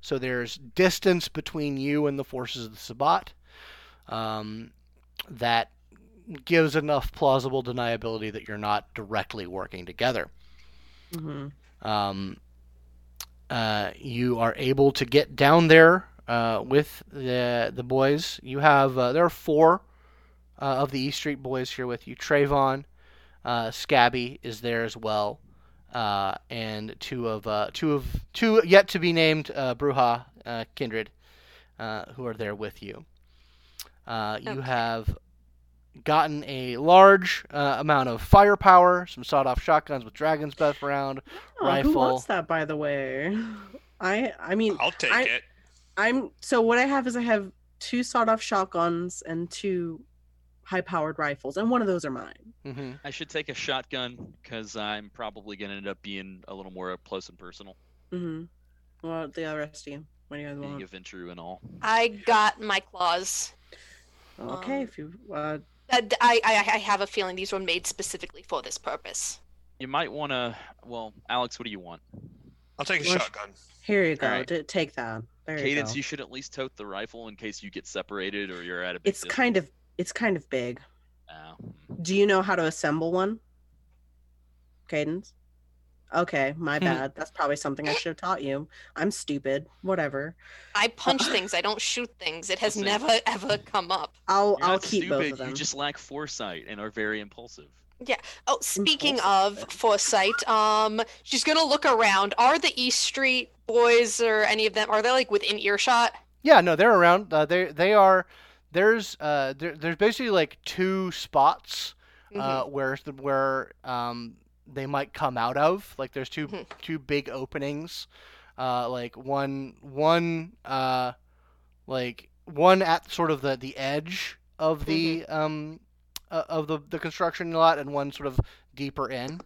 So there's distance between you and the forces of the Sabbat um, that gives enough plausible deniability that you're not directly working together. hmm Um, uh, you are able to get down there uh, with the the boys. You have uh, there are four uh, of the E Street boys here with you. Trayvon, uh, Scabby is there as well, uh, and two of uh, two of two yet to be named uh, Brujah uh, kindred uh, who are there with you. Uh, you Okay. have gotten a large uh, amount of firepower, some sawed-off shotguns with dragon's breath around. Oh, Rifle. Who wants that, by the way? I I mean, I'll take I- it. I'm so what I have is I have two sawed-off shotguns and two high-powered rifles, and one of those are mine. hmm I should take a shotgun because I'm probably gonna end up being a little more up close and personal, Mm-hmm. Well, the rest of you, what do you guys being want? a Ventrue and all. I got my claws. Okay, um, if you uh, d- I, I, I have a feeling these were made specifically for this purpose. You might want to. Well, Alex, what do you want? I'll take a Well, shotgun. here you go. Alright. t- take that. There Cadence, you you should at least tote the rifle in case you get separated or you're at a. Big It's kind of it's kind of big. of. Do you know how to assemble one? Cadence? Okay, my Hmm. bad. That's probably something I should have taught you. I'm stupid. Whatever. I punch things. I don't shoot things. It has Listen. never ever come up. I'll You're I'll not keep stupid. both of them. You just lack foresight and are very impulsive. Oh, speaking of foresight, um, she's gonna look around. Are the East Street boys or any of them? Are they like within earshot? Yeah, no, they're around. Uh, they they are. There's uh there, there's basically like two spots uh, Mhm. where where um they might come out of. Like there's 2 Mhm. two big openings. Uh, like one one uh like one at sort of the the edge of the um uh, of the the construction lot, and one sort of deeper in.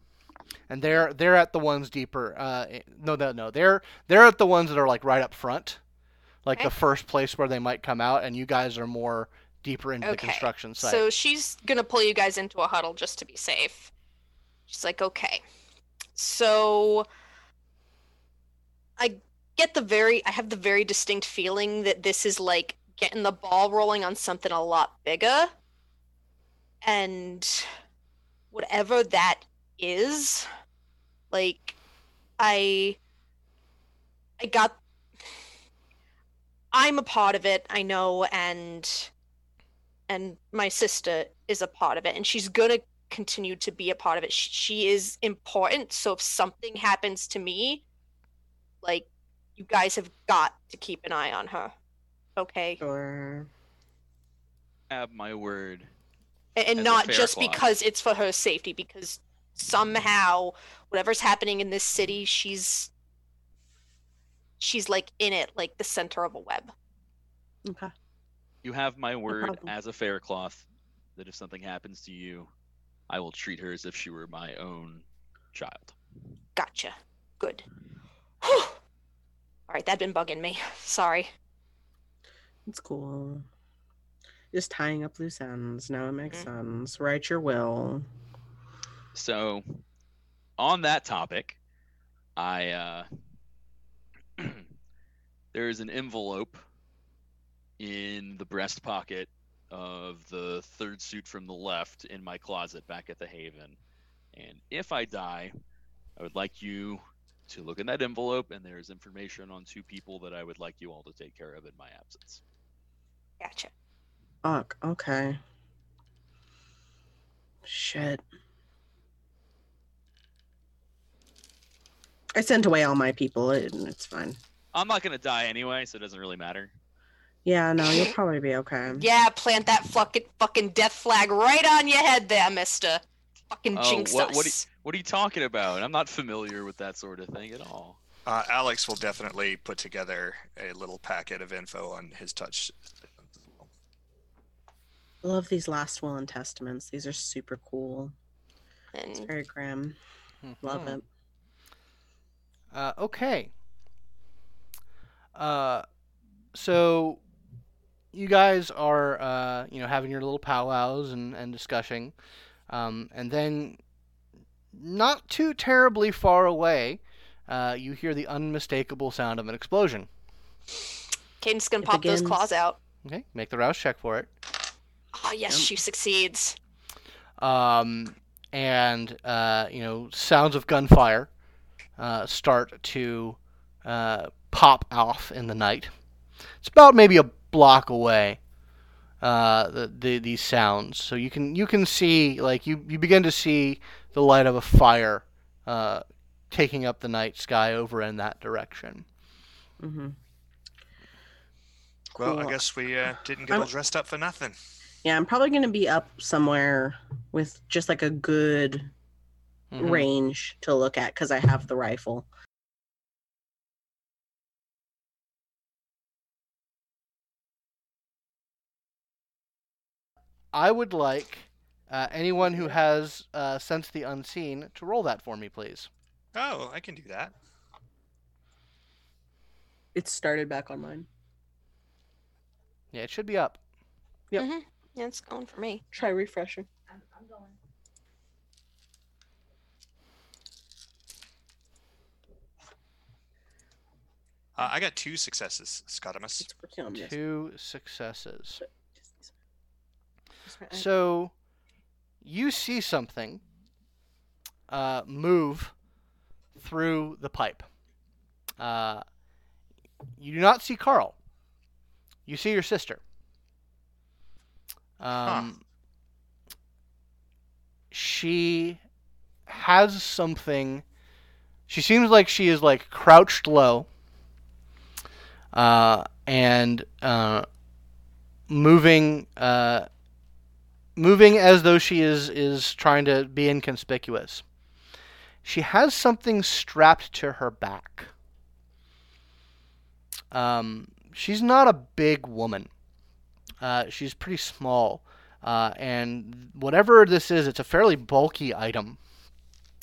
And they're they're at the ones deeper. Uh, no, no, no. They're they're at the ones that are like right up front, like the first place where they might come out. And you guys are more deeper into the construction site. So she's gonna pull you guys into a huddle just to be safe. She's like, okay. So I get the very I have the very distinct feeling that this is like getting the ball rolling on something a lot bigger. And whatever that is, like I I got I'm a part of it, I know, and and my sister is a part of it and she's gonna continue to be a part of it Sh- she is important so if something happens to me like you guys have got to keep an eye on her okay Sure. Have my word. A- and not just clause. because it's for her safety because somehow whatever's happening in this city she's she's like in it like the center of a web Okay. You have my word problem. as a fair cloth that if something happens to you, I will treat her as if she were my own child. Gotcha. Good. Whew. All right, that been bugging me. Sorry. It's cool. Just tying up loose ends. Now it makes Mhm. sense. Write your will. So, on that topic, I uh, there is an envelope in the breast pocket of the third suit from the left in my closet back at the Haven, and if I die, I would like you to look in that envelope, and there is information on two people that I would like you all to take care of in my absence. Gotcha. Fuck. Okay. Shit. I sent away all my people. It, it's fine. I'm not gonna die anyway, so it doesn't really matter. Yeah, no, you'll probably be okay. Yeah, plant that fucking fucking death flag right on your head there, mister. Fucking Oh, jinx what- us. what do What are you talking about? I'm not familiar with that sort of thing at all. Uh, Alex will definitely put together a little packet of info on his touch. I love these last will and testaments. These are super cool. It's very grim. Love Mhm. it. Uh, okay. Uh, so you guys are, uh, you know, having your little powwows and, and discussing, um, and then not too terribly far away, uh, you hear the unmistakable sound of an explosion. Caden's gonna It pop those claws out. Okay, make the rouse check for it. Oh yes, Yep. she succeeds. um, and uh, you know sounds of gunfire uh, start to uh, pop off in the night. It's about maybe a block away. Uh, the, the these sounds, so you can you can see like you, you begin to see the light of a fire uh, taking up the night sky over in that direction. hmm Well, I guess we uh, didn't get I'm- all dressed up for nothing. Yeah, I'm probably gonna be up somewhere with just like a good Mhm. range to look at because I have the rifle. I would like uh, anyone who has uh, sensed the unseen to roll that for me, please. Oh, I can do that. It started back on mine. Yeah, it should be up. Yep. Mhm. Yeah, it's going for me. Try refreshing. I'm Uh, I got two successes, Scotimus. It's working on this. Two successes. So you see something uh, move through the pipe. Uh, you do not see Carl. You see your sister. Um, She has something. She seems like she is like crouched low. Uh, and uh, moving uh, moving as though she is is trying to be inconspicuous. She has something strapped to her back. Um, she's not a big woman. Uh, she's pretty small, uh, and whatever this is, it's a fairly bulky item.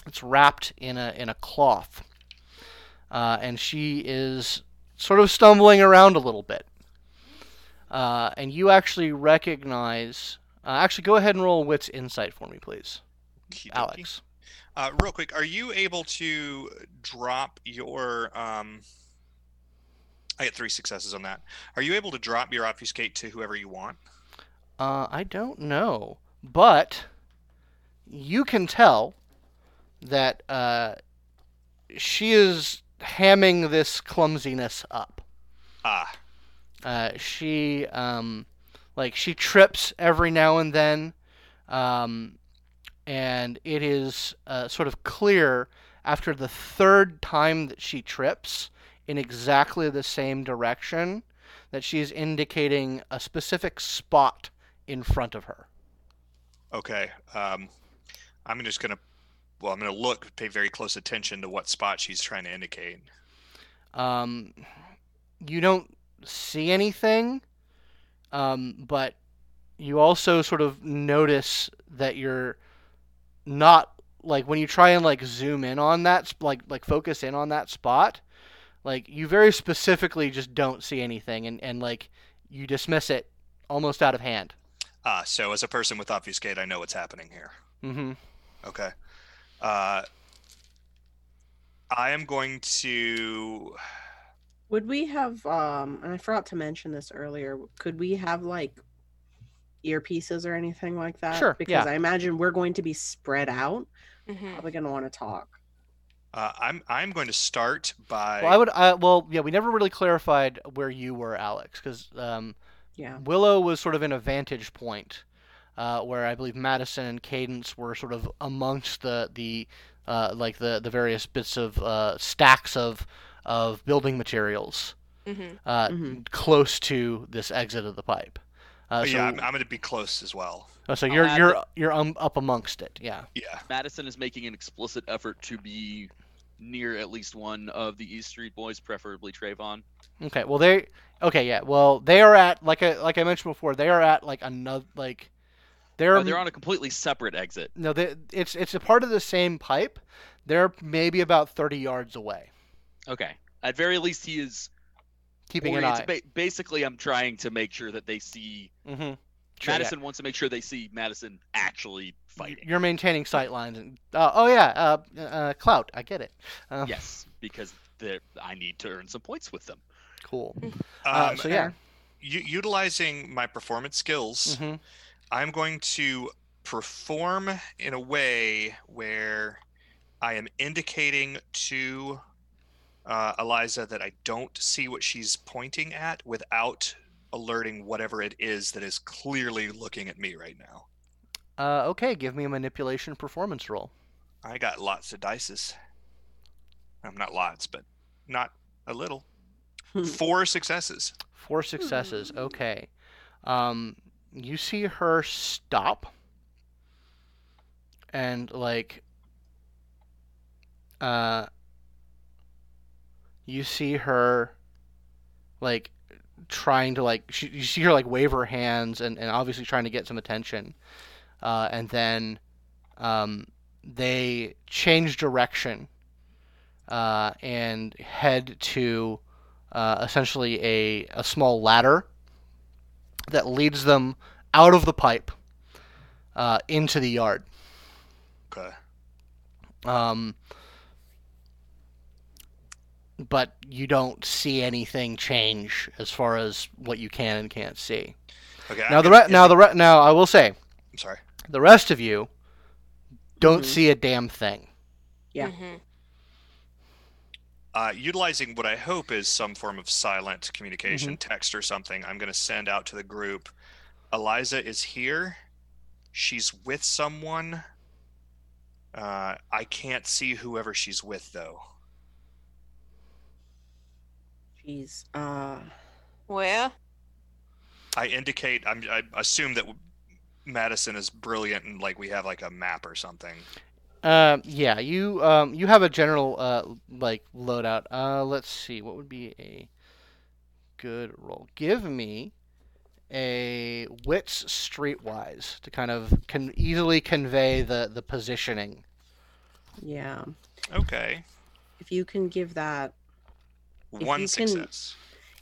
It's wrapped in a in a cloth, uh, and she is sort of stumbling around a little bit. Uh, and you actually recognize. Uh, actually, go ahead and roll Wits Insight for me, please, Okey-dokey. Alex. Uh, real quick, are you able to drop your? Um, I get three successes on that. Are you able to drop your obfuscate to whoever you want? Uh, I don't know, but you can tell that uh, she is hamming this clumsiness up. Ah, Uh, she um, like she trips every now and then, um, and it is uh, sort of clear after the third time that she trips in exactly the same direction that she's indicating a specific spot in front of her. okay. Um, I'm just gonna. Well, I'm gonna look, pay very close attention to what spot she's trying to indicate. Um, you don't see anything, Um, but you also sort of notice that you're not like when you try and like zoom in on that like like focus in on that spot like you very specifically just don't see anything and and like you dismiss it almost out of hand Ah, so as a person with obfuscate, I know what's happening here. mm-hmm Okay. Uh, I am going to. Would we have um and I forgot to mention this earlier, could we have like earpieces or anything like that? Sure, Because yeah. I imagine we're going to be spread out. Mhm. Probably gonna want to talk. Uh, I'm I'm going to start by. well i would I, well yeah we never really clarified where you were alex because um, Yeah. willow was sort of in a vantage point uh, where i believe madison and cadence were sort of amongst the the uh, like the the various bits of uh, stacks of of building materials Mhm. uh, Mhm. close to this exit of the pipe. Uh, so, yeah, I'm, I'm going to be close as well. oh, so I'll you're add you're the- you're um, up amongst it. Yeah. Yeah. Madison is making an explicit effort to be near at least one of the East Street boys, preferably Trayvon. Okay. Well, they. Okay. Yeah. Well, they are at like I like I mentioned before. They are at like another like. They're Oh, they're on a completely separate exit. no. They, it's it's a part of the same pipe. They're maybe about thirty yards away. Okay. At very least, he is. Keeping an eye. ba- basically, I'm trying to make sure that they see. Mm-hmm. Madison wants to make sure they see Madison actually fighting. You're maintaining sight lines and. Uh, oh yeah. Uh, uh, clout. I get it. Um, Yes, because I need to earn some points with them. Cool. Um, Uh, so yeah. u- utilizing my performance skills, hmm I'm going to perform in a way where I am indicating to uh, Eliza that I don't see what she's pointing at without alerting whatever it is that is clearly looking at me right now. Uh, okay. Give me a manipulation performance roll. I got lots of dices. Um, not lots, but not a little. Four successes. Four successes. Okay. Um, you see her stop, and like, uh, you see her, like, trying to like, she, you see her like wave her hands and, and obviously trying to get some attention, uh, and then, um, they change direction, uh, and head to uh, essentially a, a small ladder that leads them out of the pipe uh, into the yard. Okay. Um, but you don't see anything change as far as what you can and can't see. Okay. Now I'm the gonna- re- now the re- now I will say I'm sorry. the rest of you don't Mhm. see a damn thing. Yeah. Mhm. Uh, utilizing what I hope is some form of silent communication, Mm-hmm. text or something, I'm going to send out to the group. Eliza is here. She's with someone. Uh, I can't see whoever she's with though. Jeez. Uh Where? I indicate. I'm, I assume that Madison is brilliant and like we have like a map or something. Um, yeah, you um, you have a general uh, like loadout. Uh, let's see, what would be a good roll? Give me a wits streetwise to kind of can easily convey the the positioning. yeah. Okay. If you can give that If One you can- success.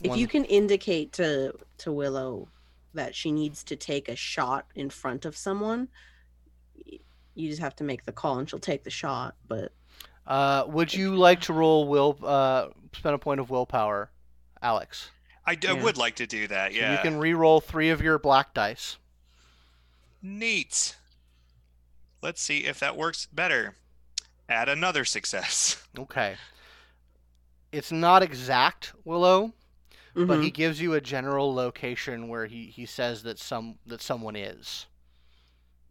if you can indicate to to Willow that she needs to take a shot in front of someone, you just have to make the call and she'll take the shot. But Uh, would you like to roll will uh, spend a point of willpower, Alex? I, d- I Yeah. would like to do that. So Yeah. you can re-roll three of your black dice. Neat. Let's see if that works better. Add another success. Okay. It's not exact, Willow, but Mhm. he gives you a general location where he, he says that some that someone is.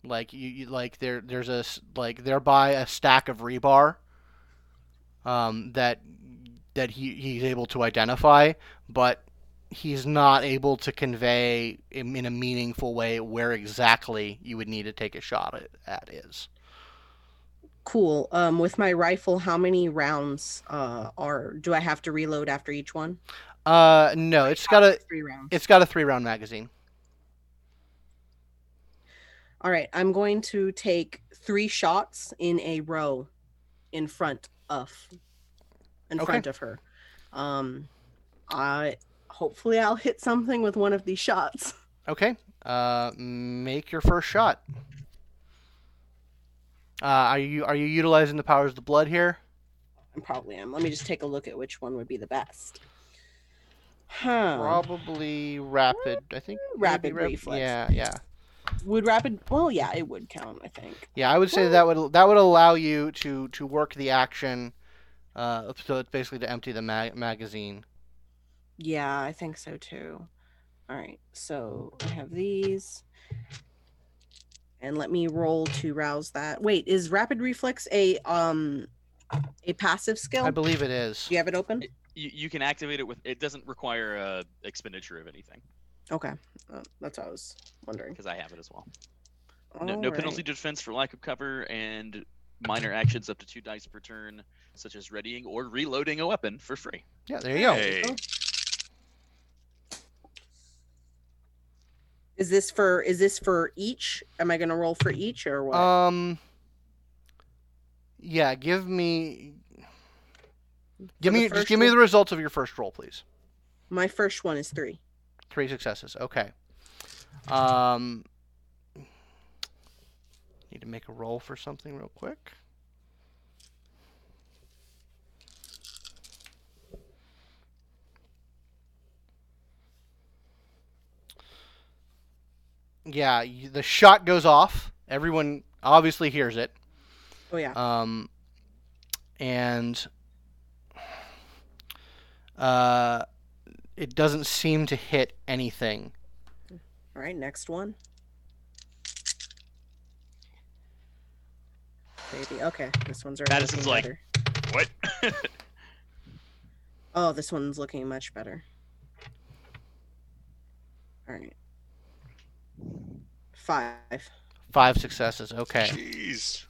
Like you, you like there there's a like they're by a stack of rebar. Um, that that he he's able to identify, but he's not able to convey in, in a meaningful way where exactly you would need to take a shot at, at is. Cool. Um, with my rifle, how many rounds uh are do I have to reload after each one? Uh, no, it's got a three rounds. it's got a three round magazine. All right, I'm going to take three shots in a row in front of in Okay. front of her. Um I hopefully I'll hit something with one of these shots. Okay. Uh, make your first shot. Uh, are you are you utilizing the powers of the blood here? I probably am. Let me just take a look at which one would be the best. Huh. Probably rapid. I think Rapid rap- reflex. Yeah, yeah, Would rapid well yeah, it would count, I think. yeah. I would say that would that would allow you to to work the action. Uh, so it's basically to empty the ma- magazine. Yeah, I think so too. All right, so I have these. And let me roll to rouse that. Wait, is rapid reflex a um a passive skill? I believe it is. Do you have it open? You, you can activate it with. It doesn't require a expenditure of anything Okay, uh, that's what I was wondering. because I have it as well. No, no penalty Alright. to defense for lack of cover, and minor actions up to two dice per turn, such as readying or reloading a weapon for free. Yeah, there you go. Hey. Is this for is this for each? Am I gonna roll for each or what? Um. Yeah, give me. Give For me just give me the results of your first roll, please. My first one is three. Three successes. Okay. Um. Need to make a roll for something real quick. Yeah, you, the shot goes off. Everyone obviously hears it. Oh yeah. Um, and uh, it doesn't seem to hit anything. All right, next one. Baby. Okay, this one's already Madison's looking like- better. What? Oh, this one's looking much better. All right. Five. Five successes. Okay. Jeez.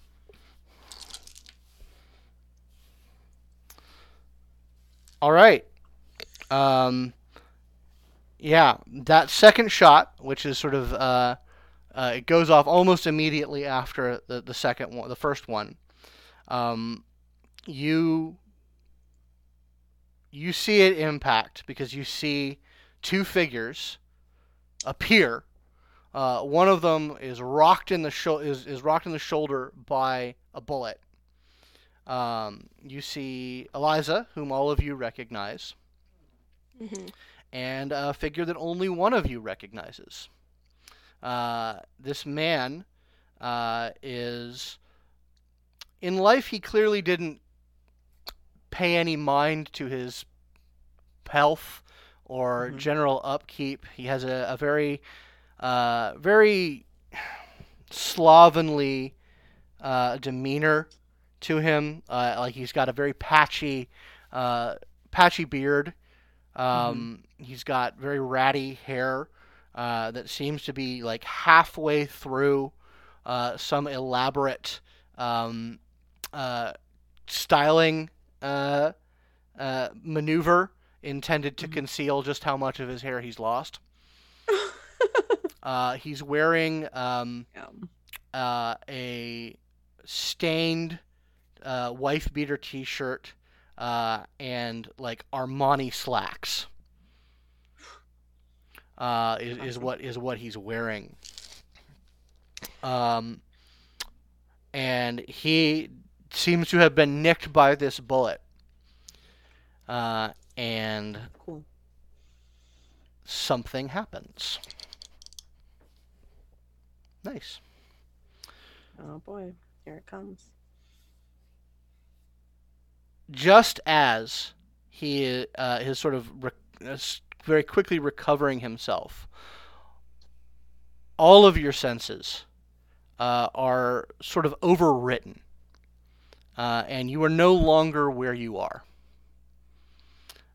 All right. Um, yeah, that second shot, which is sort of uh, uh, it goes off almost immediately after the, the second one, the first one. Um, you you see it impact because you see two figures appear. Uh, one of them is rocked in the sho- is, is rocked in the shoulder by a bullet. Um, you see Eliza, whom all of you recognize, Mhm. and a figure that only one of you recognizes. Uh, this man uh, is. In life, he clearly didn't pay any mind to his health or Mhm. general upkeep. He has a, a very, uh, very slovenly uh, demeanor to him. Uh, like he's got a very patchy, uh, patchy beard. Um, He's got very ratty hair uh, that seems to be like halfway through uh, some elaborate um, uh, styling uh, uh, maneuver intended to Mhm. conceal just how much of his hair he's lost. Uh, he's wearing um, uh, a stained uh, wife beater T-shirt uh, and like Armani slacks. Uh, is, is what is what he's wearing. Um, and he seems to have been nicked by this bullet. Uh, and Cool. something happens. Nice. Oh boy, here it comes. just as he uh, is sort of re- uh, very quickly recovering himself, all of your senses uh, are sort of overwritten, uh, and you are no longer where you are.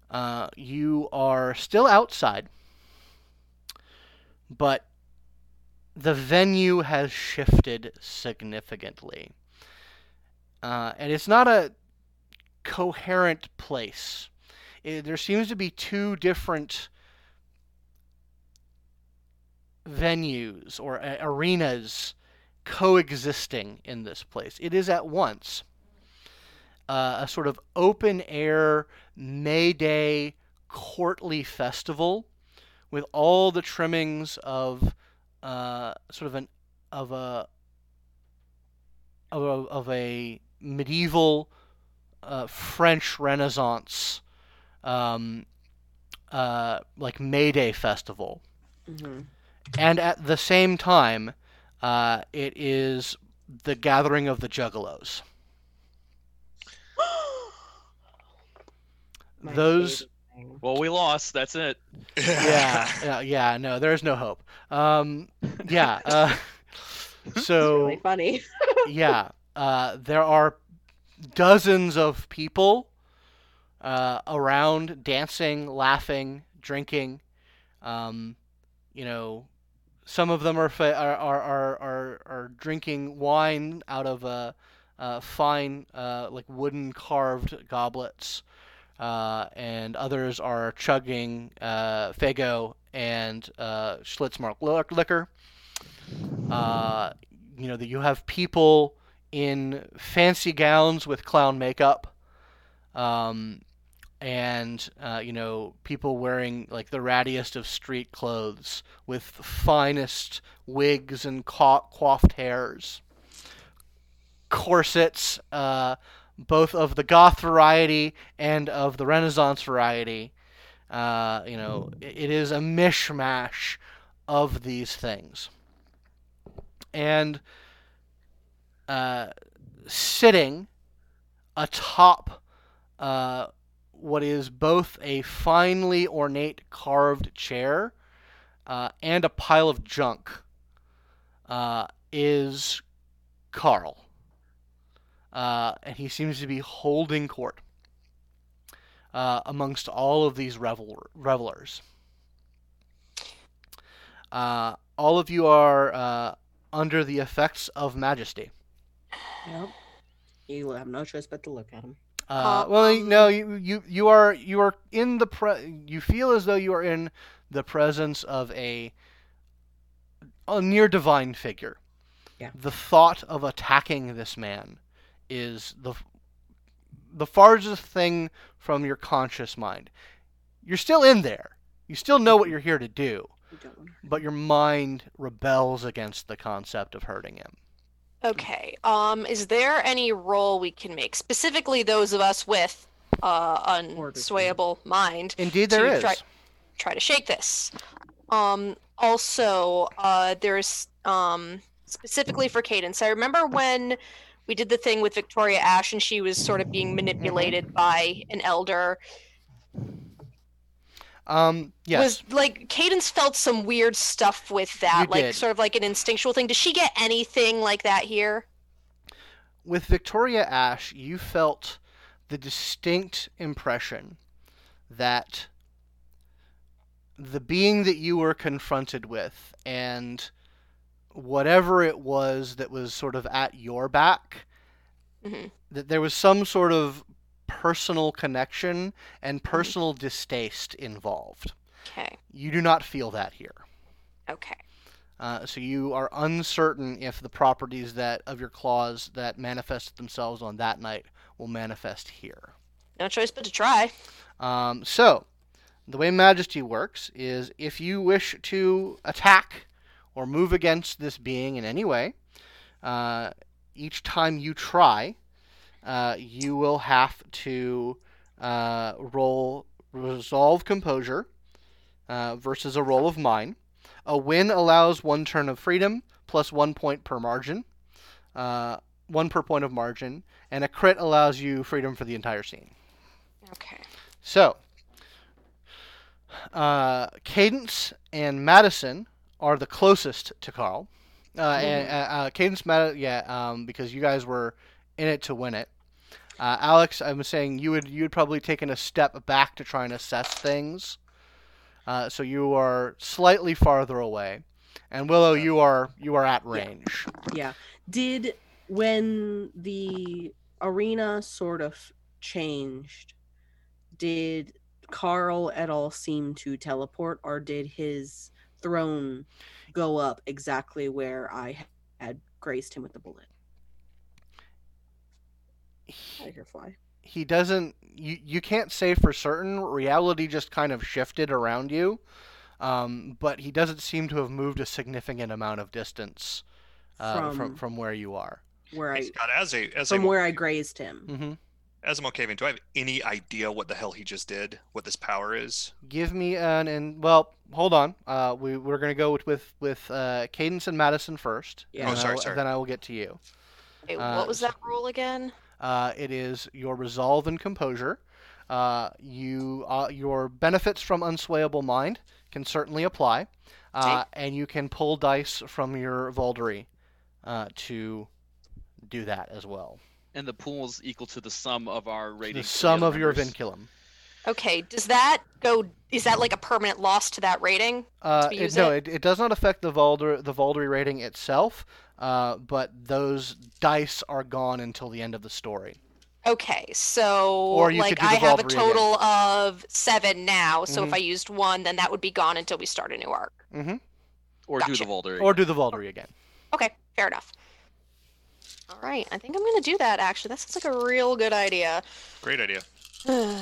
Uh, you are still outside, but the venue has shifted significantly. Uh, and it's not a coherent place. Eh, there seems to be two different venues or uh, arenas coexisting in this place. It is at once uh, a sort of open air May Day courtly festival with all the trimmings of uh, sort of an of a of a, of a medieval uh, French Renaissance um, uh, like May Day festival, Mhm. and at the same time, uh, it is the gathering of the Juggalos. Those favorite. Well, we lost. That's it. yeah, yeah, yeah, no, there's no hope. Um, yeah, uh, so really funny. yeah, uh, there are dozens of people uh, around dancing, laughing, drinking. Um, you know, some of them are, fa- are, are, are, are, are drinking wine out of uh, uh, fine, uh, like wooden carved goblets. Uh, and others are chugging uh, and uh, Schlitz malt liquor. Uh, you know, that you have people in fancy gowns with clown makeup, um, and uh, you know, people wearing like the rattiest of street clothes with finest wigs and co- coiffed hairs, corsets, uh, both of the goth variety and of the Renaissance variety. Uh, you know, it, it is a mishmash of these things. And uh, sitting atop uh, what is both a finely ornate carved chair uh, and a pile of junk uh, is Carl. Uh, and he seems to be holding court uh, amongst all of these revel- revelers. Uh, all of you are uh, under the effects of majesty. Yep. You have no choice but to look at him. Uh, well, no, you, you you are you are in the pre- you feel as though you are in the presence of a a near divine figure. Yeah. The thought of attacking this man is the the farthest thing from your conscious mind. You're still in there. You still know what you're here to do, You don't want to but your mind rebels against the concept of hurting him. Okay. Um, is there any role we can make, specifically those of us with uh, unswayable mind, Indeed, there To is. try- try to shake this? Um, also, uh, there's um, specifically for Cadence. I remember when we did the thing with Victoria Ash, and she was sort of being manipulated by an elder. Um, yes. Was like Cadence felt some weird stuff with that, You like did. sort of like an instinctual thing. Does she get anything like that here? with Victoria Ash, you felt the distinct impression that the being that you were confronted with and whatever it was that was sort of at your back, Mhm. that there was some sort of personal connection and personal distaste involved. Okay. You do not feel that here. Okay. Uh, so you are uncertain if the properties that of your claws that manifested themselves on that night will manifest here. No choice but to try. Um, so the way Majesty works is if you wish to attack or move against this being in any way, uh, each time you try, uh, you will have to uh, roll Resolve Composure uh, versus a roll of Mine. A win allows one turn of freedom plus one point per margin, uh, one per point of margin, and a crit allows you freedom for the entire scene. Okay. So, uh, Cadence and Madison are the closest to Carl. Uh, and, uh, uh, Cadence, Mad- yeah, um, because you guys were in it to win it. Uh, Alex, I'm saying you would you would probably taken a step back to try and assess things. Uh, so you are slightly farther away, and Willow, you are you are at Yeah. range. Yeah. Did when the arena sort of changed, did Carl at all seem to teleport or did his throne go up exactly where I had grazed him with the bullet. He, I hear fly. he doesn't. You you can't say for certain. Reality just kind of shifted around you, um, but he doesn't seem to have moved a significant amount of distance uh, from From- from where you are. Where I God, as a as from a where I grazed him. hmm as a Malkavian, do I have any idea what the hell he just did? What this power is? Give me an and well, hold on. Uh, we we're gonna go with with with uh, Cadence and Madison first. Yeah. and Oh, then sorry, I will- sorry. Then I will get to you. Wait, Uh, what was that rule again? Uh, it is your resolve and composure. Uh, you uh, your benefits from unswayable mind can certainly apply, uh, and you can pull dice from your Vaulderie uh, to do that as well. And the pool is equal to the sum of our rating. the sum other of your members. vinculum. Okay, does that go? Is that like a permanent loss to that rating? Uh, we it, no, it? it, it does not affect the Volder the Vaulderie rating itself, uh, but those dice are gone until the end of the story. Okay, so Or you like do I have a Vaulderie again. total of seven now. So Mhm. if I used one, then that would be gone until we start a new arc. Mm hmm Or do the Volder. Or do the Vaulderie again. Okay, fair enough. All right, I think I'm gonna do that. Actually, that sounds like a real good idea. Great idea. One.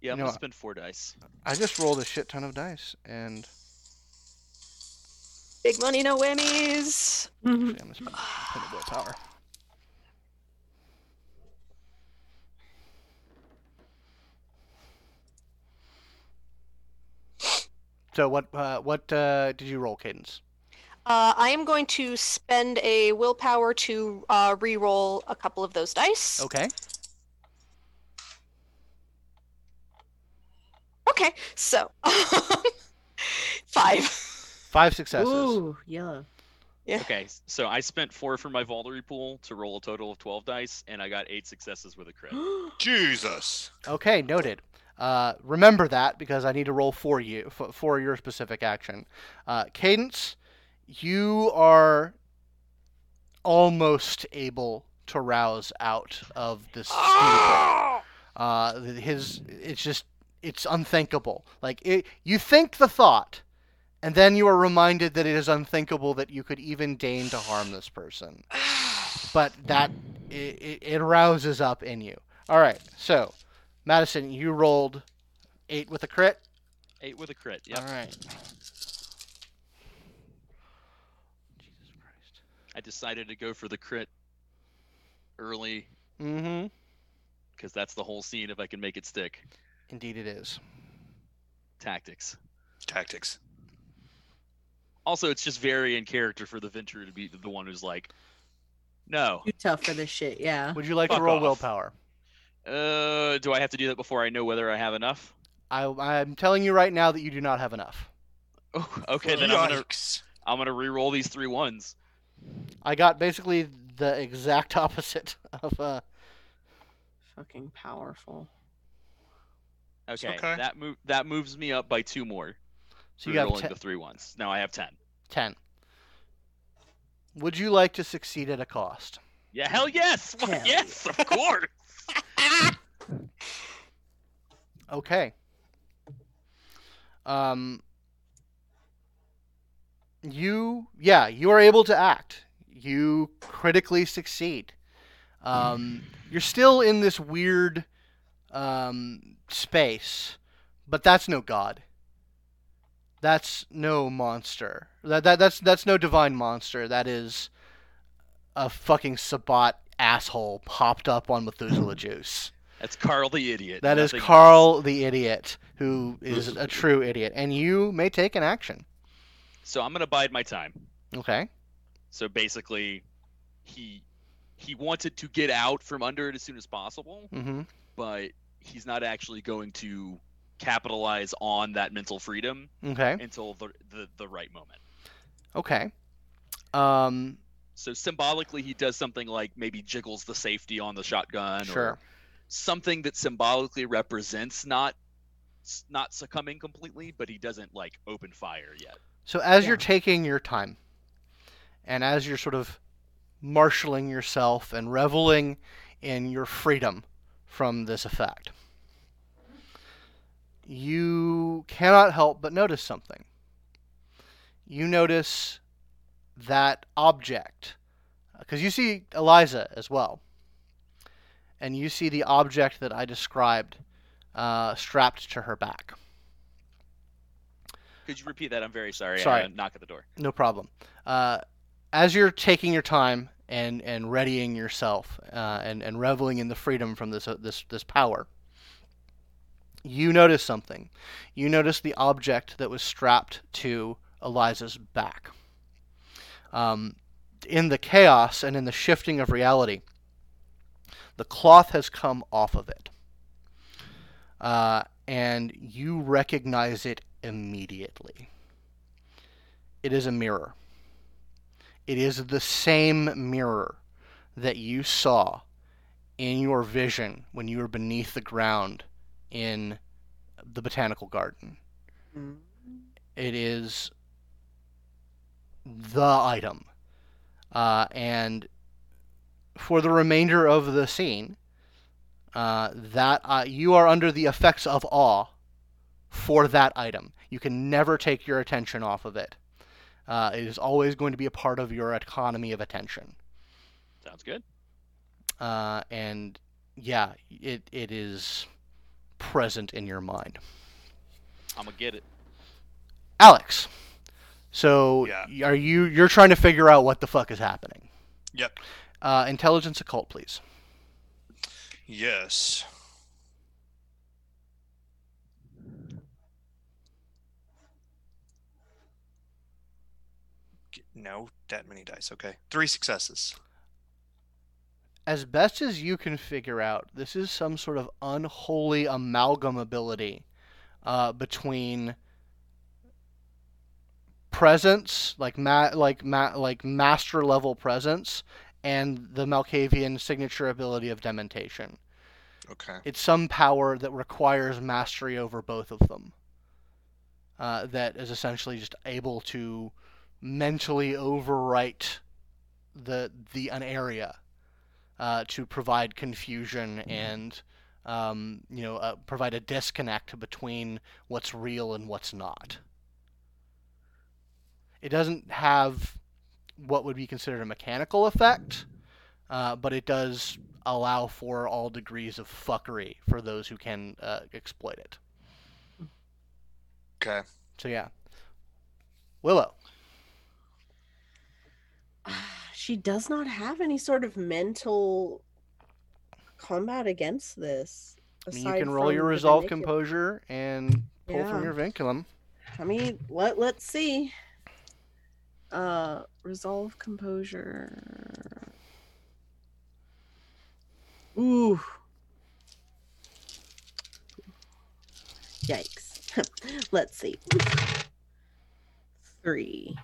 Yeah, I'm You know gonna spend four dice. I just rolled a shit ton of dice, and Big money, no whammies. actually, I'm gonna spend a bit of willpower. So what uh, what uh, did you roll, Cadence? Uh, I am going to spend a willpower to uh, re-roll a couple of those dice. Okay. Okay, so five. Five successes. Ooh, yellow. Yeah. Okay, so I spent four from my Vaulderie pool to roll a total of 12 dice, and I got eight successes with a crit. Jesus. Okay, noted. Uh, remember that because I need to roll for you for, for your specific action. Uh, Cadence, you are almost able to rouse out of this stupor. Uh, his it's just it's unthinkable. Like it, you think the thought, and then you are reminded that it is unthinkable that you could even deign to harm this person. But that it, it, it rouses up in you. All right, so Madison, you rolled eight with a crit. Eight with a crit. Yep. All right. Jesus Christ. I decided to go for the crit early Mm-hmm. because that's the whole scene if I can make it stick. Indeed, it is. Tactics. Tactics. Also, it's just very in character for the Ventrue to be the one who's like, no. Too tough for this shit. Yeah. Would you like to roll off. willpower? Uh, do I have to do that before I know whether I have enough? I, I'm telling you right now that you do not have enough. Oh, okay, then I'm gonna I'm gonna re-roll these three ones. I got basically the exact opposite of uh. Fucking powerful. Okay, okay. that move that moves me up by two more. So for you got rolling ten, the three ones. Now I have ten. 10. Would you like to succeed at a cost? Yeah, hell yes, Fuck Hell yes, of course. Okay. Um. You, yeah, you are able to act. You critically succeed. Um, you're still in this weird um, space, but that's no god. That's no monster. That, that that's that's no divine monster. That is a fucking Sabbat asshole popped up on Methuselah juice. That's Carl the idiot. That is nothing else. Carl the idiot, who is a true idiot, and you may take an action. So I'm gonna bide my time. Okay. So basically, he he wanted to get out from under it as soon as possible, Mm-hmm. but he's not actually going to capitalize on that mental freedom Okay. until the the, the right moment. Okay. Um. So symbolically, he does something like maybe jiggles the safety on the shotgun, Sure. or something that symbolically represents not not succumbing completely, but he doesn't like open fire yet. So as Yeah. you're taking your time, and as you're sort of marshaling yourself and reveling in your freedom from this effect, you cannot help but notice something. You notice that object, because you see Eliza as well, and you see the object that I described uh, strapped to her back. Could you repeat that? I'm very sorry. Sorry. I knock at the door. No problem. Uh, as you're taking your time and, and readying yourself uh, and, and reveling in the freedom from this, uh, this, this power, you notice something. You notice the object that was strapped to Eliza's back. Um, in the chaos and in the shifting of reality, the cloth has come off of it. Uh, and you recognize it immediately. It is a mirror. It is the same mirror that you saw in your vision when you were beneath the ground in the botanical garden. Mm. It is the item. Uh, and for the remainder of the scene, uh, that uh, you are under the effects of awe for that item. You can never take your attention off of it. Uh, it is always going to be a part of your economy of attention. Sounds good. Uh, and yeah, it it is present in your mind. I'm gonna get it. Alex, so Yeah. are you you're trying to figure out what the fuck is happening? Yep. Uh, intelligence occult, please. Yes. No, that many dice. Okay. Three successes. As best as you can figure out, this is some sort of unholy amalgam ability uh, between presence, like ma- like ma- like master level presence, and the Malkavian signature ability of dementation. Okay. It's some power that requires mastery over both of them. Uh, that is essentially just able to mentally overwrite the the an area uh, to provide confusion and um, you know uh, provide a disconnect between what's real and what's not. It doesn't have what would be considered a mechanical effect, uh, but it does allow for all degrees of fuckery for those who can uh, exploit it. Okay. So yeah, Willow. She does not have any sort of mental combat against this. I mean, you can roll your resolve manipul- composure and pull from your vinculum. I mean, let let's see. Uh, resolve composure. Ooh. Yikes. let's see. Three.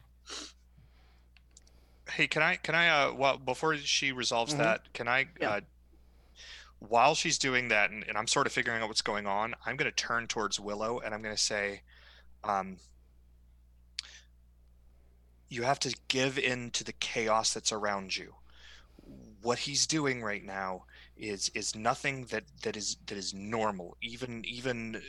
Hey, can I can I uh well before she resolves Mhm. that, can I Yeah. uh while she's doing that and, and I'm sort of figuring out what's going on, I'm gonna turn towards Willow and I'm gonna say, um you have to give in to the chaos that's around you. What he's doing right now is is nothing that that is that is normal. Even even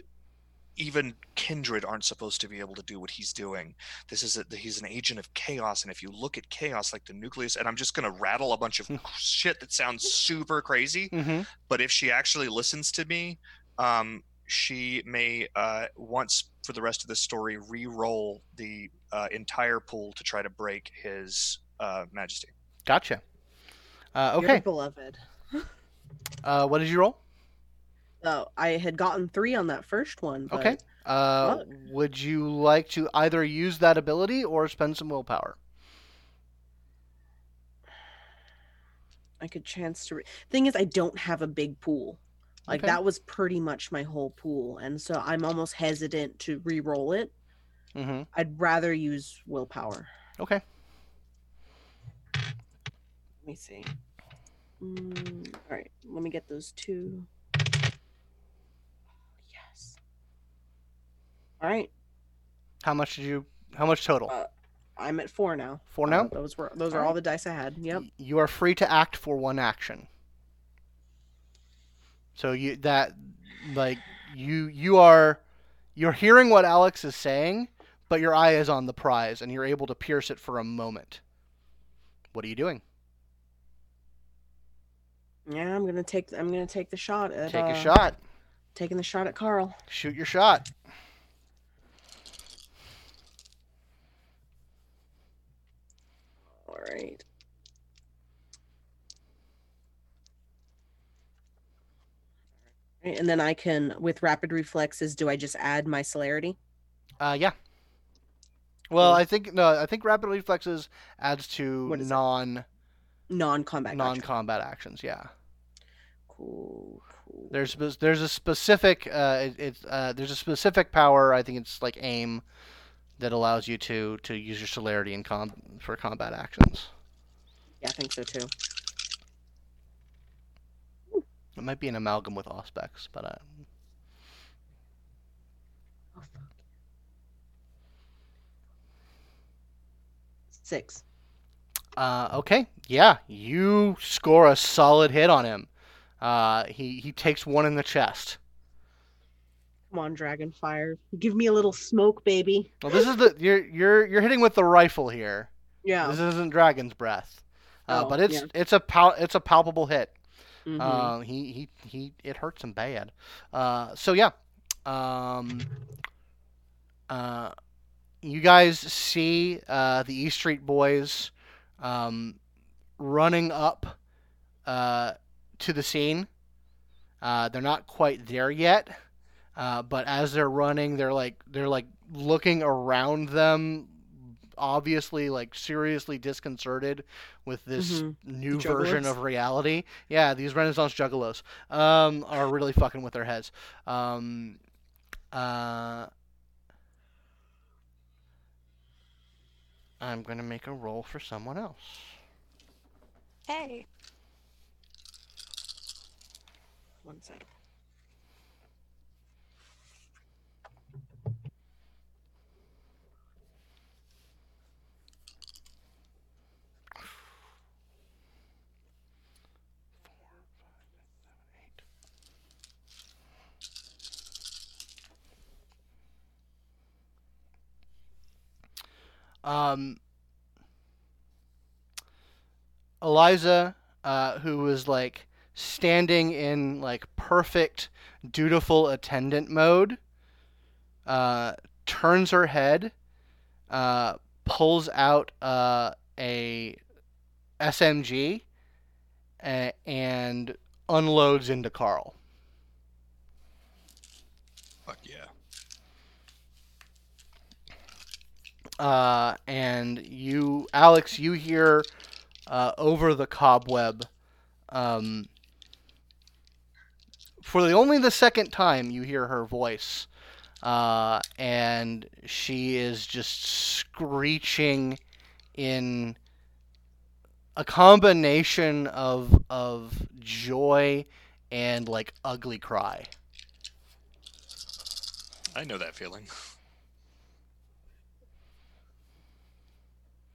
even kindred aren't supposed to be able to do what he's doing this is a, he's an agent of chaos and if you look at chaos like the nucleus and i'm just going to rattle a bunch of Hmm. shit that sounds super crazy Mm-hmm. but if she actually listens to me um, she may uh, once for the rest of the story re-roll the uh, entire pool to try to break his uh, majesty Gotcha. Uh, You're okay. beloved. Uh, what did you roll? Oh, I had gotten three on that first one. But Okay. Uh, Fuck. would you like to either use that ability or spend some willpower? I could chance to. Re- Thing is, I don't have a big pool. Like Okay. that was pretty much my whole pool, and so I'm almost hesitant to re-roll it. Mm-hmm. I'd rather use willpower. Okay. Let me see. Mm, all right, let me get those two. Yes. All right, How much did you? How much total? Uh, I'm at four now. Four Uh, now. those were those All are all right. the dice I had. Yep. You are free to act for one action. So you that like you you are you're hearing what Alex is saying, but your eye is on the prize, and you're able to pierce it for a moment. What are you doing? Yeah, I'm gonna take. I'm gonna take the shot at. Take uh, a shot. Taking the shot at Carl. Shoot your shot. All right. And then I can, with rapid reflexes, do I just add my celerity? Uh, yeah. Well. I think no. I think rapid reflexes adds to What is it? non non gotcha. combat actions. Yeah. Cool. cool. There's spe- there's a specific uh it, it's uh there's a specific power. I think it's like aim that allows you to to use your celerity in com for combat actions. Yeah, I think so too. It might be an amalgam with Auspex, but uh, Oh. Six. uh okay, yeah, you score a solid hit on him. Uh, he he takes one in the chest. Come on, dragon fire. Give me a little smoke, baby. Well, this is the you're you're you're hitting with the rifle here. Yeah. This isn't dragon's breath, uh, Oh, but it's yeah. it's a pal- it's a palpable hit. Mhm. Uh, he, he he it hurts him bad. Uh, so yeah, um, uh, you guys see uh, the East Street Boys um, running up uh, to the scene. Uh, they're not quite there yet, but as they're running, they're like they're like looking around them, obviously like seriously disconcerted with this Mhm. new The version of reality. Yeah, these Renaissance juggalos um, are really fucking with their heads. Um, uh, I'm gonna make a roll for someone else. Hey. One sec. Um, Eliza, uh, who was like standing in like perfect dutiful attendant mode, uh, turns her head, uh, pulls out uh, a SMG, and unloads into Carl. Fuck yeah. Uh, and you, Alex, you hear uh, over the cobweb. Um, for the only the second time, you hear her voice, uh, and she is just screeching in a combination of of joy and like ugly cry. I know that feeling.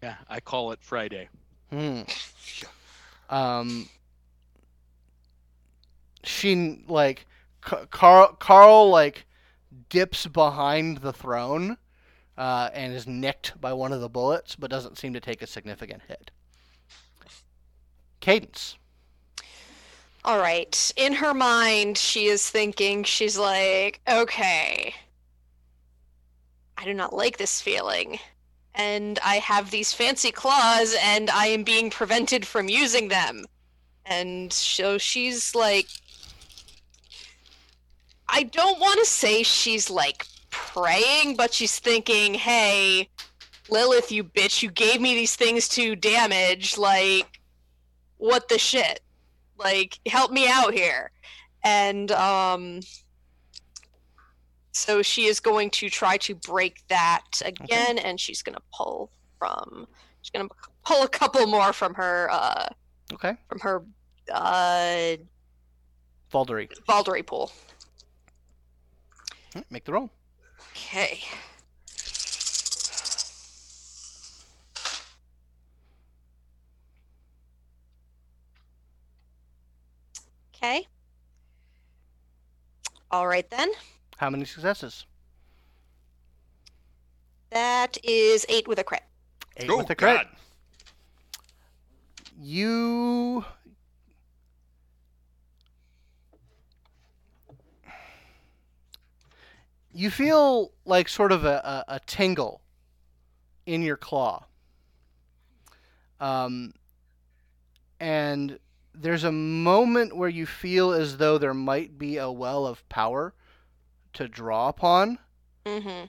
Yeah, I call it Friday. Hmm. Um. She like Carl. Carl like dips behind the throne, uh, and is nicked by one of the bullets, but doesn't seem to take a significant hit. Cadence. All right. In her mind, she is thinking, she's like, okay, I do not like this feeling. And I have these fancy claws, and I am being prevented from using them. And so she's like, I don't want to say she's like praying, but she's thinking, hey, Lilith, you bitch, you gave me these things to damage. Like, what the shit? like help me out here and um so she is going to try to break that again and she's going to pull from she's going to pull a couple more from her uh Okay. from her uh Vaulderie. Vaulderie pool Make the roll. okay okay all right then How many successes? That is eight with a crit. Eight Oh, with a crit. God. You. You feel like sort of a, a, a tingle in your claw. Um, and there's a moment where you feel as though there might be a well of power to draw upon, Mm-hmm.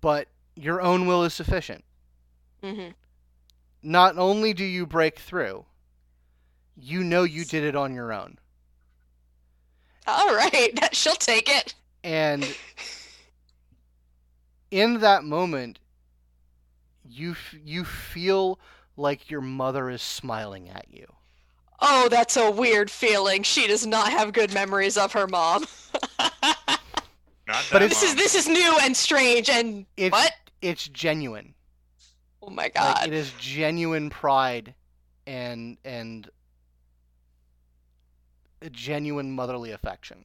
but your own will is sufficient. Mm-hmm. not only do you break through, you know you did it on your own. All right, she'll take it. And in that moment, you f- you feel like your mother is smiling at you. Oh, that's a weird feeling. She does not have good memories of her mom. Not But that it's- this is this is new and strange and It's what? it's genuine. Oh my Like god. it is genuine pride and and a genuine motherly affection.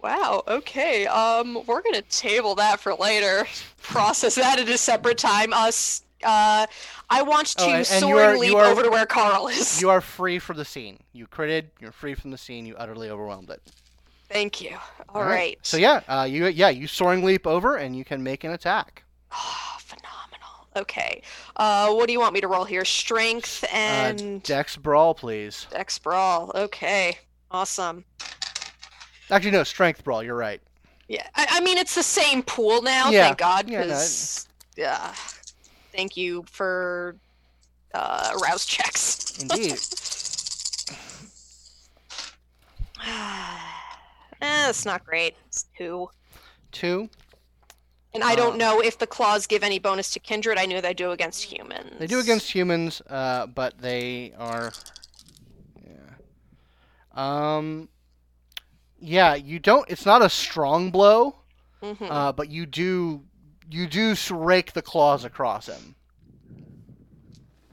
Wow. Okay. Um, we're gonna table that for later. Process that at a separate time. Us. Uh, I want to Oh, and- and you soaring are- leap are- over to where Carl is. You are free from the scene. You critted. You're free from the scene. You utterly overwhelmed it. Thank you. All All right. So yeah, uh, you yeah you soaring leap over and you can make an attack. Oh, phenomenal. Okay. Uh, what do you want me to roll here? Strength Uh, and Dex brawl, please. Dex brawl. Okay. Awesome. Actually, no, strength brawl. You're right. Yeah. I, I mean, it's the same pool now. Yeah. Thank God. Yeah, no, Yeah. Thank you for uh, rouse checks. Indeed. eh, that's not great. It's two. Two. And I don't Uh, know if the claws give any bonus to kindred. I know they do against humans. They do against humans, uh, but they are. Yeah. Um. Yeah, you don't. It's not a strong blow, Mhm. uh, but you do. You do rake the claws across him.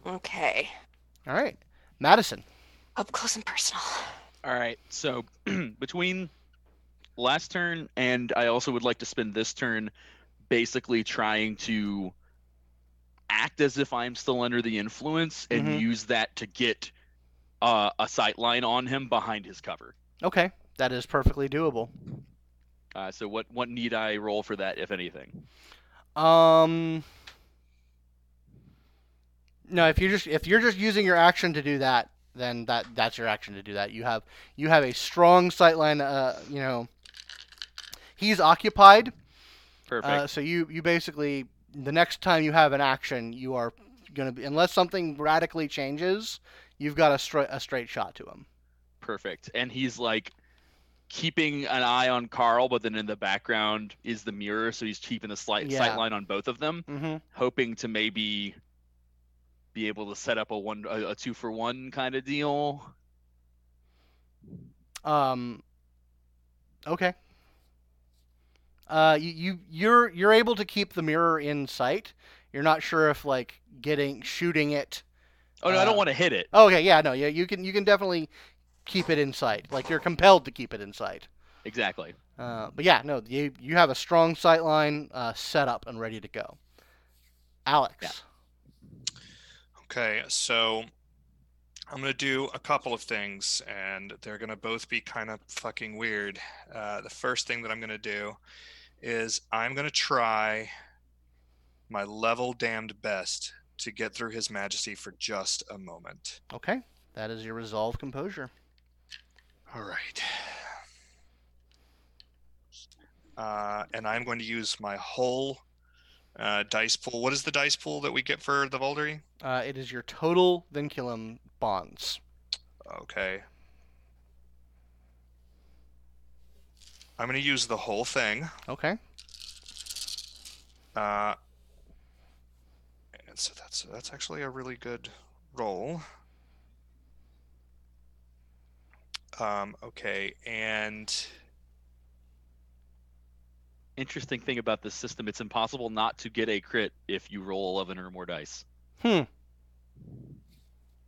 okay. All right, Madison. Up close and personal. All right. So between last turn and I also would like to spend this turn basically trying to act as if I'm still under the influence and Mhm. use that to get uh, a sight line on him behind his cover. Okay, that is perfectly doable. Uh, so what what need I roll for that, if anything? Um. No, if you're just if you're just using your action to do that, then that that's your action to do that. You have you have a strong sightline. Uh, you know, he's occupied. Perfect. Uh, so you you basically the next time you have an action, you are going to be unless something radically changes, you've got a straight a straight shot to him. Perfect. And he's like keeping an eye on Carl, but then in the background is the mirror, so he's keeping the slight Yeah. sight line on both of them, Mm-hmm. hoping to maybe be able to set up a one a, a two for one kind of deal. Um. Okay. Uh, you, you you're you're able to keep the mirror in sight. You're not sure if like getting shooting it. Oh no, I don't Uh, want to hit it. Oh, okay, yeah, no, yeah, you can you can definitely keep it in sight. Like you're compelled to keep it in sight. Exactly. Uh, but yeah, no, you you have a strong sight line uh, set up and ready to go. Alex. Yeah. Okay, so I'm gonna do a couple of things, and they're gonna both be kind of fucking weird. Uh, the first thing that I'm gonna do is I'm gonna try my level damned best to get through His Majesty for just a moment. Okay, that is your resolve composure. All right. Uh, and I'm going to use my whole uh, dice pool. What is the dice pool that we get for the Vaulderie? Uh, it is your total vinculum bonds. Okay. I'm going to use the whole thing. Okay. Uh, and so that's that's actually a really good roll. Um, okay, and Interesting thing about this system, it's impossible not to get a crit if you roll 11 or more dice. Hmm.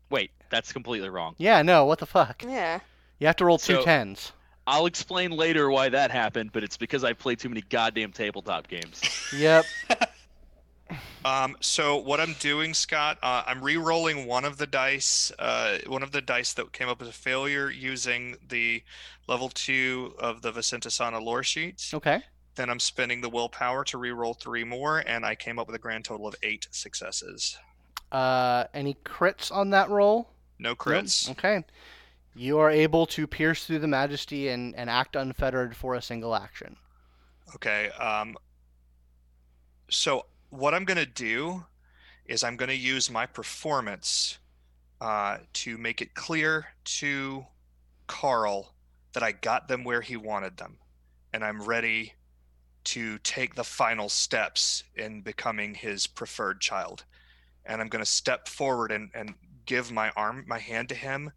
Wait, that's completely wrong. Yeah. No. What the fuck? Yeah. You have to roll two So- tens. I'll explain later why that happened, but it's because I played too many goddamn tabletop games. Yep. Um, so what I'm doing, Scott, uh, I'm re-rolling one of the dice, uh, one of the dice that came up as a failure using the level two of the Vasantasena lore sheet. Okay. Then I'm spending the willpower to re-roll three more, and I came up with a grand total of eight successes. Uh, any crits on that roll? No Nope. crits. Okay. You are able to pierce through the majesty and, and act unfettered for a single action. Okay. Um, so what I'm gonna do is I'm gonna use my performance uh, to make it clear to Carl that I got them where he wanted them, and I'm ready to take the final steps in becoming his preferred child. And I'm gonna step forward and, and give my arm, my hand to him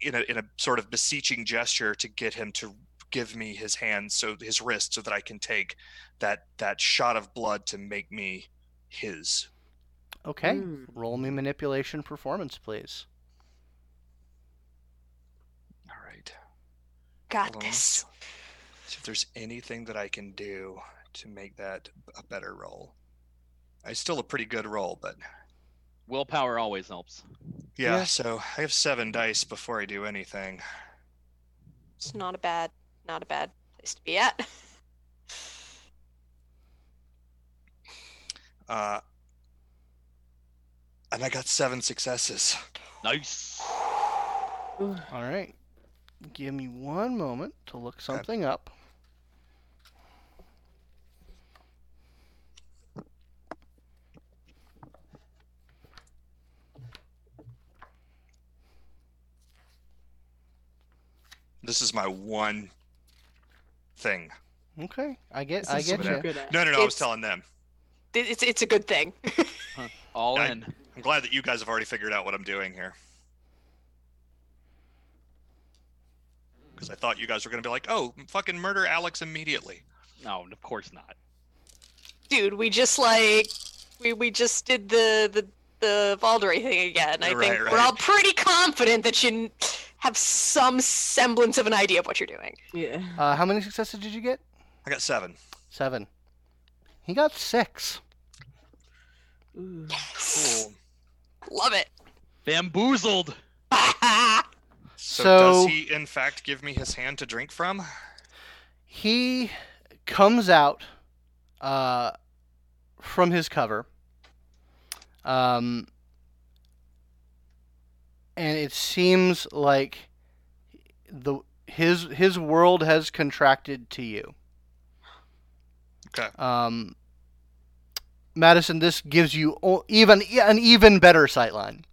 in a in a sort of beseeching gesture to get him to give me his hand so his wrist so that I can take that that shot of blood to make me his. Okay. Hmm. Roll me manipulation performance, please. All right. Got Hold this. See if there's anything that I can do to make that a better roll. It's still a pretty good roll, but Willpower always helps. yeah, Yeah. so I have seven dice before I do anything. It's not a bad, not a bad place to be at. Uh and I got seven successes. Nice. All right. Give me one moment to look something up. This is my one thing. Okay. I get I is get you. I'm good at. No, no, no, I was It's- telling them. It's it's a good thing. All I- in. I'm glad that you guys have already figured out what I'm doing here. Because I thought you guys were going to be like, oh, fucking murder Alex immediately. No, of course not. Dude, we just like we we just did the the the Vaulderie thing again. I Right, think we're all pretty confident that you n- have some semblance of an idea of what you're doing. Yeah. Uh, how many successes did you get? I got seven. Seven. He got six. Ooh. Yes. Cool. Love it. Bamboozled. So, So- does he, in fact, give me his hand to drink from? He comes out uh, from his cover. Um, and it seems like the his his world has contracted to you. Okay. Um, Madison, this gives you even an even better sightline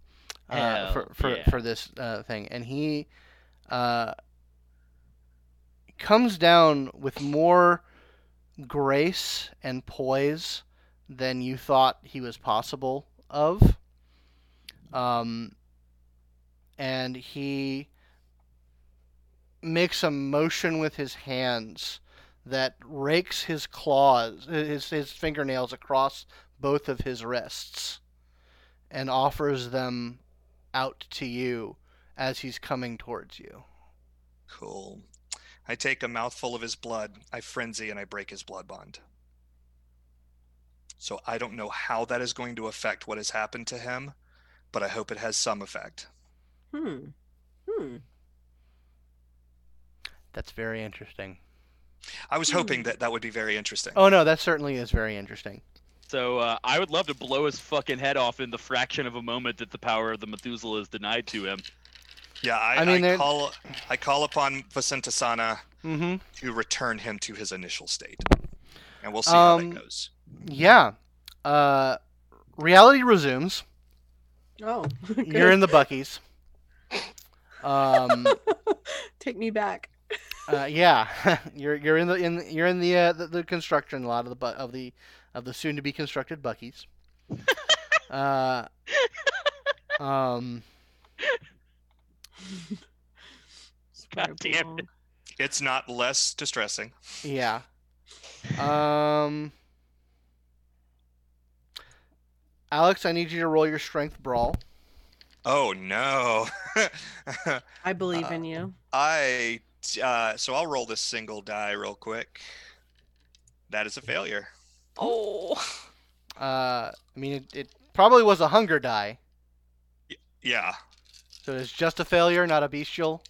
uh, Hell for for, yeah. for this uh, thing, and he uh, comes down with more grace and poise than you thought he was possible of. Um, and he makes a motion with his hands that rakes his claws, uh, his, his fingernails across both of his wrists, and offers them out to you as he's coming towards you. Cool. I take a mouthful of his blood, I frenzy, and I break his blood bond. So I don't know how that is going to affect what has happened to him, but I hope it has some effect. Hmm. Hmm. That's very interesting. I was hoping Hmm. that that would be very interesting. Oh no, that certainly is very interesting. So uh, I would love to blow his fucking head off in the fraction of a moment that the power of the Methuselah is denied to him. Yeah, I, I mean, I there- call I call upon Vasantasena Mm-hmm. to return him to his initial state, and we'll see how Um, that goes. Yeah. Uh, reality resumes. Oh. You're in the Buc-ee's. Um, Take me back. uh, yeah, you're you're in the in you're in the uh, the, the construction lot of the bu- of the of the soon to be constructed Buc-ee's. Uh, um, God damn it. It's not less distressing. yeah. Um, Alex, I need you to roll your strength brawl. Oh no. I believe Uh, in you. I uh, so I'll roll this single die real quick. That is a failure. Oh, Uh, I mean, it, it probably was a hunger die, Yeah, so it's just a failure, not a bestial.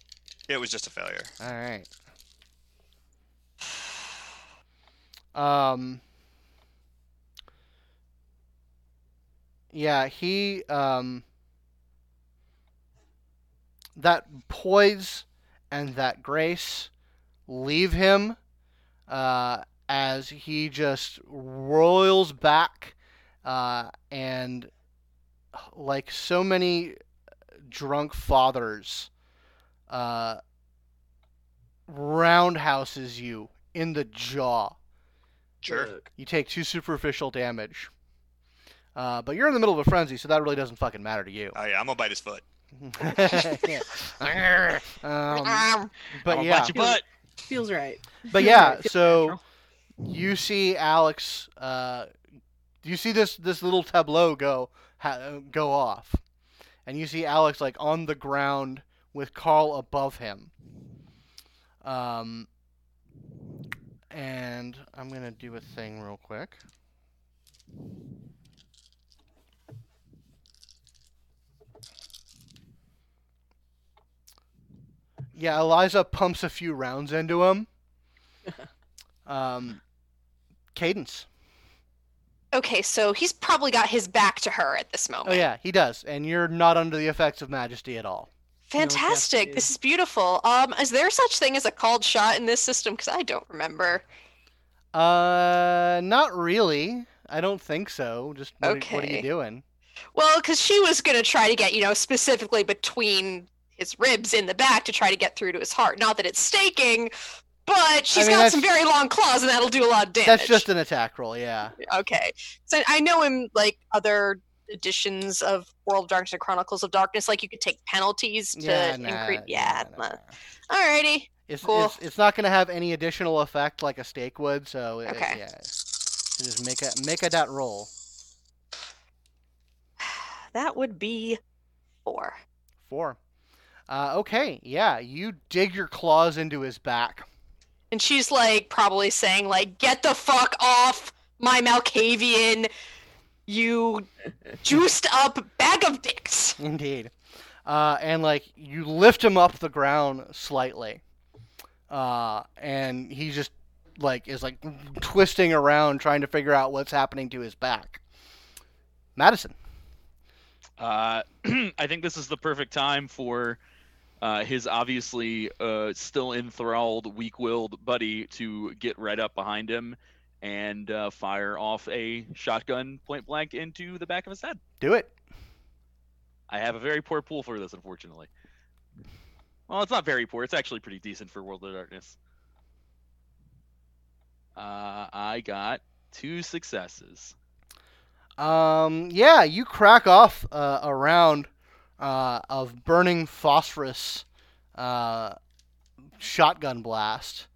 it was just a failure. All right. Um. Yeah, he um. That poise and that grace leave him uh, as he just roils back uh, and like so many drunk fathers uh, roundhouses you in the jaw. Sure. Look. You take two superficial damage. Uh, but you're in the middle of a frenzy, so that really doesn't fucking matter to you. Oh yeah, I'm gonna bite his foot. Yeah. um, but I'ma yeah, bite your butt. Feels right. but yeah. right. So natural. you see Alex. Uh, you see this this little tableau go ha- go off, and you see Alex like on the ground with Carl above him. Um, and I'm gonna do a thing real quick. Yeah, Eliza pumps a few rounds into him. Um, Cadence. okay, so he's probably got his back to her at this moment. Oh yeah, he does, and you're not under the effects of majesty at all. know what you have to Fantastic. do. This is beautiful. Um, is there such thing as a called shot in this system? Because I don't remember. Uh, not really. I don't think so. Just what, are- what are you doing? Well, because she was gonna try to get, you know, specifically between his ribs in the back to try to get through to his heart. Not that it's staking, but she's mean, got some very long claws, and that'll do a lot of damage. That's just an attack roll, yeah. okay. So I know in like other editions of World of Darkness and Chronicles of Darkness, like you could take penalties to Yeah, nah, increase. Yeah. nah, nah. Alrighty. It's, Cool. it's it's not going to have any additional effect like a stake would, so it, Okay. yeah. So just make a make a dot roll. That would be four. Four. Uh, okay, yeah, you dig your claws into his back. And she's like probably saying like, "Get the fuck off my Malkavian, you juiced up bag of dicks." Indeed. Uh, and like you lift him up the ground slightly, uh, and he just like is like twisting around trying to figure out what's happening to his back. Madison. Uh, I think this is the perfect time for uh, his obviously uh, still enthralled, weak-willed buddy to get right up behind him and uh, fire off a shotgun point blank into the back of his head. Do it. I have a very poor pool for this, unfortunately. Well, it's not very poor. It's actually pretty decent for World of Darkness. Uh, I got two successes. Um, yeah, you crack off uh, a round uh, of burning phosphorus uh, shotgun blast.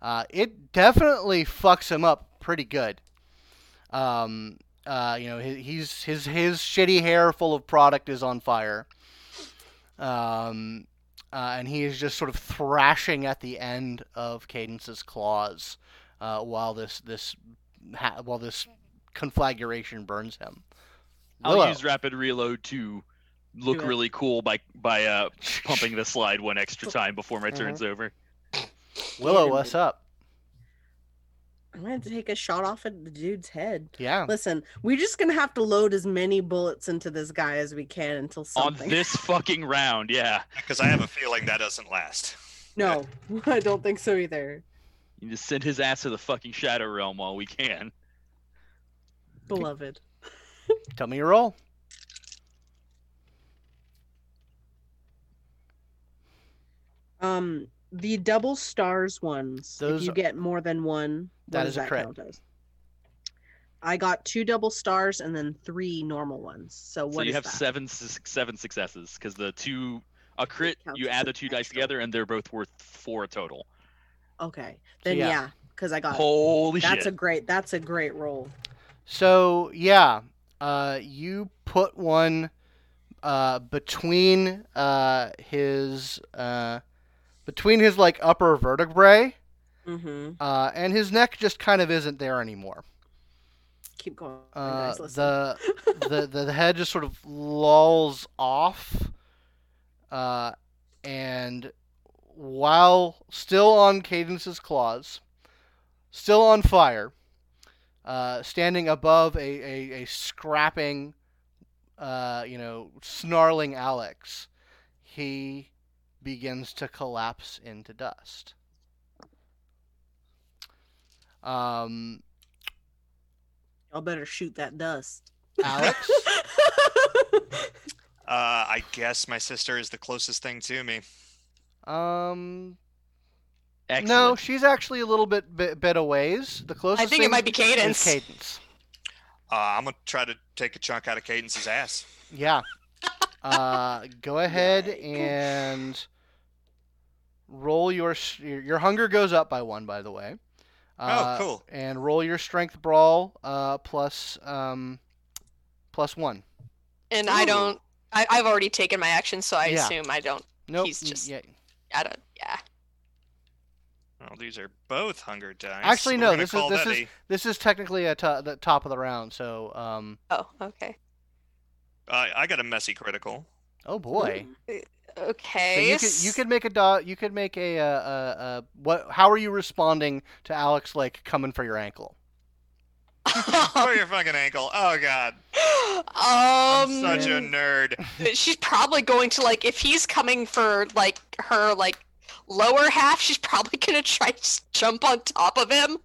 Uh, it definitely fucks him up pretty good. Um, uh, you know, he- he's his his shitty hair full of product is on fire. Um, uh, and he is just sort of thrashing at the end of Cadence's claws uh, while this this ha- while this conflagration burns him. I'll use rapid reload to look Do really cool by by uh, pumping the slide one extra time before my turn's over. Willow, Damn what's up? I'm gonna take a shot off at the dude's head. Yeah. Listen, we're just gonna have to load as many bullets into this guy as we can until something. On something. this fucking round, yeah. Because I have a feeling that doesn't last. No, I don't think so either. You just send his ass to the fucking Shadow Realm while we can. Beloved. Tell me your roll. Um, the double stars ones. Those if you are- get more than one, That what is a that crit. as? I got two double stars and then three normal ones. So what so you is have that? seven seven successes because the two a crit you add the two dice extra. together and they're both worth four total. Okay, then yeah. yeah, because I got Holy that's shit! a great that's a great roll. So yeah, uh, you put one uh, between uh, his uh, between his like upper vertebrae, Mm-hmm. uh, and his neck just kind of isn't there anymore. keep going, Uh, the, the the the head just sort of lolls off, uh, and while still on Cadence's claws, still on fire, uh, standing above a, a, a scrapping, uh, you know, snarling Alex, he begins to collapse into dust. Um, Y'all better shoot that dust. Alex. Uh, I guess my sister is the closest thing to me. Um, Excellent. no, she's actually a little bit bit, bit a ways. The closest I think it might be is Cadence. Cadence. Uh, I'm gonna try to take a chunk out of Cadence's ass. Yeah. Uh, go ahead and roll your your your hunger goes up by one, by the way. Uh, Oh, cool. And roll your strength brawl uh, plus um, plus one. And I don't. I, I've already taken my action, so I Yeah. assume I don't. Nope. He's just- yeah. I don't. Yeah. Well, these are both hunger dice. Actually, We're no, this is- this that is- a- This is technically at to- the top of the round, so um. Oh, okay. uh, I got a messy critical. Oh boy. So Okay. you could you could make a dot. You could make a, uh uh uh what? How are you responding to Alex like coming for your ankle? Oh, your fucking ankle. Oh god, I'm um, such a nerd. she's probably going to like if he's coming for like her like lower half, she's probably gonna try to jump on top of him.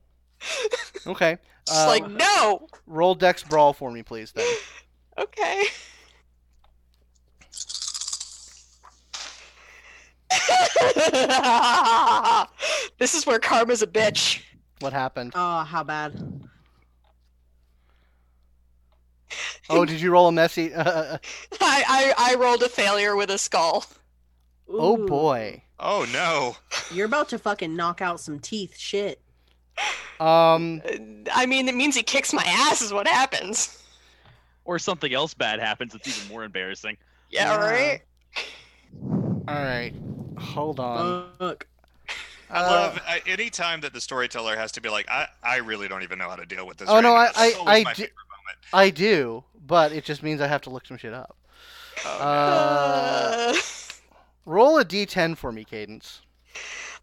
Okay. She's Uh, like, no. roll Dex brawl for me, please. Then. Okay. this is where karma's a bitch. What happened? Oh, how bad. Oh, did you roll a messy? Uh, I, I I rolled a failure with a skull. oh boy. Oh no. You're about to fucking knock out some teeth. Shit. Um. Uh, I mean, it means he kicks my ass. Is what happens. Or something else bad happens It's even more embarrassing. Yeah, Yeah. right. All right. Hold on. Fuck. I Uh, love I, any time that the storyteller has to be like, I, I really don't even know how to deal with this. Oh, right no, now." I- I- I my di- favorite moment. I do, but it just means I have to look some shit up. Oh, Uh, Uh, roll a d10 for me, Cadence.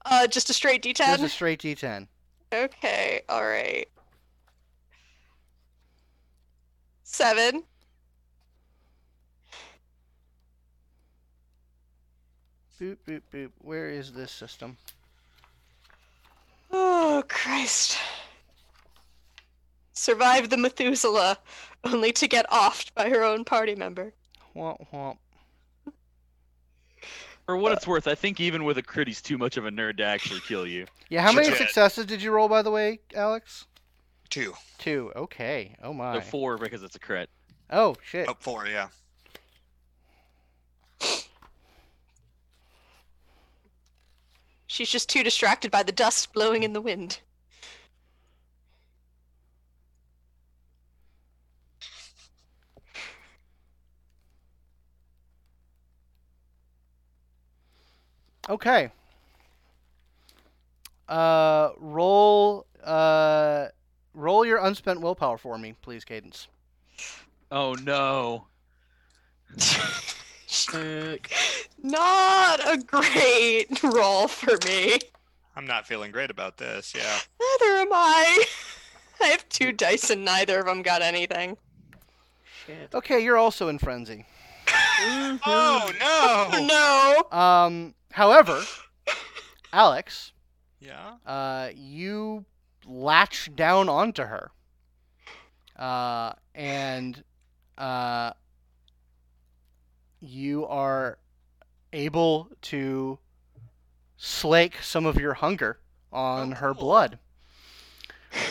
uh, just a straight D10. Just a straight d10. Okay, all right. Seven. Boop boop boop. Where is this system? Oh Christ! Survived the Methuselah, only to get offed by her own party member. Womp womp. For what it's worth, I think even with a crit, he's too much of a nerd to actually kill you. Yeah, how many Legit. successes did you roll, by the way, Alex? Two. Two. Okay. Oh my. So four because it's a crit. Oh shit. Oh, four, yeah. She's just too distracted by the dust blowing in the wind. Okay. Uh, roll. Uh, roll your unspent willpower for me, please, Cadence. Oh no. Fuck. Not a great roll for me. I'm not feeling great about this. Yeah. Neither am I. I have two dice and neither of them got anything. Shit. Okay, you're also in frenzy. Mhm. Oh no. Oh no! Um, however, Alex, Yeah. uh, you latch down onto her, uh, and uh, you are able to slake some of your hunger on Oh, her blood.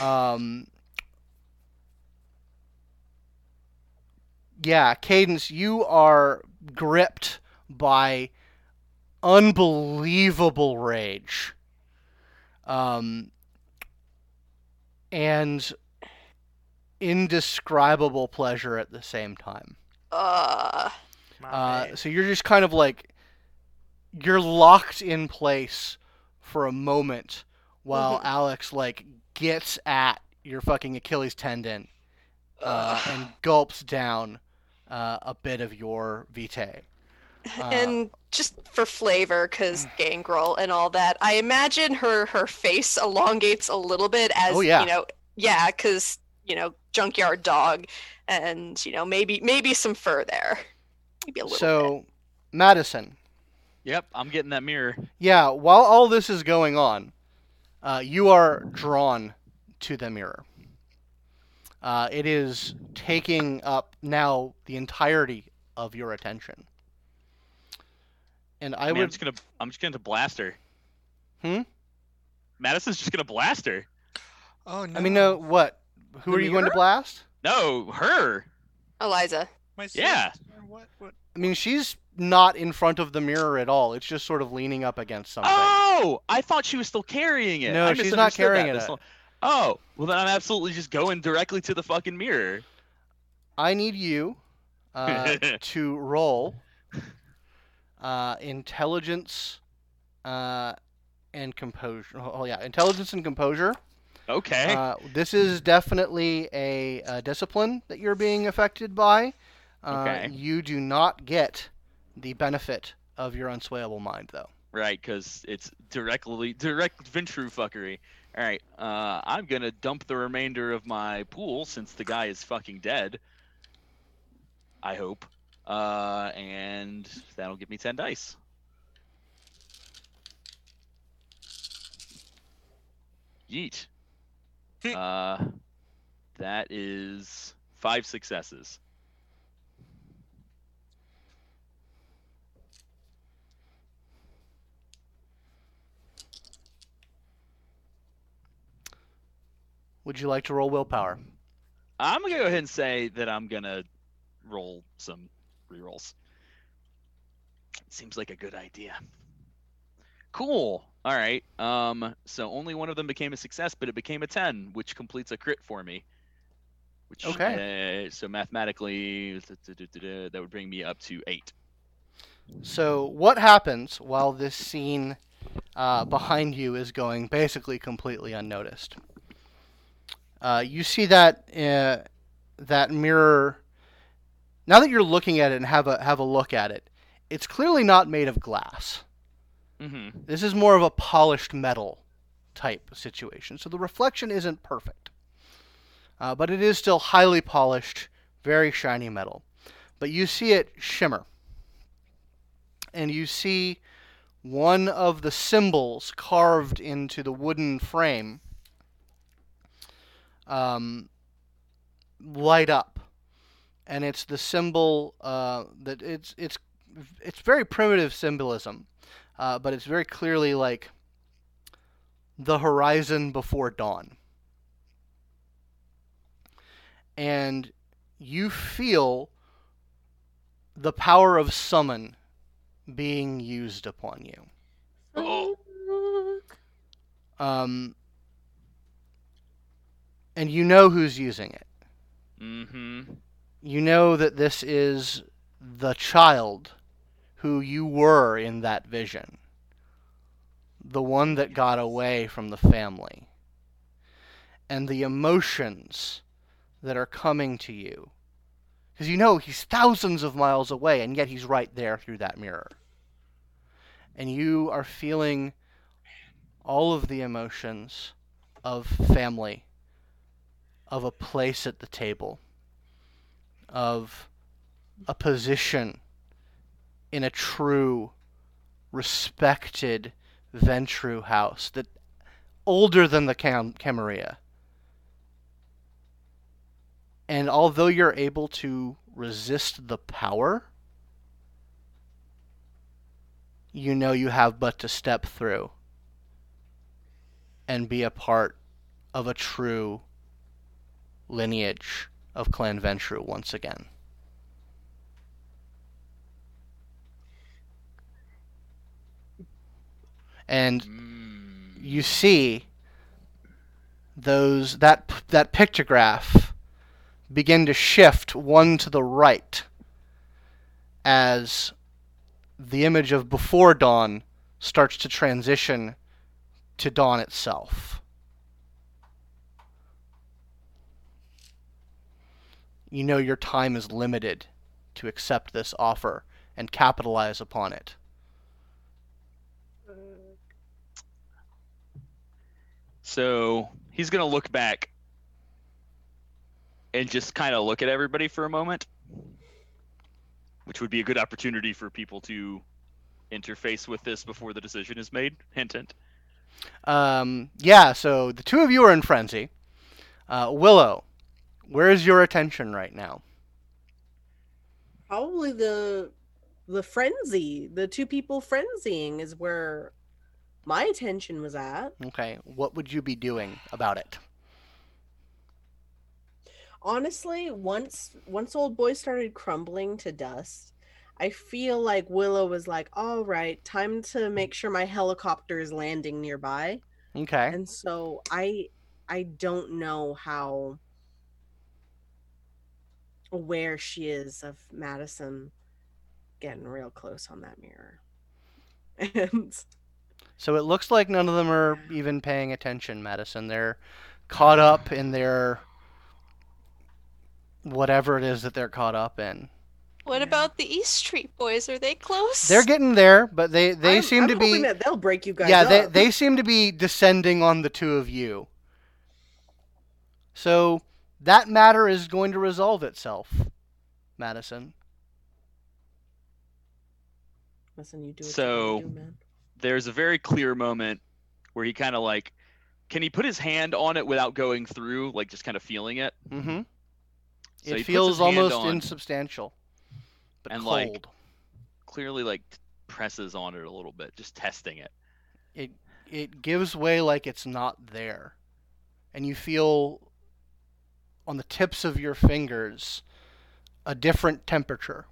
Um, yeah, Cadence, you are gripped by unbelievable rage. Um, and indescribable pleasure at the same time. Uh, Uh, so you're just kind of like you're locked in place for a moment while Mhm. Alex like gets at your fucking Achilles tendon uh, and gulps down uh, a bit of your vitae. Uh, and just for flavor, because gangrel and all that, I imagine her her face elongates a little bit as Oh, yeah. you know, yeah, because you know, junkyard dog, and you know, maybe maybe some fur there, maybe a little bit. so, Madison, Yep, I'm getting that mirror. yeah, while all this is going on, uh, you are drawn to the mirror. Uh, it is taking up now the entirety of your attention. And I I mean, I'm just gonna I'm just gonna blast her. Hmm? Madison's just gonna blast her. Oh no! I mean, no, what? Who The are you going to blast? No, her. Eliza. My Yeah. Sister, What? What? I mean, she's not in front of the mirror at all. It's just sort of leaning up against something. Oh, I thought she was still carrying it. No, I she's not carrying that it. this Oh, well then I'm absolutely just going directly to the fucking mirror. I need you uh, to roll uh, intelligence uh, and composure. Oh yeah, intelligence and composure. Okay. Uh, this is definitely a, a discipline that you're being affected by. Uh, Okay. You do not get the benefit of your unswayable mind, though. Right, because it's directly direct Ventrue fuckery. All right, uh, I'm gonna dump the remainder of my pool since the guy is fucking dead. I hope, uh, and that'll give me ten dice. Yeet. uh, that is five successes. Would you like to roll willpower? I'm gonna go ahead and say that I'm gonna roll some rerolls. Seems like a good idea. Cool. All right. Um. So only one of them became a success, but it became a ten, which completes a crit for me. Which Okay. Uh, so mathematically, that would bring me up to eight. So, what happens while this scene uh, behind you is going basically completely unnoticed? Uh, you see that uh, that mirror. Now that you're looking at it and have a have a look at it, it's clearly not made of glass. Mm-hmm. This is more of a polished metal type situation. So the reflection isn't perfect, uh, but it is still highly polished, very shiny metal. But you see it shimmer, and you see one of the symbols carved into the wooden frame um, light up, and it's the symbol uh, that it's it's it's very primitive symbolism uh, but it's very clearly like the horizon before dawn. And you feel the power of summon being used upon you. Um, and you know who's using it. Mm-hmm. You know that this is the child who you were in that vision. The one that got away from the family. And the emotions that are coming to you. Because you know he's thousands of miles away, and yet he's right there through that mirror. And you are feeling all of the emotions of family, of a place at the table, of a position in a true, respected Ventrue house that older than the Cam- Camarilla. And although you're able to resist the power, you know you have but to step through and be a part of a true lineage of Clan Ventrue once again. And Mm. you see those that that pictograph begin to shift one to the right as the image of before dawn starts to transition to dawn itself. You know your time is limited to accept this offer and capitalize upon it. So he's gonna look back and just kind of look at everybody for a moment, which would be a good opportunity for people to interface with this before the decision is made. Hint, hint. Um, yeah, so the two of you are in frenzy. Uh, Willow, where is your attention right now? Probably the the frenzy, the two people frenzying is where my attention was at. Okay, what would you be doing about it? Honestly, once once old boy started crumbling to dust, I feel like Willow was like, "All right, time to make sure my helicopter is landing nearby." Okay. And so I I don't know how aware she is of Madison getting real close on that mirror. And So it looks like none of them are even paying attention, Madison. They're caught up in their whatever it is that they're caught up in. What Yeah. about the East Street Boys? Are they close? They're getting there, but they they I'm- seem I'm to be hoping that they'll break you guys yeah they they seem to be descending on the two of you. So that matter is going to resolve itself, Madison. Listen, you do what you So- gotta do, man. There's a very clear moment where he kind of like, can he put his hand on it without going through, like just kind of feeling it? Mm-hmm. So it feels almost on- insubstantial, but And, cold. like, Clearly, like presses on it a little bit, just testing it. it it gives way like it's not there, and you feel on the tips of your fingers a different temperature,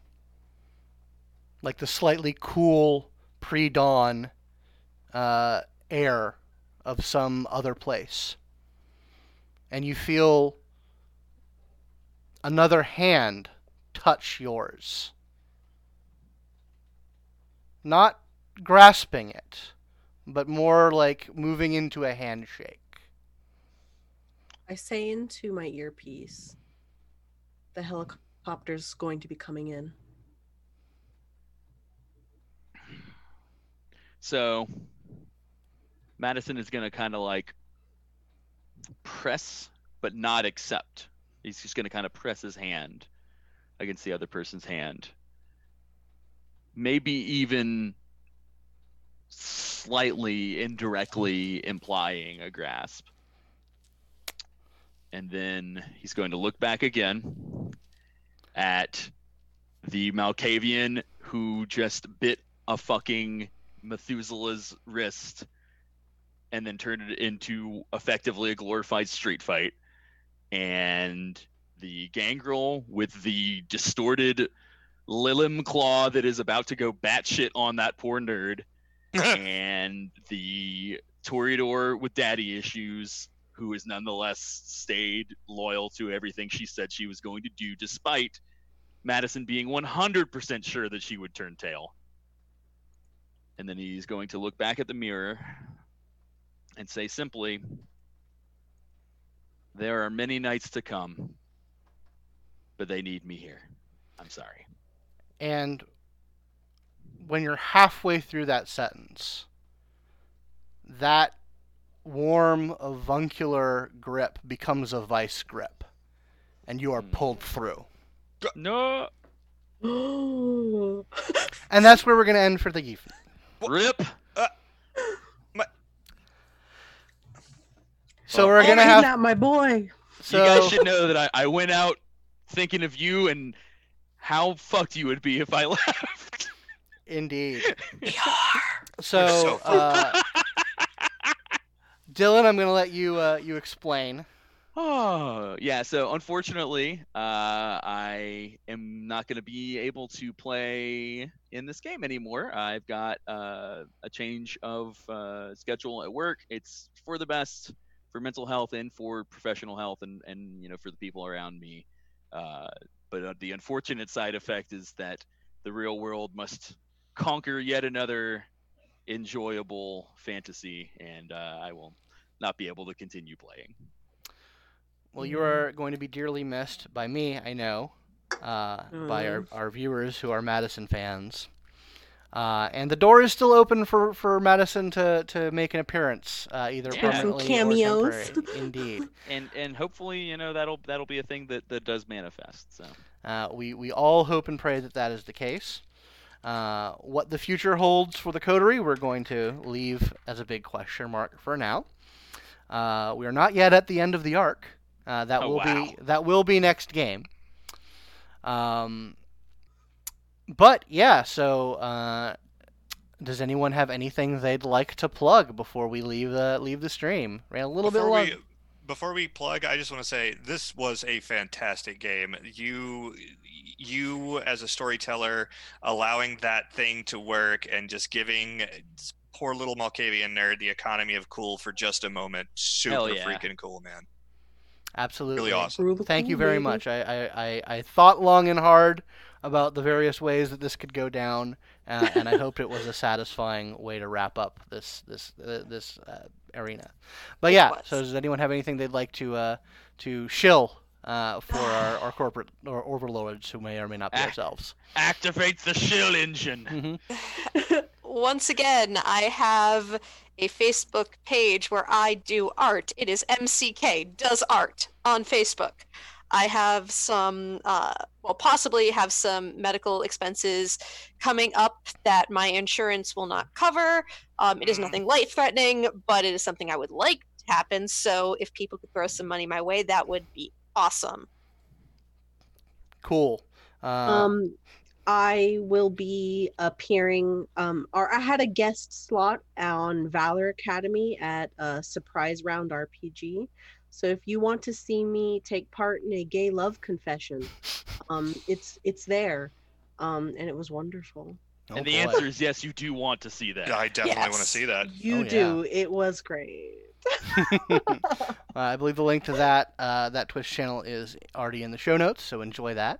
like the slightly cool pre-dawn uh, air of some other place, and you feel another hand touch yours. Not grasping it, but more like moving into a handshake. I say into my earpiece, the helicopter's going to be coming in. So Madison is gonna kind of like press, but not accept. He's just gonna kind of press his hand against the other person's hand. Maybe even slightly indirectly implying a grasp. And then he's going to look back again at the Malkavian who just bit a fucking Methuselah's wrist and then turned it into effectively a glorified street fight. And the gangrel with the distorted Lilim claw that is about to go batshit on that poor nerd. and the Toreador with daddy issues, who has nonetheless stayed loyal to everything she said she was going to do, despite Madison being 100% sure that she would turn tail. And then he's going to look back at the mirror and say simply, There are many nights to come, but they need me here. I'm sorry. And when you're halfway through that sentence, that warm avuncular grip becomes a vice grip, and you are Hmm. pulled through. No! Oh, And that's where we're going to end for the evening. Rip! So we're going to have. not my boy. So, you guys should know that I, I went out thinking of you and how fucked you would be if I left. indeed. We are. So, so uh, Dylan, I'm to let you uh, you explain. Oh, yeah. So unfortunately, uh, I am not going to be able to play in this game anymore. I've got uh, a change of uh, schedule at work. It's for the best for mental health and for professional health, and and you know for the people around me. Uh, but uh, the unfortunate side effect is that the real world must conquer yet another enjoyable fantasy, and uh, I will not be able to continue playing. well, you are going to be dearly missed by me, I know, uh, by our, our viewers who are Madison fans. Uh, and the door is still open for, for Madison to, to make an appearance, uh, either Yeah. For some permanently cameos. or temporary. Indeed. and and hopefully you know that'll that'll be a thing that that does manifest. So Uh, we, we all hope and pray that that is the case. Uh, what the future holds for the coterie, we're going to leave as a big question mark for now. Uh, we are not yet at the end of the arc. Uh, that Oh, will wow. be that will be next game. Um, but yeah, so uh, does anyone have anything they'd like to plug before we leave the leave the stream? Ran a little before bit long. we, before we plug, I just want to say this was a fantastic game. You you as a storyteller allowing that thing to work and just giving poor little Malkavian nerd the economy of cool for just a moment. Super yeah. freaking cool, man. Absolutely. Really awesome. Rule the Thank you very baby. much. I, I, I, I thought long and hard about the various ways that this could go down, uh, and I hoped it was a satisfying way to wrap up this this uh, this uh, arena. But yeah, so does anyone have anything they'd like to uh, to shill uh, for our, our corporate or overlords who may or may not be Ah. ourselves? activate the shill engine. hmm Once again, I have a Facebook page where I do art. It is MCK Does Art on Facebook. I have some, uh, well, possibly have some medical expenses coming up that my insurance will not cover. Um, it is Mm. nothing life threatening, but it is something I would like to happen. So if people could throw some money my way, that would be awesome. Cool. Uh, um i will be appearing um or i had a guest slot on valor academy at a surprise round rpg so if you want to see me take part in a gay love confession um it's it's there um and it was wonderful oh and the boy. answer is yes, you do want to see that. I definitely want to see that. you Oh, do it was great Uh, I believe the link to that uh, that Twitch channel is already in the show notes, so enjoy that.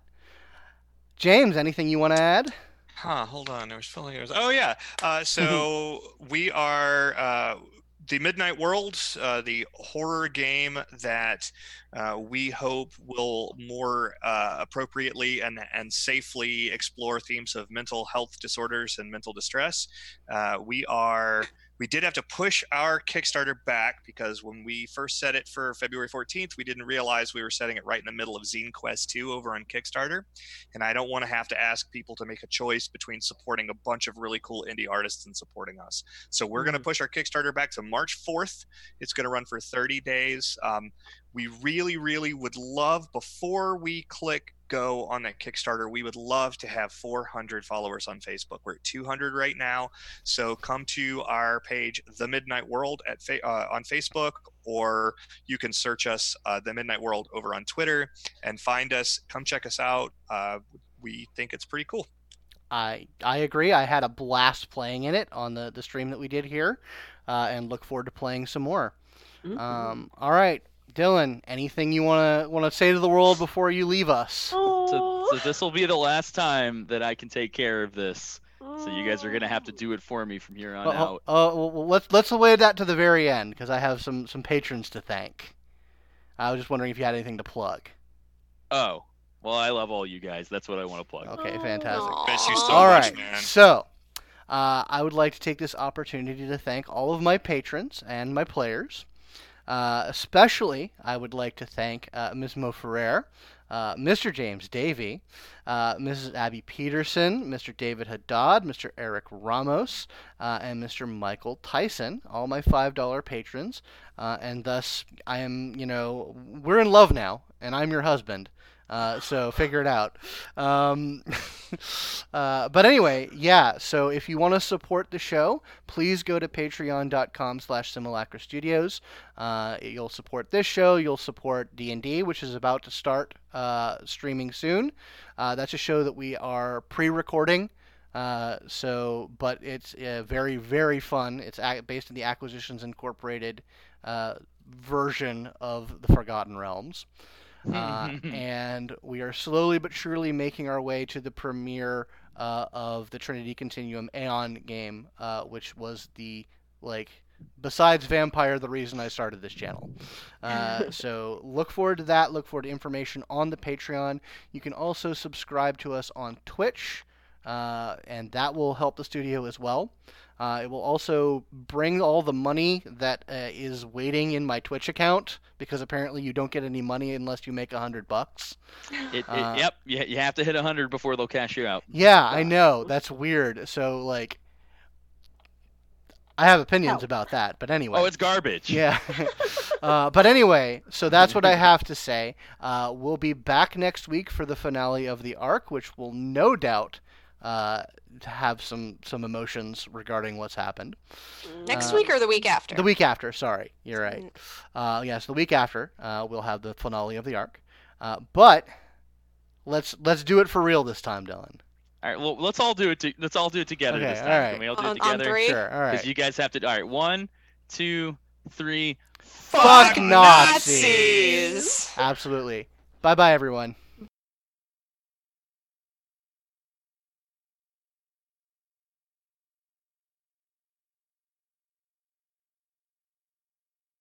James, anything you want to add? Huh, hold on. I was filling it. Oh yeah. Uh, so we are uh, the Midnight World, uh, the horror game that uh, we hope will more uh, appropriately and and safely explore themes of mental health disorders and mental distress. Uh, we are. We did have to push our Kickstarter back because when we first set it for February 14th, we didn't realize we were setting it right in the middle of Zine Quest 2 over on Kickstarter and I don't want to have to ask people to make a choice between supporting a bunch of really cool indie artists and supporting us. So we're going to push our Kickstarter back to March 4th. It's going to run for 30 days. Um, we really, really would love before we click go on that Kickstarter, we would love to have 400 followers on Facebook. We're at 200 right now. So come to our page, The Midnight World, at fa- uh, on Facebook, or you can search us, uh, The Midnight World, over on Twitter and find us. Come check us out. Uh, we think it's pretty cool. I I agree. I had a blast playing in it on the, the stream that we did here, uh, and look forward to playing some more. Mhm. Um, all right, Dylan, anything you wanna wanna say to the world before you leave us? So, so this will be the last time that I can take care of this. So you guys are gonna have to do it for me from here on Oh, out. oh, well, well, let's let's await that to the very end because I have some some patrons to thank. I was just wondering if you had anything to plug. Oh, well, I love all you guys. That's what I want to plug. Okay, fantastic. Miss you so All much, right. man. So, uh, I would like to take this opportunity to thank all of my patrons and my players. Uh, especially, I would like to thank uh, Ms. Mo Ferrer, uh, Mr. James Davey, uh, Mrs. Abby Peterson, Mr. David Haddad, Mr. Eric Ramos, uh, and Mr. Michael Tyson, all my $5 patrons. And thus, I am, you know, we're in love now, and I'm your husband. Uh, so figure it out. Um, uh, but anyway, yeah. So if you want to support the show, please go to patreon.com slash simulacra studios. Uh, you'll support this show. You'll support D&D, which is about to start uh, streaming soon. Uh, that's a show that we are pre-recording. Uh, so, but it's uh, very, very fun. It's based on the Acquisitions Incorporated uh, version of the Forgotten Realms. Uh, and we are slowly but surely making our way to the premiere uh, of the Trinity Continuum Aeon game, uh, which was the like besides vampire, the reason I started this channel. Uh, so look forward to that. Look forward to information on the Patreon. You can also subscribe to us on Twitch, uh, and that will help the studio as well. Uh, it will also bring all the money that uh, is waiting in my Twitch account because apparently you don't get any money unless you make a hundred bucks. It, it, Uh, yep, you, you have to hit a 100 before they'll cash you out. Yeah, I know. That's weird. So like I have opinions Help. about that, but anyway. Oh, it's garbage. yeah. uh, but anyway, so that's what I have to say. Uh, we'll be back next week for the finale of the arc, which will no doubt uh, have some some emotions regarding what's happened. Next Uh, week or the week after? The week after, sorry, you're right. Mm. Uh, yes, the week after uh, we'll have the finale of the arc. Uh, but let's let's do it for real this time, Dylan. All right, well, let's all do it. To, let's all do it together Okay, this time. all right. Can we all do On- it on together? three? Sure. All Because you guys have to. All right, one, two, three. Fuck Fuck Nazis. Nazis. Absolutely. Bye bye, everyone.